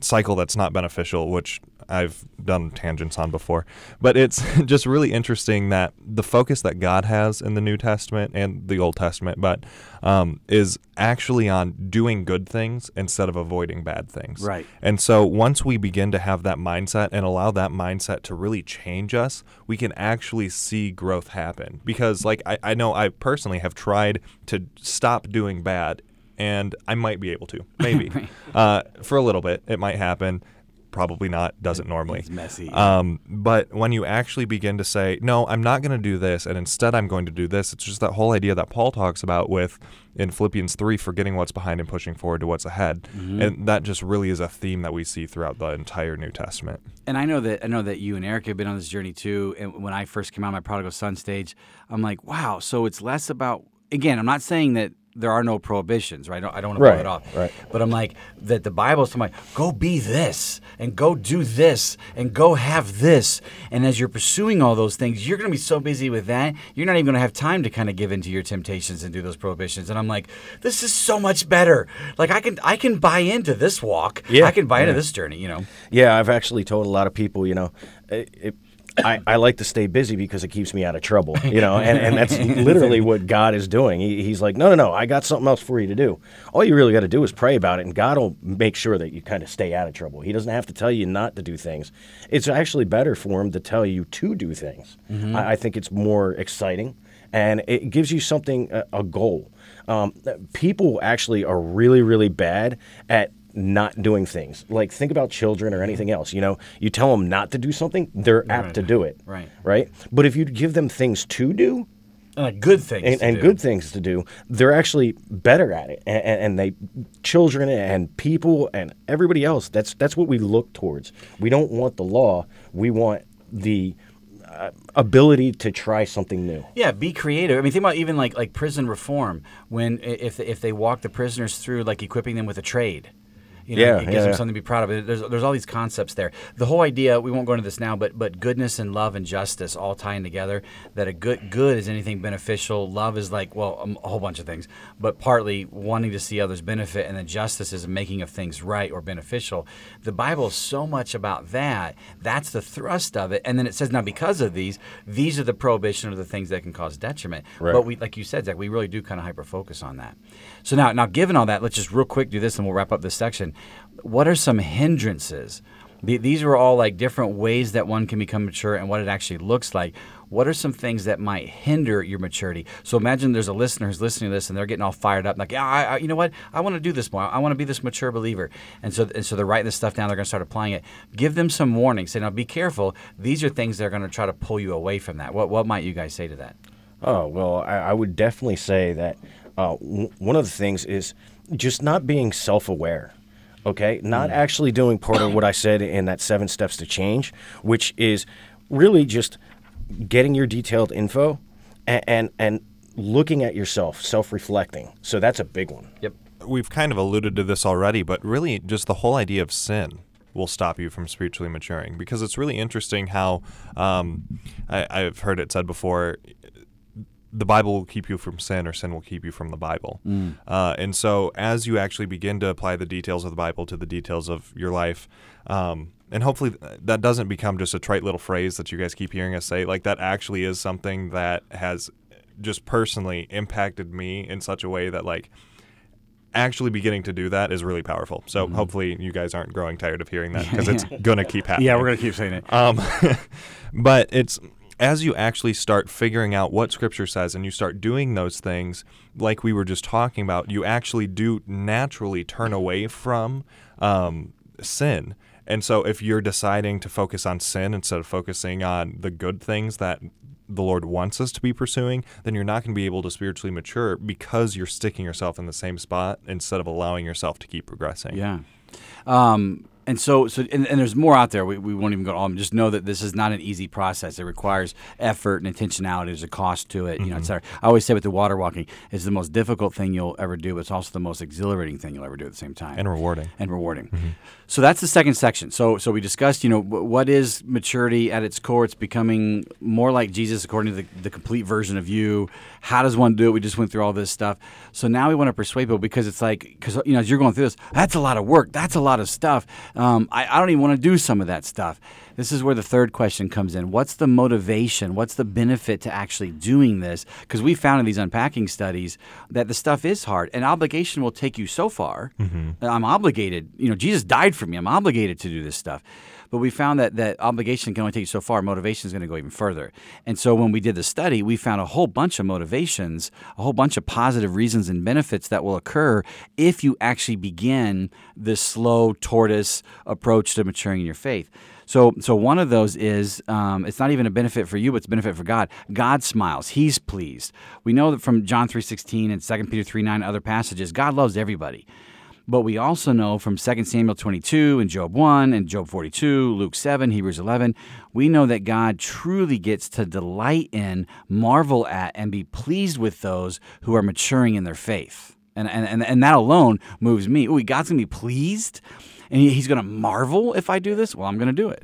[SPEAKER 2] cycle that's not beneficial, which I've done tangents on before. But it's just really interesting that the focus that God has in the New Testament and the Old Testament, but um, is actually on doing good things instead of avoiding bad things.
[SPEAKER 1] Right.
[SPEAKER 2] And so once we begin to have that mindset and allow that mindset to really change us, we can actually see growth happen. Because, like, I, I know I personally have tried to stop doing bad, and I might be able to, maybe. uh, for a little bit, it might happen. Probably not, doesn't normally.
[SPEAKER 1] It's messy.
[SPEAKER 2] Um, but when you actually begin to say, no, I'm not going to do this, and instead I'm going to do this, it's just that whole idea that Paul talks about with in Philippians 3, forgetting what's behind and pushing forward to what's ahead. And that just really is a theme that we see throughout the entire New Testament.
[SPEAKER 1] and I know that I know that you and Eric have been on this journey too. And when I first came out on my prodigal son stage, I'm like, wow. So it's less about. Again, I'm not saying that there are no prohibitions, right? I don't, I don't want to blow it off.
[SPEAKER 3] right.
[SPEAKER 1] But I'm like that the Bible's talking about go be this and go do this and go have this. And as you're pursuing all those things, you're going to be so busy with that, you're not even going to have time to kind of give into your temptations and do those prohibitions. And I'm like, this is so much better. Like I can I can buy into this walk.
[SPEAKER 3] Yeah,
[SPEAKER 1] I can buy into this journey. You know.
[SPEAKER 3] Yeah, I've actually told a lot of people, you know, it, it, I, I like to stay busy because it keeps me out of trouble, you know, and, and that's literally what God is doing. He, he's like, no, no, no, I got something else for you to do. All you really got to do is pray about it, and God will make sure that you kind of stay out of trouble. He doesn't have to tell you not to do things. It's actually better for Him to tell you to do things. I, I think it's more exciting, and it gives you something, a, a goal. Um, people actually are really, really bad at not doing things. Like think about children or anything else. You know, you tell them not to do something, they're apt to do it.
[SPEAKER 1] Right.
[SPEAKER 3] Right. But if you give them things to do,
[SPEAKER 1] and like good things
[SPEAKER 3] and, and good things to do, they're actually better at it. And, and they, children and people and everybody else, that's that's what we look towards. We don't want the law. We want the uh, ability to try something new.
[SPEAKER 1] Yeah, be creative. I mean, think about even like like prison reform when if if they walk the prisoners through like equipping them with a trade. You know,
[SPEAKER 3] Yeah,
[SPEAKER 1] it gives
[SPEAKER 3] yeah,
[SPEAKER 1] them something to be proud of. There's, there's all these concepts there. The whole idea, we won't go into this now, but but goodness and love and justice all tying together. That a good good is anything beneficial. Love is like well um, a whole bunch of things, but partly wanting to see others benefit, and then justice is a making of things right or beneficial. The Bible is so much about that. That's the thrust of it. And then it says now because of these, these are the prohibition of the things that can cause detriment.
[SPEAKER 3] Right.
[SPEAKER 1] But we, like you said, Zach, we really do kind of hyper focus on that. So now, now given all that, let's just real quick do this, and we'll wrap up this section. What are some hindrances? The- These are all like different ways that one can become mature and what it actually looks like. What are some things that might hinder your maturity? So imagine there's a listener who's listening to this and they're getting all fired up, like, yeah, I, I, you know what? I want to do this more. I want to be this mature believer. And so, and so they're writing this stuff down. They're going to start applying it. Give them some warning. Say, now be careful. These are things that are going to try to pull you away from that. What, what might you guys say to that?
[SPEAKER 3] Oh well, I, I would definitely say that uh, w- one of the things is just not being self-aware. Okay, not actually doing part of what I said in that seven steps to change, which is really just getting your detailed info and and, and looking at yourself, self-reflecting. So that's a big one.
[SPEAKER 1] Yep.
[SPEAKER 2] We've kind of alluded to this already, but really just the whole idea of sin will stop you from spiritually maturing because it's really interesting how um, I, I've heard it said before the Bible will keep you from sin, or sin will keep you from the Bible. Uh, and so, as you actually begin to apply the details of the Bible to the details of your life, um, and hopefully that doesn't become just a trite little phrase that you guys keep hearing us say, like that actually is something that has just personally impacted me in such a way that, like, actually beginning to do that is really powerful. So, hopefully, you guys aren't growing tired of hearing that because it's going to keep happening.
[SPEAKER 1] Yeah, we're going to keep saying it.
[SPEAKER 2] Um, but it's as you actually start figuring out what Scripture says and you start doing those things, like we were just talking about, you actually do naturally turn away from um, sin. And so, if you're deciding to focus on sin instead of focusing on the good things that the Lord wants us to be pursuing, then you're not going to be able to spiritually mature because you're sticking yourself in the same spot instead of allowing yourself to keep progressing.
[SPEAKER 1] Yeah. Um, and so, so and, and there's more out there. We, we won't even go to all. of them. Just know that this is not an easy process. It requires effort and intentionality. There's a cost to it. You know, et mm-hmm. cetera. I always say with the water walking, it's the most difficult thing you'll ever do. But it's also the most exhilarating thing you'll ever do at the same time.
[SPEAKER 2] And rewarding.
[SPEAKER 1] and rewarding. Mm-hmm. So that's the second section. So so we discussed, you know, wh- what is maturity at its core? It's becoming more like Jesus according to the, the complete version of you. How does one do it? We just went through all this stuff. So now we want to persuade people because it's like because you know as you're going through this, that's a lot of work. That's a lot of stuff. Um, I, I don't even want to do some of that stuff. This is where the third question comes in. What's the motivation? What's the benefit to actually doing this? Because we found in these unpacking studies that the stuff is hard and obligation will take you so far. I'm obligated. You know, Jesus died for me. I'm obligated to do this stuff. But we found that that obligation can only take you so far. Motivation is going to go even further. And so when we did the study, we found a whole bunch of motivations, a whole bunch of positive reasons and benefits that will occur if you actually begin this slow tortoise approach to maturing in your faith. So, so one of those is um, it's not even a benefit for you, but it's a benefit for God. God smiles; He's pleased. We know that from John three sixteen and 2 Peter three nine other passages, God loves everybody. But we also know from 2 Samuel 22 and Job 1 and Job 42, Luke 7, Hebrews 11, we know that God truly gets to delight in, marvel at, and be pleased with those who are maturing in their faith. And, and, and, that alone moves me. Ooh, God's going to be pleased and he's going to marvel if I do this? Well, I'm going to do it.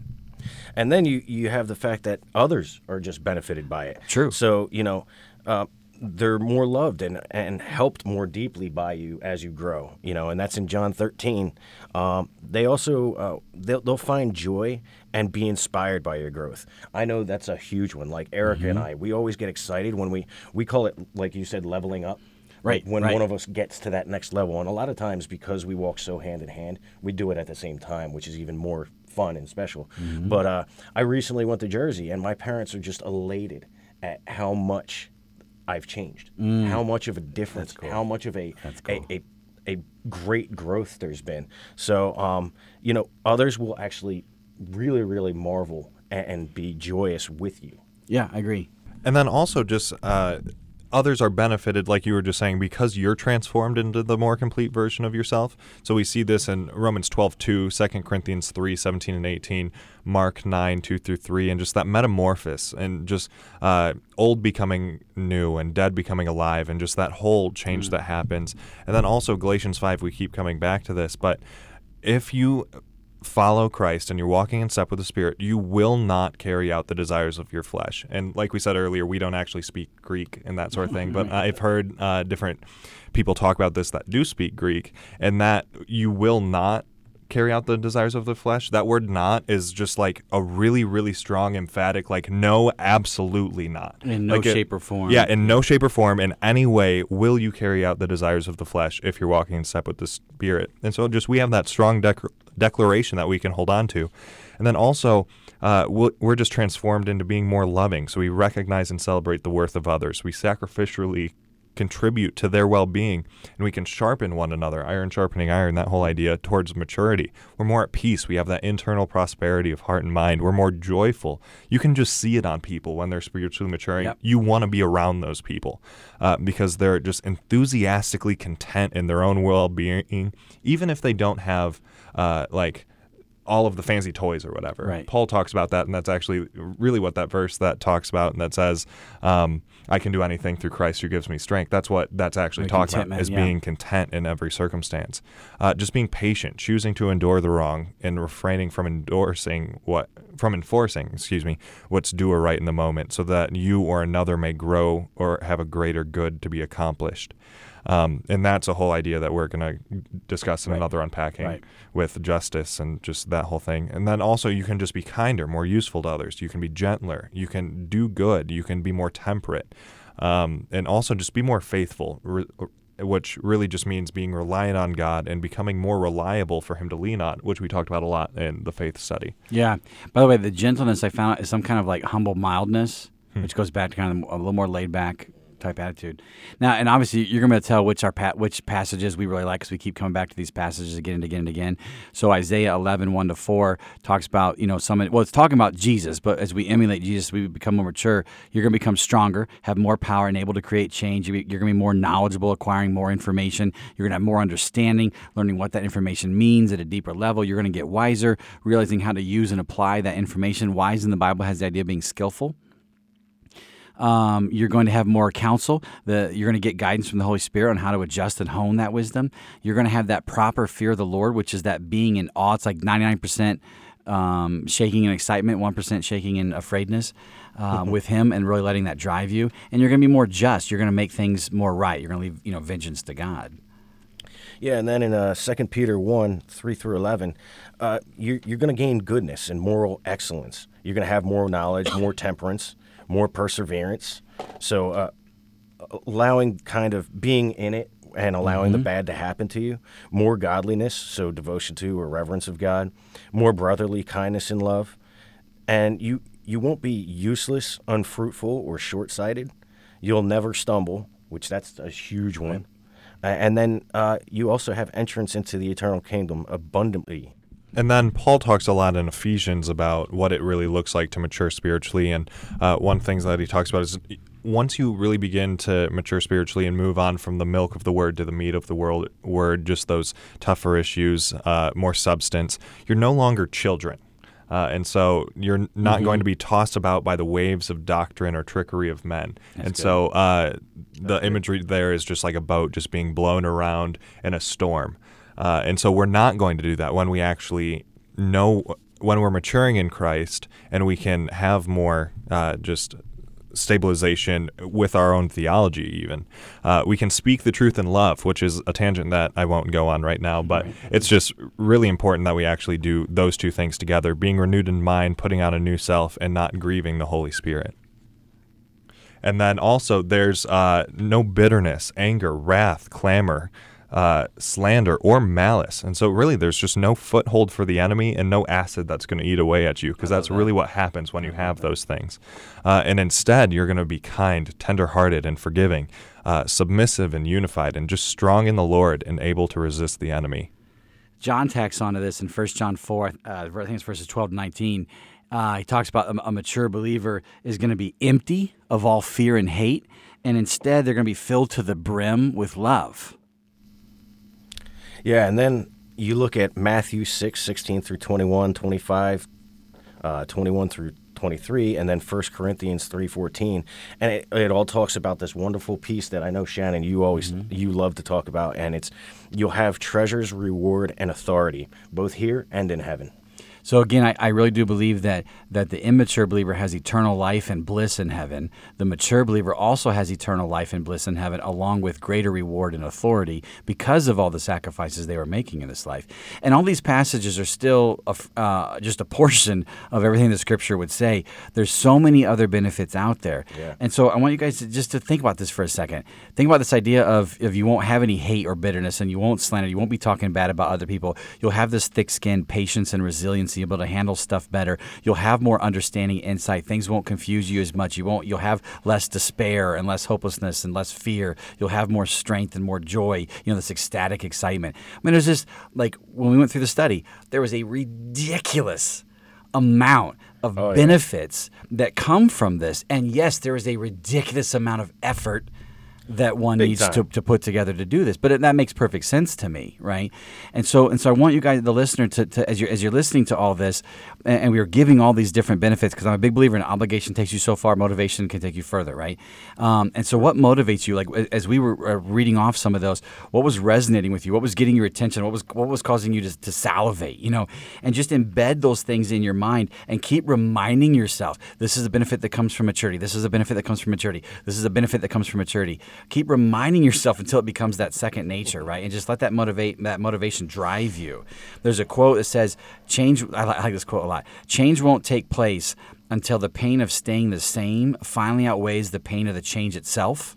[SPEAKER 3] And then you, you have the fact that others are just benefited by it.
[SPEAKER 1] True.
[SPEAKER 3] So, you know, uh, they're more loved and, and helped more deeply by you as you grow, you know, and that's in John 13. Um, they also, uh, they'll, they'll find joy and be inspired by your growth. I know that's a huge one. Like Erica and I, we always get excited when we, we call it, like you said, leveling up.
[SPEAKER 1] Right,
[SPEAKER 3] Like when
[SPEAKER 1] right.
[SPEAKER 3] one of us gets to that next level. And a lot of times, because we walk so hand in hand, we do it at the same time, which is even more fun and special. But uh, I recently went to Jersey, and my parents are just elated at how much I've changed, how much of a difference, how much of a, a, a a great growth there's been. So, um, you know, others will actually really, really marvel and, and be joyous with you.
[SPEAKER 1] Yeah, I agree.
[SPEAKER 2] And then also just uh, others are benefited, like you were just saying, because you're transformed into the more complete version of yourself. So we see this in Romans 12, 2, 2 Corinthians 3, 17 and 18, Mark 9, 2 through 3, and just that metamorphosis and just uh, old becoming new and dead becoming alive and just that whole change mm. that happens. And then also Galatians 5, we keep coming back to this, but if you follow Christ and you're walking in step with the Spirit, you will not carry out the desires of your flesh. And like we said earlier, we don't actually speak Greek and that sort of thing, but I've heard uh, different people talk about this that do speak Greek, and that you will not carry out the desires of the flesh. That word not is just like a really, really strong, emphatic, like, no, absolutely not.
[SPEAKER 1] In no
[SPEAKER 2] like
[SPEAKER 1] shape it, or form.
[SPEAKER 2] Yeah, in no shape or form, in any way, will you carry out the desires of the flesh if you're walking in step with the Spirit. And so just we have that strong dec- declaration that we can hold on to. And then also, uh, we're just transformed into being more loving. So we recognize and celebrate the worth of others. We sacrificially contribute to their well being, and we can sharpen one another, iron sharpening iron, that whole idea towards maturity. We're more at peace. We have that internal prosperity of heart and mind. We're more joyful. You can just see it on people when they're spiritually maturing. Yep. You want to be around those people uh, because they're just enthusiastically content in their own well being, even if they don't have uh, like all of the fancy toys or whatever.
[SPEAKER 1] Right.
[SPEAKER 2] Paul talks about that, and that's actually really what that verse that talks about, and that says, um, "I can do anything through Christ who gives me strength." That's what that's actually talking about is yeah. being content in every circumstance, uh, just being patient, choosing to endure the wrong, and refraining from endorsing what from enforcing, excuse me, what's due or right in the moment, so that you or another may grow or have a greater good to be accomplished. Um, and that's a whole idea that we're going to discuss in right. another unpacking right. with justice and just that whole thing. And then also, you can just be kinder, more useful to others. You can be gentler. You can do good. You can be more temperate. Um, and also just be more faithful, re- which really just means being reliant on God and becoming more reliable for Him to lean on, which we talked about a lot in the faith study.
[SPEAKER 1] Yeah. By the way, the gentleness I found is some kind of like humble mildness, hmm. which goes back to kind of a little more laid back type attitude. Now, and obviously, you're going to tell which our pa- which passages we really like because we keep coming back to these passages again and again and again. So Isaiah 11, 1 to 4 talks about, you know, some, well, it's talking about Jesus, but as we emulate Jesus, we become more mature. You're going to become stronger, have more power, and able to create change. You're going to be more knowledgeable, acquiring more information. You're going to have more understanding, learning what that information means at a deeper level. You're going to get wiser, realizing how to use and apply that information. Wise in the Bible has the idea of being skillful. Um, you're going to have more counsel. The, you're going to get guidance from the Holy Spirit on how to adjust and hone that wisdom. You're going to have that proper fear of the Lord, which is that being in awe. It's like 99% um, shaking in excitement, 1% shaking in afraidness uh, with Him, and really letting that drive you. And you're going to be more just. You're going to make things more right. You're going to leave you know vengeance to God.
[SPEAKER 3] Yeah, and then in uh, 2 Peter 1 3 through 11, uh, you're, you're going to gain goodness and moral excellence. You're going to have more knowledge, more temperance more perseverance. So, uh, allowing kind of being in it and allowing mm-hmm. the bad to happen to you, more godliness, so devotion to or reverence of God, more brotherly kindness and love, and you you won't be useless, unfruitful, or short-sighted. You'll never stumble, which that's a huge one. And then uh, you also have entrance into the eternal kingdom abundantly
[SPEAKER 2] and then Paul talks a lot in Ephesians about what it really looks like to mature spiritually. And uh, one thing that he talks about is once you really begin to mature spiritually and move on from the milk of the word to the meat of the world, word, just those tougher issues, uh, more substance, you're no longer children. Uh, and so you're not mm-hmm. going to be tossed about by the waves of doctrine or trickery of men. That's and good. so uh, the imagery there is just like a boat just being blown around in a storm. Uh, and so we're not going to do that when we actually know when we're maturing in Christ and we can have more uh, just stabilization with our own theology even. Uh, we can speak the truth in love which is a tangent that i won't go on right now but it's just really important that we actually do those two things together being renewed in mind putting on a new self and not grieving the holy spirit. And then also there's uh, no bitterness anger wrath clamor uh, slander or malice. And so, really, there's just no foothold for the enemy and no acid that's going to eat away at you because that's that. really what happens when you have those things. Uh, and instead, you're going to be kind, tenderhearted, and forgiving, uh, submissive and unified, and just strong in the Lord and able to resist the enemy.
[SPEAKER 1] John tacks onto this in 1 John 4, uh, I think it's verses 12 to 19. Uh, he talks about a, a mature believer is going to be empty of all fear and hate, and instead they're going to be filled to the brim with love.
[SPEAKER 3] Yeah, and then you look at Matthew 6, 16 through 21, 25, uh, 21 through 23, and then 1 Corinthians 3, 14. And it, it all talks about this wonderful piece that I know, Shannon, you always, you love to talk about. And it's, you'll have treasures, reward, and authority, both here and in heaven.
[SPEAKER 1] So again, I, I really do believe that that the immature believer has eternal life and bliss in heaven. The mature believer also has eternal life and bliss in heaven, along with greater reward and authority because of all the sacrifices they were making in this life. And all these passages are still a uh, just a portion of everything the Scripture would say. There's so many other benefits out there,
[SPEAKER 3] Yeah.
[SPEAKER 1] and so I want you guys to just to think about this for a second. Think about this idea of if you won't have any hate or bitterness, and you won't slander, you won't be talking bad about other people. You'll have this thick skin, patience, and resilience. You'll be able to handle stuff better. You'll have more understanding, insight. Things won't confuse you as much. You won't. You'll have less despair and less hopelessness and less fear. You'll have more strength and more joy. You know, this ecstatic excitement. I mean, there's just like when we went through the study, there was a ridiculous amount of
[SPEAKER 3] Oh, yeah.
[SPEAKER 1] benefits that come from this. And yes, there is a ridiculous amount of effort that one
[SPEAKER 3] Big
[SPEAKER 1] needs
[SPEAKER 3] time.
[SPEAKER 1] to, to put together to do this. But it, that makes perfect sense to me, right? And so and so I want you guys, the listener, to, to as you're as you're listening to all this, and, and we are giving all these different benefits because I'm a big believer in obligation takes you so far, motivation can take you further, right? Um, and so what motivates you? Like as we were uh, reading off some of those, what was resonating with you? What was getting your attention? What was what was causing you to, to salivate? You know, and just embed those things in your mind and keep reminding yourself this is a benefit that comes from maturity. This is a benefit that comes from maturity. This is a benefit that comes from maturity. Keep reminding yourself until it becomes that second nature, right? And just let that motivate that motivation drive you. There's a quote that says, "Change." I like, I like this quote a lot. Change won't take place until the pain of staying the same finally outweighs the pain of the change itself.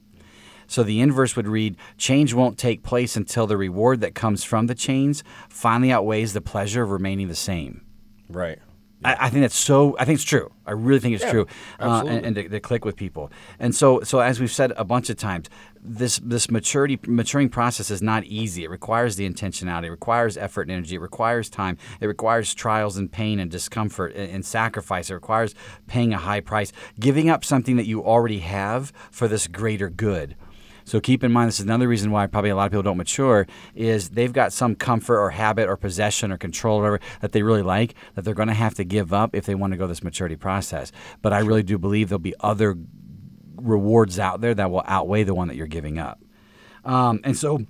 [SPEAKER 1] So the inverse would read change won't take place until the reward that comes from the change finally outweighs the pleasure of remaining the same.
[SPEAKER 3] Right.
[SPEAKER 1] I, I think that's so. I think it's true. I really think it's
[SPEAKER 3] Yeah,
[SPEAKER 1] true, uh, and, and to, to click with people. And so, so as we've said a bunch of times, this this maturity maturing process is not easy. It requires the intentionality. It requires effort and energy. It requires time. It requires trials and pain and discomfort and, and sacrifice. It requires paying a high price, giving up something that you already have for this greater good. So keep in mind, this is another reason why probably a lot of people don't mature is they've got some comfort or habit or possession or control or whatever that they really like that they're going to have to give up if they want to go this maturity process. But I really do believe there'll be other rewards out there that will outweigh the one that you're giving up. Um, and so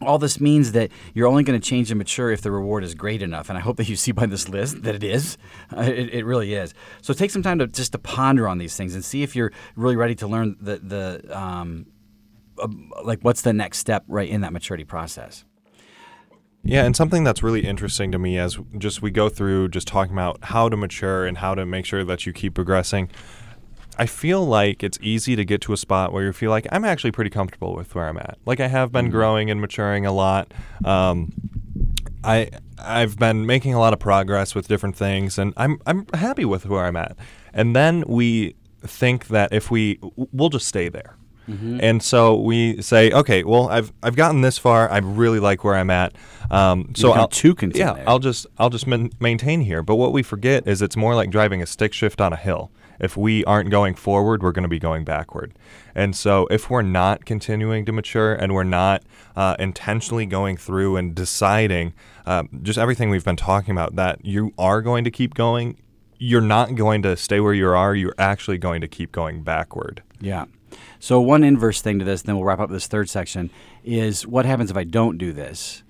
[SPEAKER 1] all this means that you're only going to change and mature if the reward is great enough. And I hope that you see by this list that it is. Uh, it, it really is. So take some time to just to ponder on these things and see if you're really ready to learn the the um, like what's the next step right in that maturity process.
[SPEAKER 2] Yeah, and something that's really interesting to me as just we go through just talking about how to mature and how to make sure that you keep progressing. I feel like it's easy to get to a spot where you feel like I'm actually pretty comfortable with where I'm at. Like I have been growing and maturing a lot. Um, I I've been making a lot of progress with different things, and I'm I'm happy with where I'm at. And then we think that if we we'll just stay there. And so we say, okay, well, I've I've gotten this far. I really like where I'm at. Um, so I'll
[SPEAKER 1] too content
[SPEAKER 2] Yeah,
[SPEAKER 1] there.
[SPEAKER 2] I'll just I'll just man- maintain here. But what we forget is it's more like driving a stick shift on a hill. If we aren't going forward, we're going to be going backward. And so if we're not continuing to mature and we're not uh, intentionally going through and deciding um, just everything we've been talking about that you are going to keep going, you're not going to stay where you are. You're actually going to keep going backward.
[SPEAKER 1] Yeah. So one inverse thing to this, then we'll wrap up this third section, is what happens if I don't do this?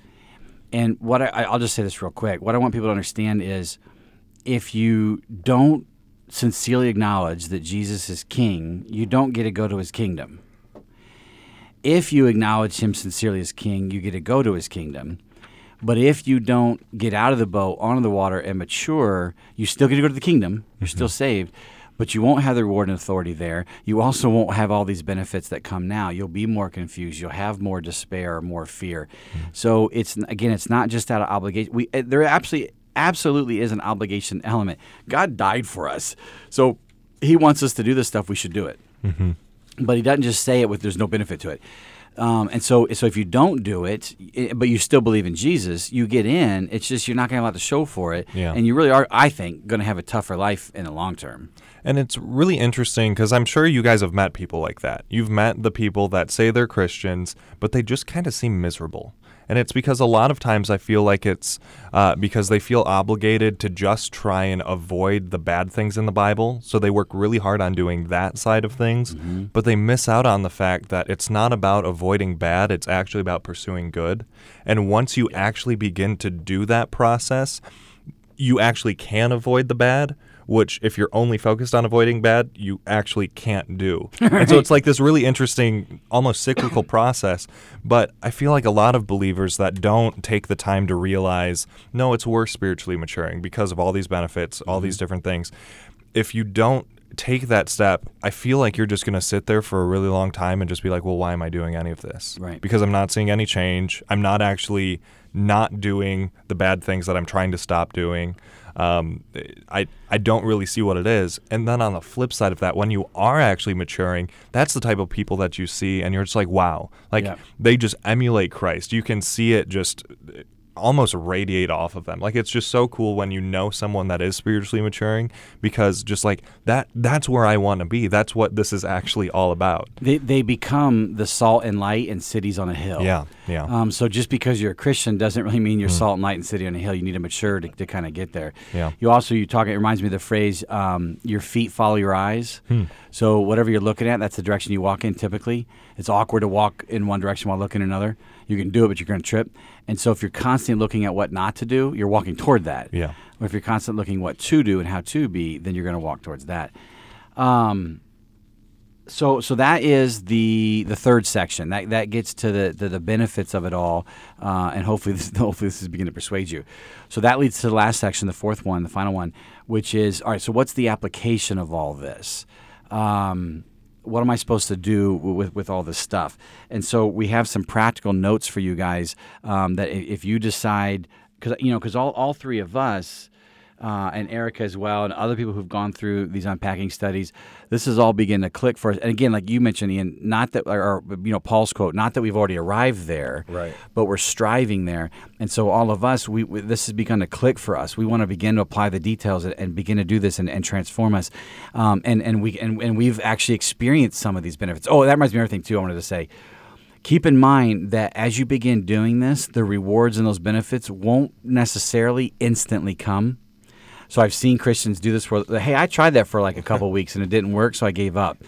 [SPEAKER 1] And what I, I'll just say this real quick. What I want people to understand is, if you don't sincerely acknowledge that Jesus is King, you don't get to go to His kingdom. If you acknowledge Him sincerely as King, you get to go to His kingdom. But if you don't get out of the boat, onto the water, and mature, you still get to go to the kingdom. You're mm-hmm. still saved, but you won't have the reward and authority there. You also won't have all these benefits that come now. You'll be more confused. You'll have more despair, more fear. So it's again, it's not just out of obligation. We eh, there absolutely absolutely is an obligation element. God died for us, so He wants us to do this stuff. We should do it but he doesn't just say it with there's no benefit to it. Um, and so, so if you don't do it, i- but you still believe in Jesus, you get in. It's just you're not going to have a lot to show for it,
[SPEAKER 2] Yeah.
[SPEAKER 1] and you really are, I think, going to have a tougher life in the long term.
[SPEAKER 2] And it's really interesting because I'm sure you guys have met people like that. You've met the people that say they're Christians, but they just kind of seem miserable. And it's because a lot of times I feel like it's uh, because they feel obligated to just try and avoid the bad things in the Bible. So they work really hard on doing that side of things, but they miss out on the fact that it's not about avoiding bad, it's actually about pursuing good. And once you actually begin to do that process, you actually can avoid the bad, which if you're only focused on avoiding bad, you actually can't do. And so it's like this really interesting, almost cyclical process. But I feel like a lot of believers that don't take the time to realize, no, it's worth spiritually maturing because of all these benefits, all these mm-hmm. different things. If you don't take that step, I feel like you're just going to sit there for a really long time and just be like, well, why am I doing any of this?
[SPEAKER 1] Right.
[SPEAKER 2] Because I'm not seeing any change. I'm not actually not doing the bad things that I'm trying to stop doing. Um, I I don't really see what it is. And then on the flip side of that, when you are actually maturing, that's the type of people that you see, and you're just like, wow, like
[SPEAKER 1] Yeah.
[SPEAKER 2] they just emulate Christ. You can see it just almost radiate off of them. Like it's just so cool when you know someone that is spiritually maturing because just like that that's where I want to be. That's what this is actually all about.
[SPEAKER 1] They, they become the salt and light in cities on a hill.
[SPEAKER 2] Yeah, yeah.
[SPEAKER 1] Um, so just because you're a Christian doesn't really mean you're salt and light and city on a hill. You need to mature to, to kind of get there.
[SPEAKER 2] Yeah.
[SPEAKER 1] You also you talk. It reminds me of the phrase, um, "Your feet follow your eyes." So whatever you're looking at, that's the direction you walk in. Typically, it's awkward to walk in one direction while looking in another. You can do it, but you're going to trip. And so if you're constantly looking at what not to do, you're walking toward that.
[SPEAKER 2] Yeah.
[SPEAKER 1] Or if you're constantly looking what to do and how to be, then you're going to walk towards that. Um, so so that is the the third section that that gets to the the, the benefits of it all uh, and hopefully this, hopefully this is beginning to persuade you so that leads to the last section the fourth one the final one which is all right so what's the application of all this um, what am I supposed to do with, with all this stuff? And so we have some practical notes for you guys um, that if you decide, because you know, because all, all three of us uh, and Erica as well, and other people who've gone through these unpacking studies, this is all beginning to click for us. And again, like you mentioned, Ian, not that, or, you know, Paul's quote, not that we've already arrived there,
[SPEAKER 3] Right.
[SPEAKER 1] but we're striving there. And so all of us, we, we this has begun to click for us. We want to begin to apply the details and, and begin to do this and, and transform us. Um, and and we and, and we've actually experienced some of these benefits. Oh, that reminds me of everything too. I wanted to say. Keep in mind that as you begin doing this, the rewards and those benefits won't necessarily instantly come. So I've seen Christians do this for, hey, I tried that for like a couple weeks and it didn't work, so I gave up.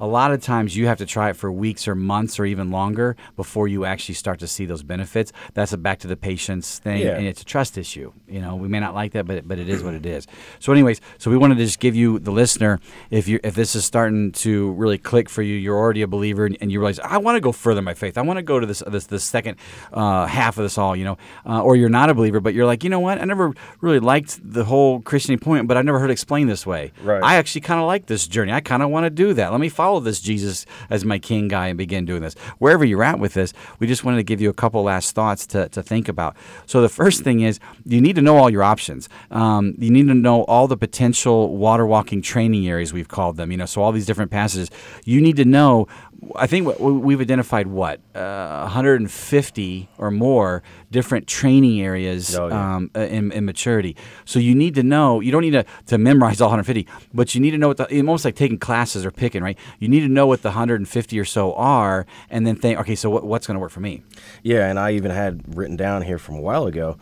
[SPEAKER 1] A lot of times you have to try it for weeks or months or even longer before you actually start to see those benefits. That's a back to the patience thing,
[SPEAKER 3] Yeah.
[SPEAKER 1] and it's a trust issue. You know, we may not like that, but but it is what it is. So, anyways, so we wanted to just give you the listener, if you if this is starting to really click for you, you're already a believer, and, and you realize I want to go further in my faith. I want to go to this this this second uh, half of this all. You know, uh, or you're not a believer, but you're like, you know what? I never really liked the whole Christian point, but I never heard it explained this way.
[SPEAKER 3] Right.
[SPEAKER 1] I actually kind of like this journey. I kind of want to do that. Let me follow this Jesus as my king guy and begin doing this. Wherever you're at with this, we just wanted to give you a couple last thoughts to, to think about. So the first thing is you need to know all your options. Um, you need to know all the potential water walking training areas we've called them. You know, so all these different passages. You need to know. I think we've identified what uh, 150 or more different training areas
[SPEAKER 3] Oh, yeah.
[SPEAKER 1] um, uh, in, in maturity. So you need to know. You don't need to, to memorize all 150, but you need to know what the almost like taking classes or picking. Right. You need to know what the 150 or so are, and then think, okay, so what, what's going to work for me?
[SPEAKER 3] Yeah, and I even had written down here from a while ago.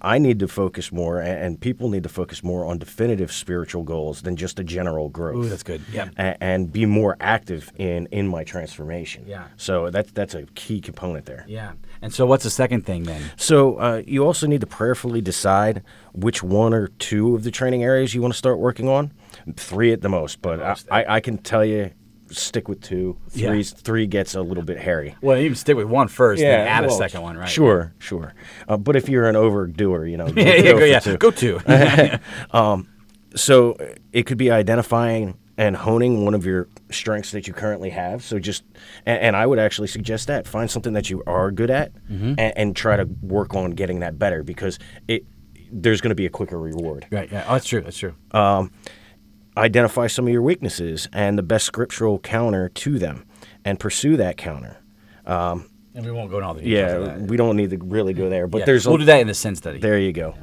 [SPEAKER 3] I need to focus more, and people need to focus more on definitive spiritual goals than just a general growth.
[SPEAKER 1] Ooh, that's good. Yeah,
[SPEAKER 3] A- and be more active in in my transformation.
[SPEAKER 1] Yeah.
[SPEAKER 3] So that's that's a key component there.
[SPEAKER 1] Yeah. And so what's the second thing then?
[SPEAKER 3] So uh, you also need to prayerfully decide which one or two of the training areas you want to start working on. Three at the most, but I, I, I can tell you, stick with two.
[SPEAKER 1] Yeah.
[SPEAKER 3] Three three gets a little bit hairy.
[SPEAKER 1] Well, you can stick with one first, yeah, then add a second one, right?
[SPEAKER 3] Sure, sure. Uh, but if you're an overdoer, you know,
[SPEAKER 1] Yeah, yeah, go,
[SPEAKER 3] for
[SPEAKER 1] yeah.
[SPEAKER 3] two.
[SPEAKER 1] Go to.
[SPEAKER 3] So uh, it could be identifying and honing one of your strengths that you currently have. So just, and, and I would actually suggest that find something that you are good at,
[SPEAKER 1] Mm-hmm.
[SPEAKER 3] and, and try to work on getting that better because it there's going to be a quicker reward.
[SPEAKER 1] right. Yeah. Oh, that's true. That's true.
[SPEAKER 3] Identify some of your weaknesses and the best scriptural counter to them, and pursue that counter.
[SPEAKER 1] and we won't go into all the details.
[SPEAKER 3] Yeah, we don't need to really go there, but
[SPEAKER 1] Yeah,
[SPEAKER 3] there's
[SPEAKER 1] we'll do that in the sin study.
[SPEAKER 3] There you go.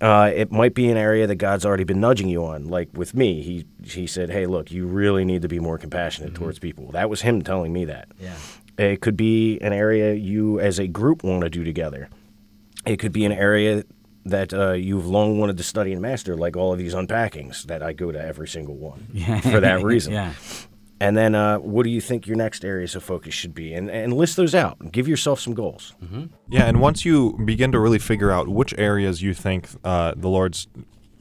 [SPEAKER 3] Uh, it might be an area that God's already been nudging you on. Like with me, he he said, "Hey, look, you really need to be more compassionate towards people." That was him telling me that.
[SPEAKER 1] Yeah.
[SPEAKER 3] It could be an area you, as a group, want to do together. It could be an area that uh, you've long wanted to study and master, like all of these unpackings that I go to every single one for that reason.
[SPEAKER 1] yeah.
[SPEAKER 3] And then, uh, what do you think your next areas of focus should be? And, and list those out. and Give yourself some goals.
[SPEAKER 2] Yeah, and once you begin to really figure out which areas you think uh, the Lord's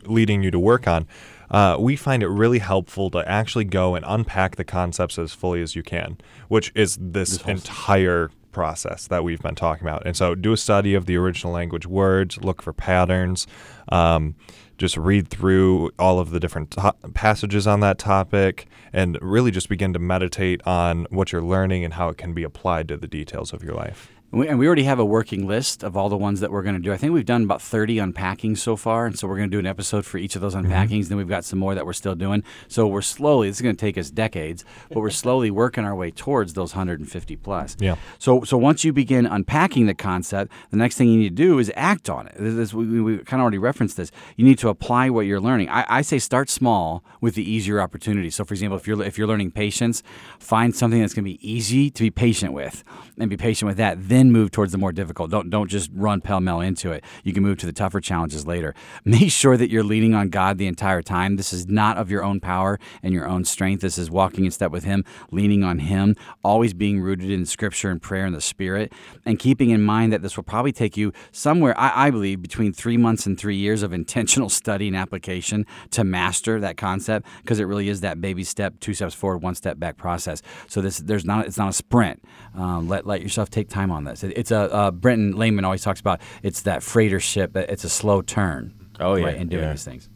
[SPEAKER 2] leading you to work on, uh, we find it really helpful to actually go and unpack the concepts as fully as you can, which is this, entire process that we've been talking about. And so, do a study of the original language words, look for patterns. Um, just read through all of the different to- passages on that topic and really just begin to meditate on what you're learning and how it can be applied to the details of your life.
[SPEAKER 1] And we, and we already have a working list of all the ones that we're going to do. I think we've done about 30 unpackings so far. And so we're going to do an episode for each of those mm-hmm. unpackings. Then we've got some more that we're still doing. So we're slowly, this is going to take us decades, but we're slowly working our way towards those 150 plus.
[SPEAKER 2] Yeah.
[SPEAKER 1] So, so once you begin unpacking the concept, the next thing you need to do is act on it. This, this- we, we kind of already referenced this. You need to apply what you're learning. I, I say start small with the easier opportunities. So, for example, if you're if you're learning patience, find something that's going to be easy to be patient with, and be patient with that. Then move towards the more difficult. Don't don't just run pell mell into it. You can move to the tougher challenges later. Make sure that you're leaning on God the entire time. This is not of your own power and your own strength. This is walking in step with Him, leaning on Him, always being rooted in Scripture and prayer and the Spirit, and keeping in mind that this will probably take you somewhere, I, I believe, between three months and three years of intentional study and application to master that concept, because it really is that baby step, two steps forward, one step back process. So this, there's not, it's not a sprint. Um, let let yourself take time on this. It, it's a uh, Brenton Lehman always talks about. It's that freighter ship. It's a slow turn.
[SPEAKER 3] Oh, yeah,
[SPEAKER 1] right, in doing
[SPEAKER 3] yeah.
[SPEAKER 1] these things.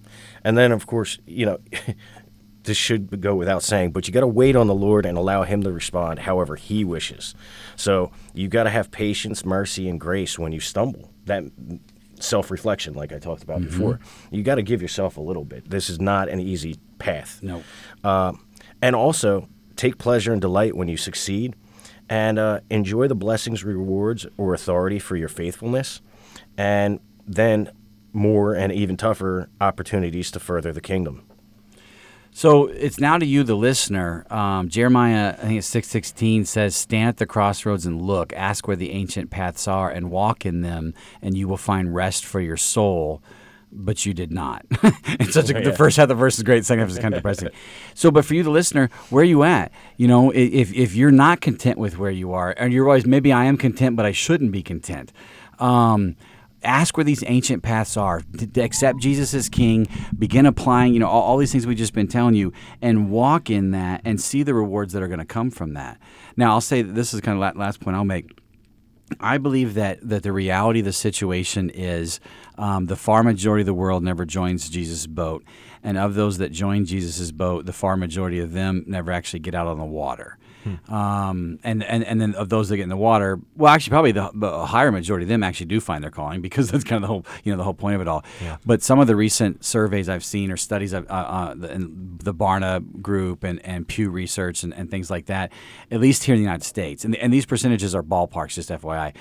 [SPEAKER 3] And then, of course, you know, this should go without saying, but you got to wait on the Lord and allow Him to respond however He wishes. So you got to have patience, mercy, and grace when you stumble. That self reflection, like I talked about before, you got to give yourself a little bit. This is not an easy path.
[SPEAKER 1] No.
[SPEAKER 3] Uh, and also, take pleasure and delight when you succeed, and uh, enjoy the blessings, rewards, or authority for your faithfulness, and then more and even tougher opportunities to further the kingdom.
[SPEAKER 1] So it's now to you, the listener. Um, Jeremiah, I think it's six sixteen says, "Stand at the crossroads and look. Ask where the ancient paths are, and walk in them, and you will find rest for your soul." But you did not. it's such a, the first half of the verse is great. Second half is kind of depressing. So, but for you, the listener, where are you at? You know, if if you're not content with where you are, and you're always maybe I am content, but I shouldn't be content. Um, ask where these ancient paths are to, to accept jesus as king begin applying you know all, all these things we've just been telling you and walk in that and see the rewards that are going to come from that now i'll say that this is kind of last point i'll make I believe that that the reality of the situation is um, the far majority of the world never joins Jesus' boat, and of those that join Jesus' boat, the far majority of them never actually get out on the water. Um, and, and and then of those that get in the water, well, actually, probably the, the higher majority of them actually do find their calling because that's kind of the whole you know the whole point of it all. But some of the recent surveys I've seen or studies I've, uh, uh, the, in the Barna Group and, and Pew Research and, and things like that, at least here in the United States, and, and these percentages are ballparks, just FYI.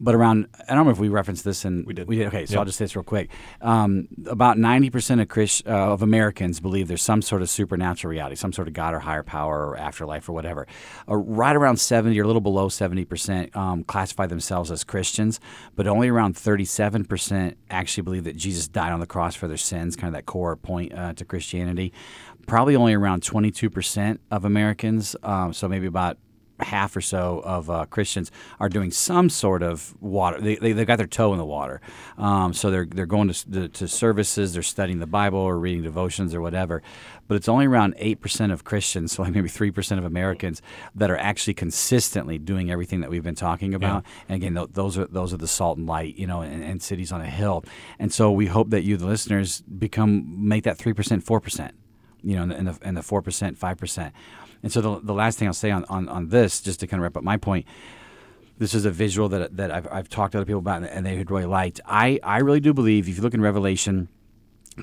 [SPEAKER 1] But around, I don't know if we referenced this, and we
[SPEAKER 2] did.
[SPEAKER 1] We did. Okay, so
[SPEAKER 2] Yep.
[SPEAKER 1] I'll just say this real quick. Um, about ninety percent of Chris, uh, of Americans believe there's some sort of supernatural reality, some sort of God or higher power or afterlife or whatever. Uh, right around seventy, or a little below seventy percent, um, classify themselves as Christians, but only around thirty-seven percent actually believe that Jesus died on the cross for their sins. Kind of that core point uh, to Christianity. Probably only around twenty-two percent of Americans, um, so maybe about half or so of uh, Christians are doing some sort of water. They, they, they've got their toe in the water. Um, so they're, they're going to, to, services, they're studying the Bible or reading devotions or whatever. But it's only around 8% of Christians, so like maybe 3% of Americans, that are actually consistently doing everything that we've been talking about. And again, th- those are those are the salt and light, you know, and, and cities on a hill. And so we hope that you, the listeners, become make that 3%, 4% you know, and the and the four percent, five percent. And so the, the last thing I'll say on, on, on this, just to kind of wrap up my point, this is a visual that that I've, I've talked to other people about and they had really liked. I, I really do believe if you look in Revelation,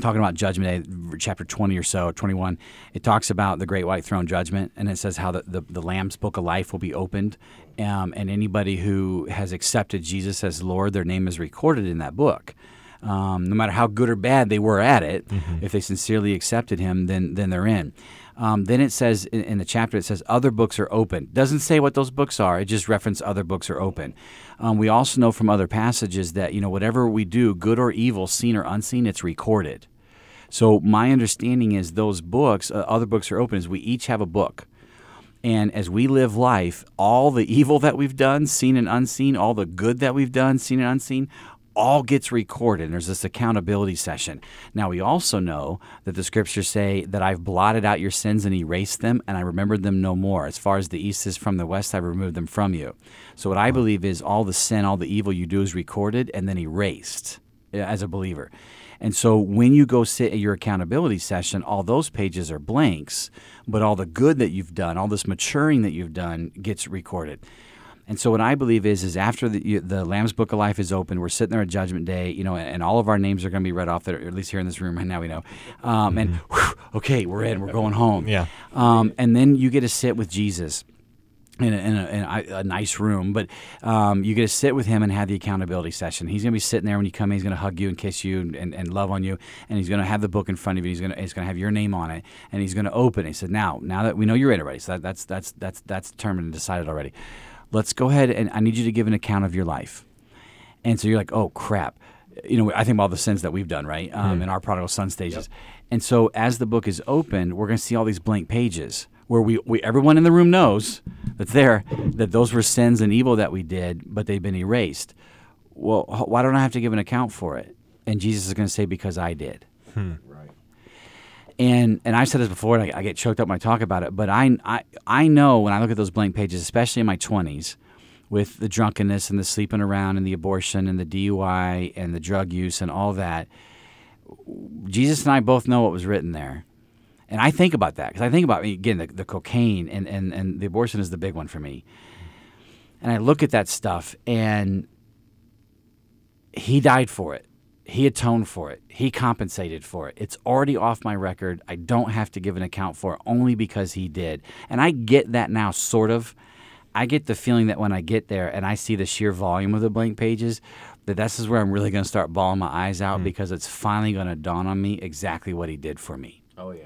[SPEAKER 1] talking about judgment day chapter 20 or so 21 it talks about the great white throne judgment and it says how the, the, the lamb's book of life will be opened um, and anybody who has accepted jesus as lord their name is recorded in that book. Um, no matter how good or bad they were at it if they sincerely accepted him then then they're in um, then it says in, in the chapter, it says other books are open. Doesn't say what those books are. It just references other books are open. Um, we also know from other passages that you know whatever we do, good or evil, seen or unseen, it's recorded. So my understanding is those books, uh, other books are open. Is we each have a book. And as we live life, all the evil that we've done, seen and unseen, all the good that we've done, seen and unseen, all gets recorded. And there's this accountability session. Now, we also know that the scriptures say that I've blotted out your sins and erased them, and I remembered them no more. As far as the east is from the west, I removed them from you. So, what I believe is all the sin, all the evil you do is recorded and then erased uh, as a believer. And so when you go sit at your accountability session, all those pages are blanks, but all the good that you've done, all this maturing that you've done gets recorded. And so what I believe is, is after the, the Lamb's Book of Life is open, we're sitting there at Judgment Day, you know, and, and all of our names are going to be read off, there, at least here in this room right now, we know. Um, And whew, okay, we're in, we're going home.
[SPEAKER 2] Yeah.
[SPEAKER 1] Um, and then you get to sit with Jesus in a, in a, in a, a nice room, but um, you get to sit with him and have the accountability session. He's going to be sitting there when you come in. He's going to hug you and kiss you and, and love on you, and he's going to have the book in front of you. He's going to he's going to have your name on it, and he's going to open. it. He said, "Now, now that we know you're in already, so that, that's that's that's that's determined and decided already. Let's go ahead and I need you to give an account of your life." And so you're like, "Oh crap." You know, I think about all the sins that we've done, right? Um, In our prodigal son stages. And so as the book is opened, we're going to see all these blank pages where we, we everyone in the room knows that's there that those were sins and evil that we did, but they've been erased. Well, why don't I have to give an account for it? And Jesus is going to say, because I did.
[SPEAKER 3] Right.
[SPEAKER 1] And and I've said this before, I, I get choked up when I talk about it. But I, I I know when I look at those blank pages, especially in my twenties, with the drunkenness and the sleeping around and the abortion and the DUI and the drug use and all that, Jesus and I both know what was written there. And I think about that because I think about again the, the cocaine and, and and the abortion is the big one for me. And I look at that stuff and he died for it. He atoned for it. He compensated for it. It's already off my record. I don't have to give an account for it only because he did. And I get that now, sort of. I get the feeling that when I get there and I see the sheer volume of the blank pages, that this is where I'm really going to start bawling my eyes out hmm. because it's finally going to dawn on me exactly what he did for me
[SPEAKER 3] Oh yeah.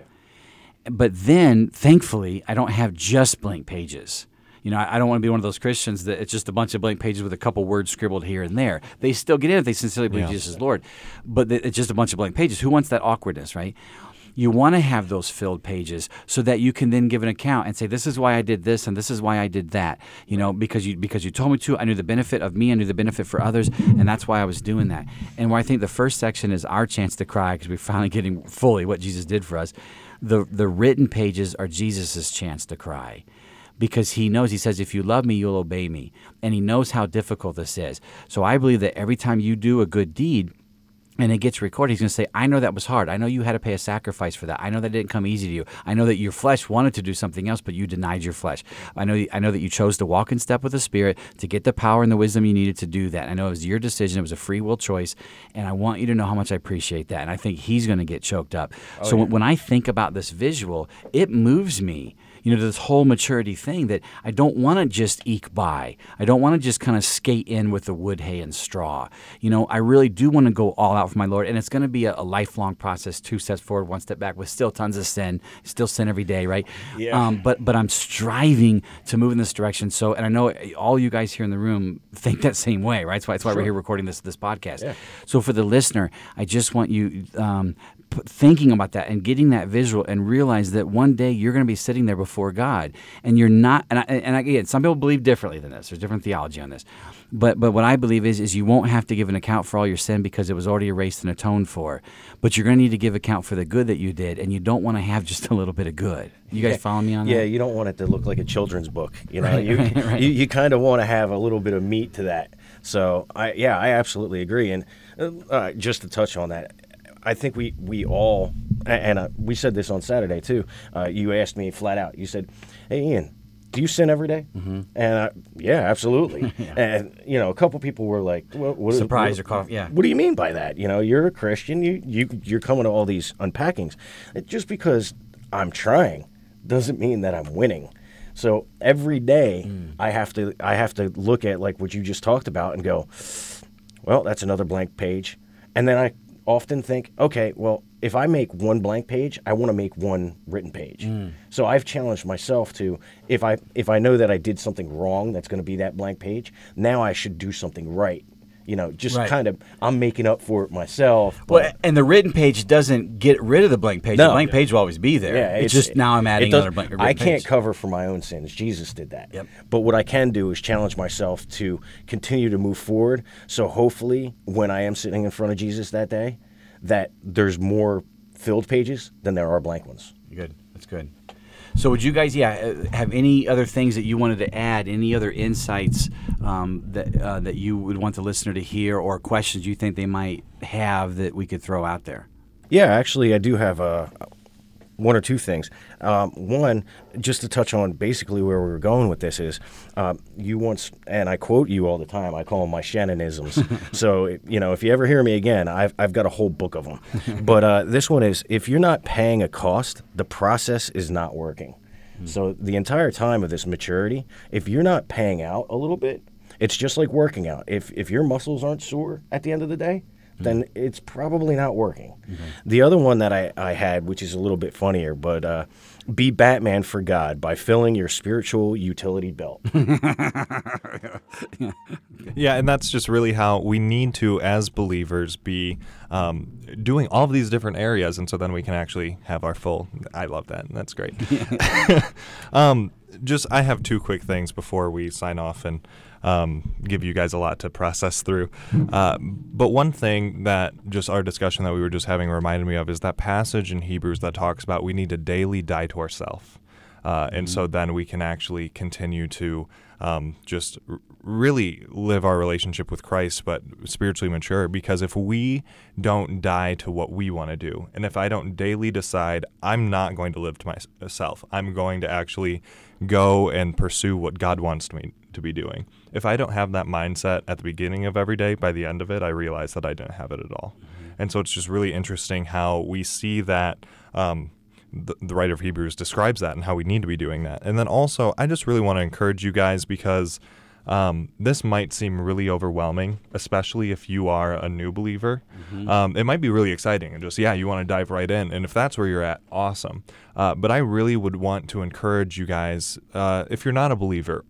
[SPEAKER 1] but then thankfully i don't have just blank pages you know i, I don't want to be one of those christians that it's just a bunch of blank pages with a couple words scribbled here and there. They still get in if they sincerely believe
[SPEAKER 2] Yeah.
[SPEAKER 1] jesus is lord. But it's just a bunch of blank pages. Who wants that awkwardness right? You want to have those filled pages so that you can then give an account and say this is why I did this and this is why I did that you know because you because you told me to I knew the benefit of me I knew the benefit for others and that's why I was doing that. And where I think the first section is our chance to cry because we're finally getting fully what Jesus did for us. The the written pages are Jesus's chance to cry because he knows he says if you love me you'll obey me and he knows how difficult this is so I believe that every time you do a good deed and it gets recorded, he's going to say, I know that was hard. I know you had to pay a sacrifice for that. I know that didn't come easy to you. I know that your flesh wanted to do something else, but you denied your flesh. I know, I know that you chose to walk in step with the Spirit to get the power and the wisdom you needed to do that. I know it was your decision. It was a free will choice. And I want you to know how much I appreciate that. And I think he's going to get choked up. Oh, so when, when I think about this visual, it moves me you know, this whole maturity thing that I don't want to just eke by. I don't want to just kind of skate in with the wood, hay, and straw. You know, I really do want to go all out for my Lord, and it's going to be a, a lifelong process. Two steps forward, one step back, with still tons of sin, still sin every day, right?
[SPEAKER 3] Yeah.
[SPEAKER 1] Um, but but I'm striving to move in this direction. So, and I know all you guys here in the room think that same way, right? That's why that's why we're here recording this this podcast. Yeah. So for the listener, I just want you. Um, thinking about that and getting that visual and realize that one day you're going to be sitting there before God and you're not and I, and again some people believe differently than this there's different theology on this but but what I believe is is you won't have to give an account for all your sin because it was already erased and atoned for but you're going to need to give account for the good that you did and you don't want to have just a little bit of good you guys follow me on
[SPEAKER 3] Yeah,
[SPEAKER 1] that yeah
[SPEAKER 3] you don't want it to look like a children's book. You know,
[SPEAKER 1] Right,
[SPEAKER 3] you,
[SPEAKER 1] right, right.
[SPEAKER 3] you you kind of want to have a little bit of meat to that. So I yeah, I absolutely agree. And uh, just to touch on that, I think we we all and uh, we said this on Saturday too. Uh, you asked me flat out. You said, "Hey Ian, do you sin every day? Mm-hmm. And I, yeah, absolutely. yeah. And you know, a couple people were like, well, what
[SPEAKER 4] surprise
[SPEAKER 3] what,
[SPEAKER 4] or caught, yeah.
[SPEAKER 3] What do you mean by that? You know, you're a Christian. You you you're coming to all these unpackings. Just because I'm trying doesn't mean that I'm winning. So every day mm. I have to I have to look at like what you just talked about and go, well, that's another blank page. And then I often think, okay, well, if I make one blank page, I want to make one written page. Mm. So I've challenged myself to if I if I know that I did something wrong that's going to be that blank page, now I should do something right. You know, just right. kind of I'm making up for it myself.
[SPEAKER 4] Well, and the written page doesn't get rid of the blank page. No. The blank page will always be there. Yeah, it's, it's just now I'm adding another blank.
[SPEAKER 3] I can't page. cover for my own sins. Jesus did that.
[SPEAKER 4] Yep.
[SPEAKER 3] But what I can do is challenge myself to continue to move forward. So hopefully, when I am sitting in front of Jesus that day, that there's more filled pages than there are blank ones.
[SPEAKER 4] Good. That's good. So, would you guys, yeah, uh, have any other things that you wanted to add? Any other insights um, that uh, that you would want the listener to hear, or questions you think they might have that we could throw out there?
[SPEAKER 3] Yeah, actually, I do have a one or two things. Um, one, just to touch on basically where we were going with this is, uh, you once, and I quote you all the time. I call them my Shannonisms. so you know, if you ever hear me again, I've I've got a whole book of them. but uh, this one is, if you're not paying a cost, the process is not working. Mm-hmm. So the entire time of this maturity, if you're not paying out a little bit, it's just like working out. If if your muscles aren't sore at the end of the day, then it's probably not working. Mm-hmm. The other one that I, I had, which is a little bit funnier, but uh, be Batman for God by filling your spiritual utility belt.
[SPEAKER 2] yeah, and that's just really how we need to, as believers, be um, doing all of these different areas, and so then we can actually have our full. I love that. and That's great. um, just I have two quick things before we sign off, and um, give you guys a lot to process through. Uh, but one thing that just our discussion that we were just having reminded me of is that passage in Hebrews that talks about we need to daily die to ourselves. Uh, and mm-hmm. so then we can actually continue to um, just r- really live our relationship with Christ, but spiritually mature. Because if we don't die to what we want to do, and if I don't daily decide I'm not going to live to myself, I'm going to actually go and pursue what God wants me to be doing. If I don't have that mindset at the beginning of every day, by the end of it, I realize that I didn't have it at all. Mm-hmm. And so it's just really interesting how we see that. Um, the, the writer of Hebrews describes that and how we need to be doing that. And then also, I just really want to encourage you guys because um, this might seem really overwhelming, especially if you are a new believer. Mm-hmm. Um, it might be really exciting and just, yeah, you want to dive right in. And if that's where you're at, awesome. Uh, but I really would want to encourage you guys, uh, if you're not a believer,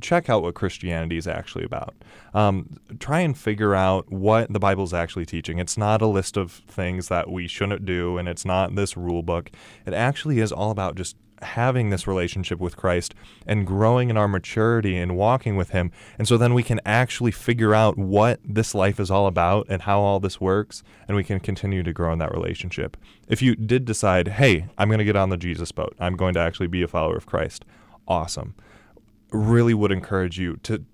[SPEAKER 2] check out what Christianity is actually about. Um, try and figure out what the Bible is actually teaching. It's not a list of things that we shouldn't do, and it's not this rule book. It actually is all about just having this relationship with Christ and growing in our maturity and walking with Him. And so then we can actually figure out what this life is all about and how all this works, and we can continue to grow in that relationship. If you did decide, hey, I'm going to get on the Jesus boat, I'm going to actually be a follower of Christ, awesome really would encourage you to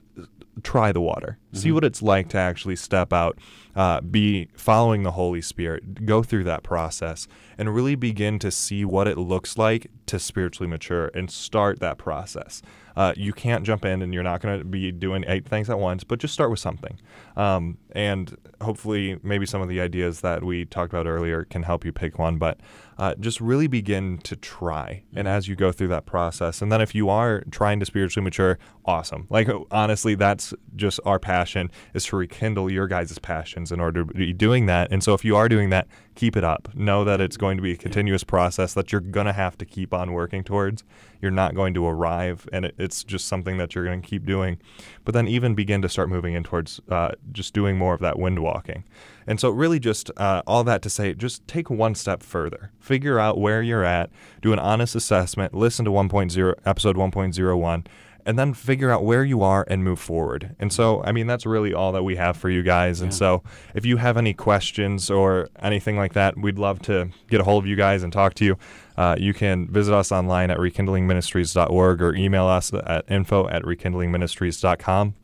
[SPEAKER 2] try the water, mm-hmm. see what it's like to actually step out, uh, be following the Holy Spirit, go through that process, and really begin to see what it looks like to spiritually mature and start that process. Uh, you can't jump in and you're not going to be doing eight things at once, but just start with something. Um, and hopefully, maybe some of the ideas that we talked about earlier can help you pick one. But uh, just really begin to try. And as you go through that process, and then if you are trying to spiritually mature, awesome. Like, honestly, that's just our passion is to rekindle your guys' passions in order to be doing that. And so if you are doing that, keep it up. Know that it's going to be a continuous process that you're going to have to keep on working towards. You're not going to arrive, and it, it's just something that you're going to keep doing. But then even begin to start moving in towards uh, just doing more of that wind walking. And so, really, just uh, all that to say, just take one step further. Figure out where you're at, do an honest assessment, listen to 1.0, episode 1.01 and then figure out where you are and move forward. And so, I mean, that's really all that we have for you guys. And so, if you have any questions or anything like that, we'd love to get a hold of you guys and talk to you. Uh, you can visit us online at rekindlingministries.org or email us at info at rekindlingministries.com.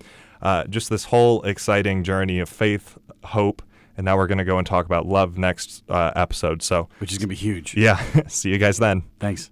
[SPEAKER 2] Uh, just this whole exciting journey of faith, hope, and now we're going to go and talk about love next uh, episode. So,
[SPEAKER 4] which is going to be huge.
[SPEAKER 2] Yeah. See you guys then.
[SPEAKER 4] Thanks.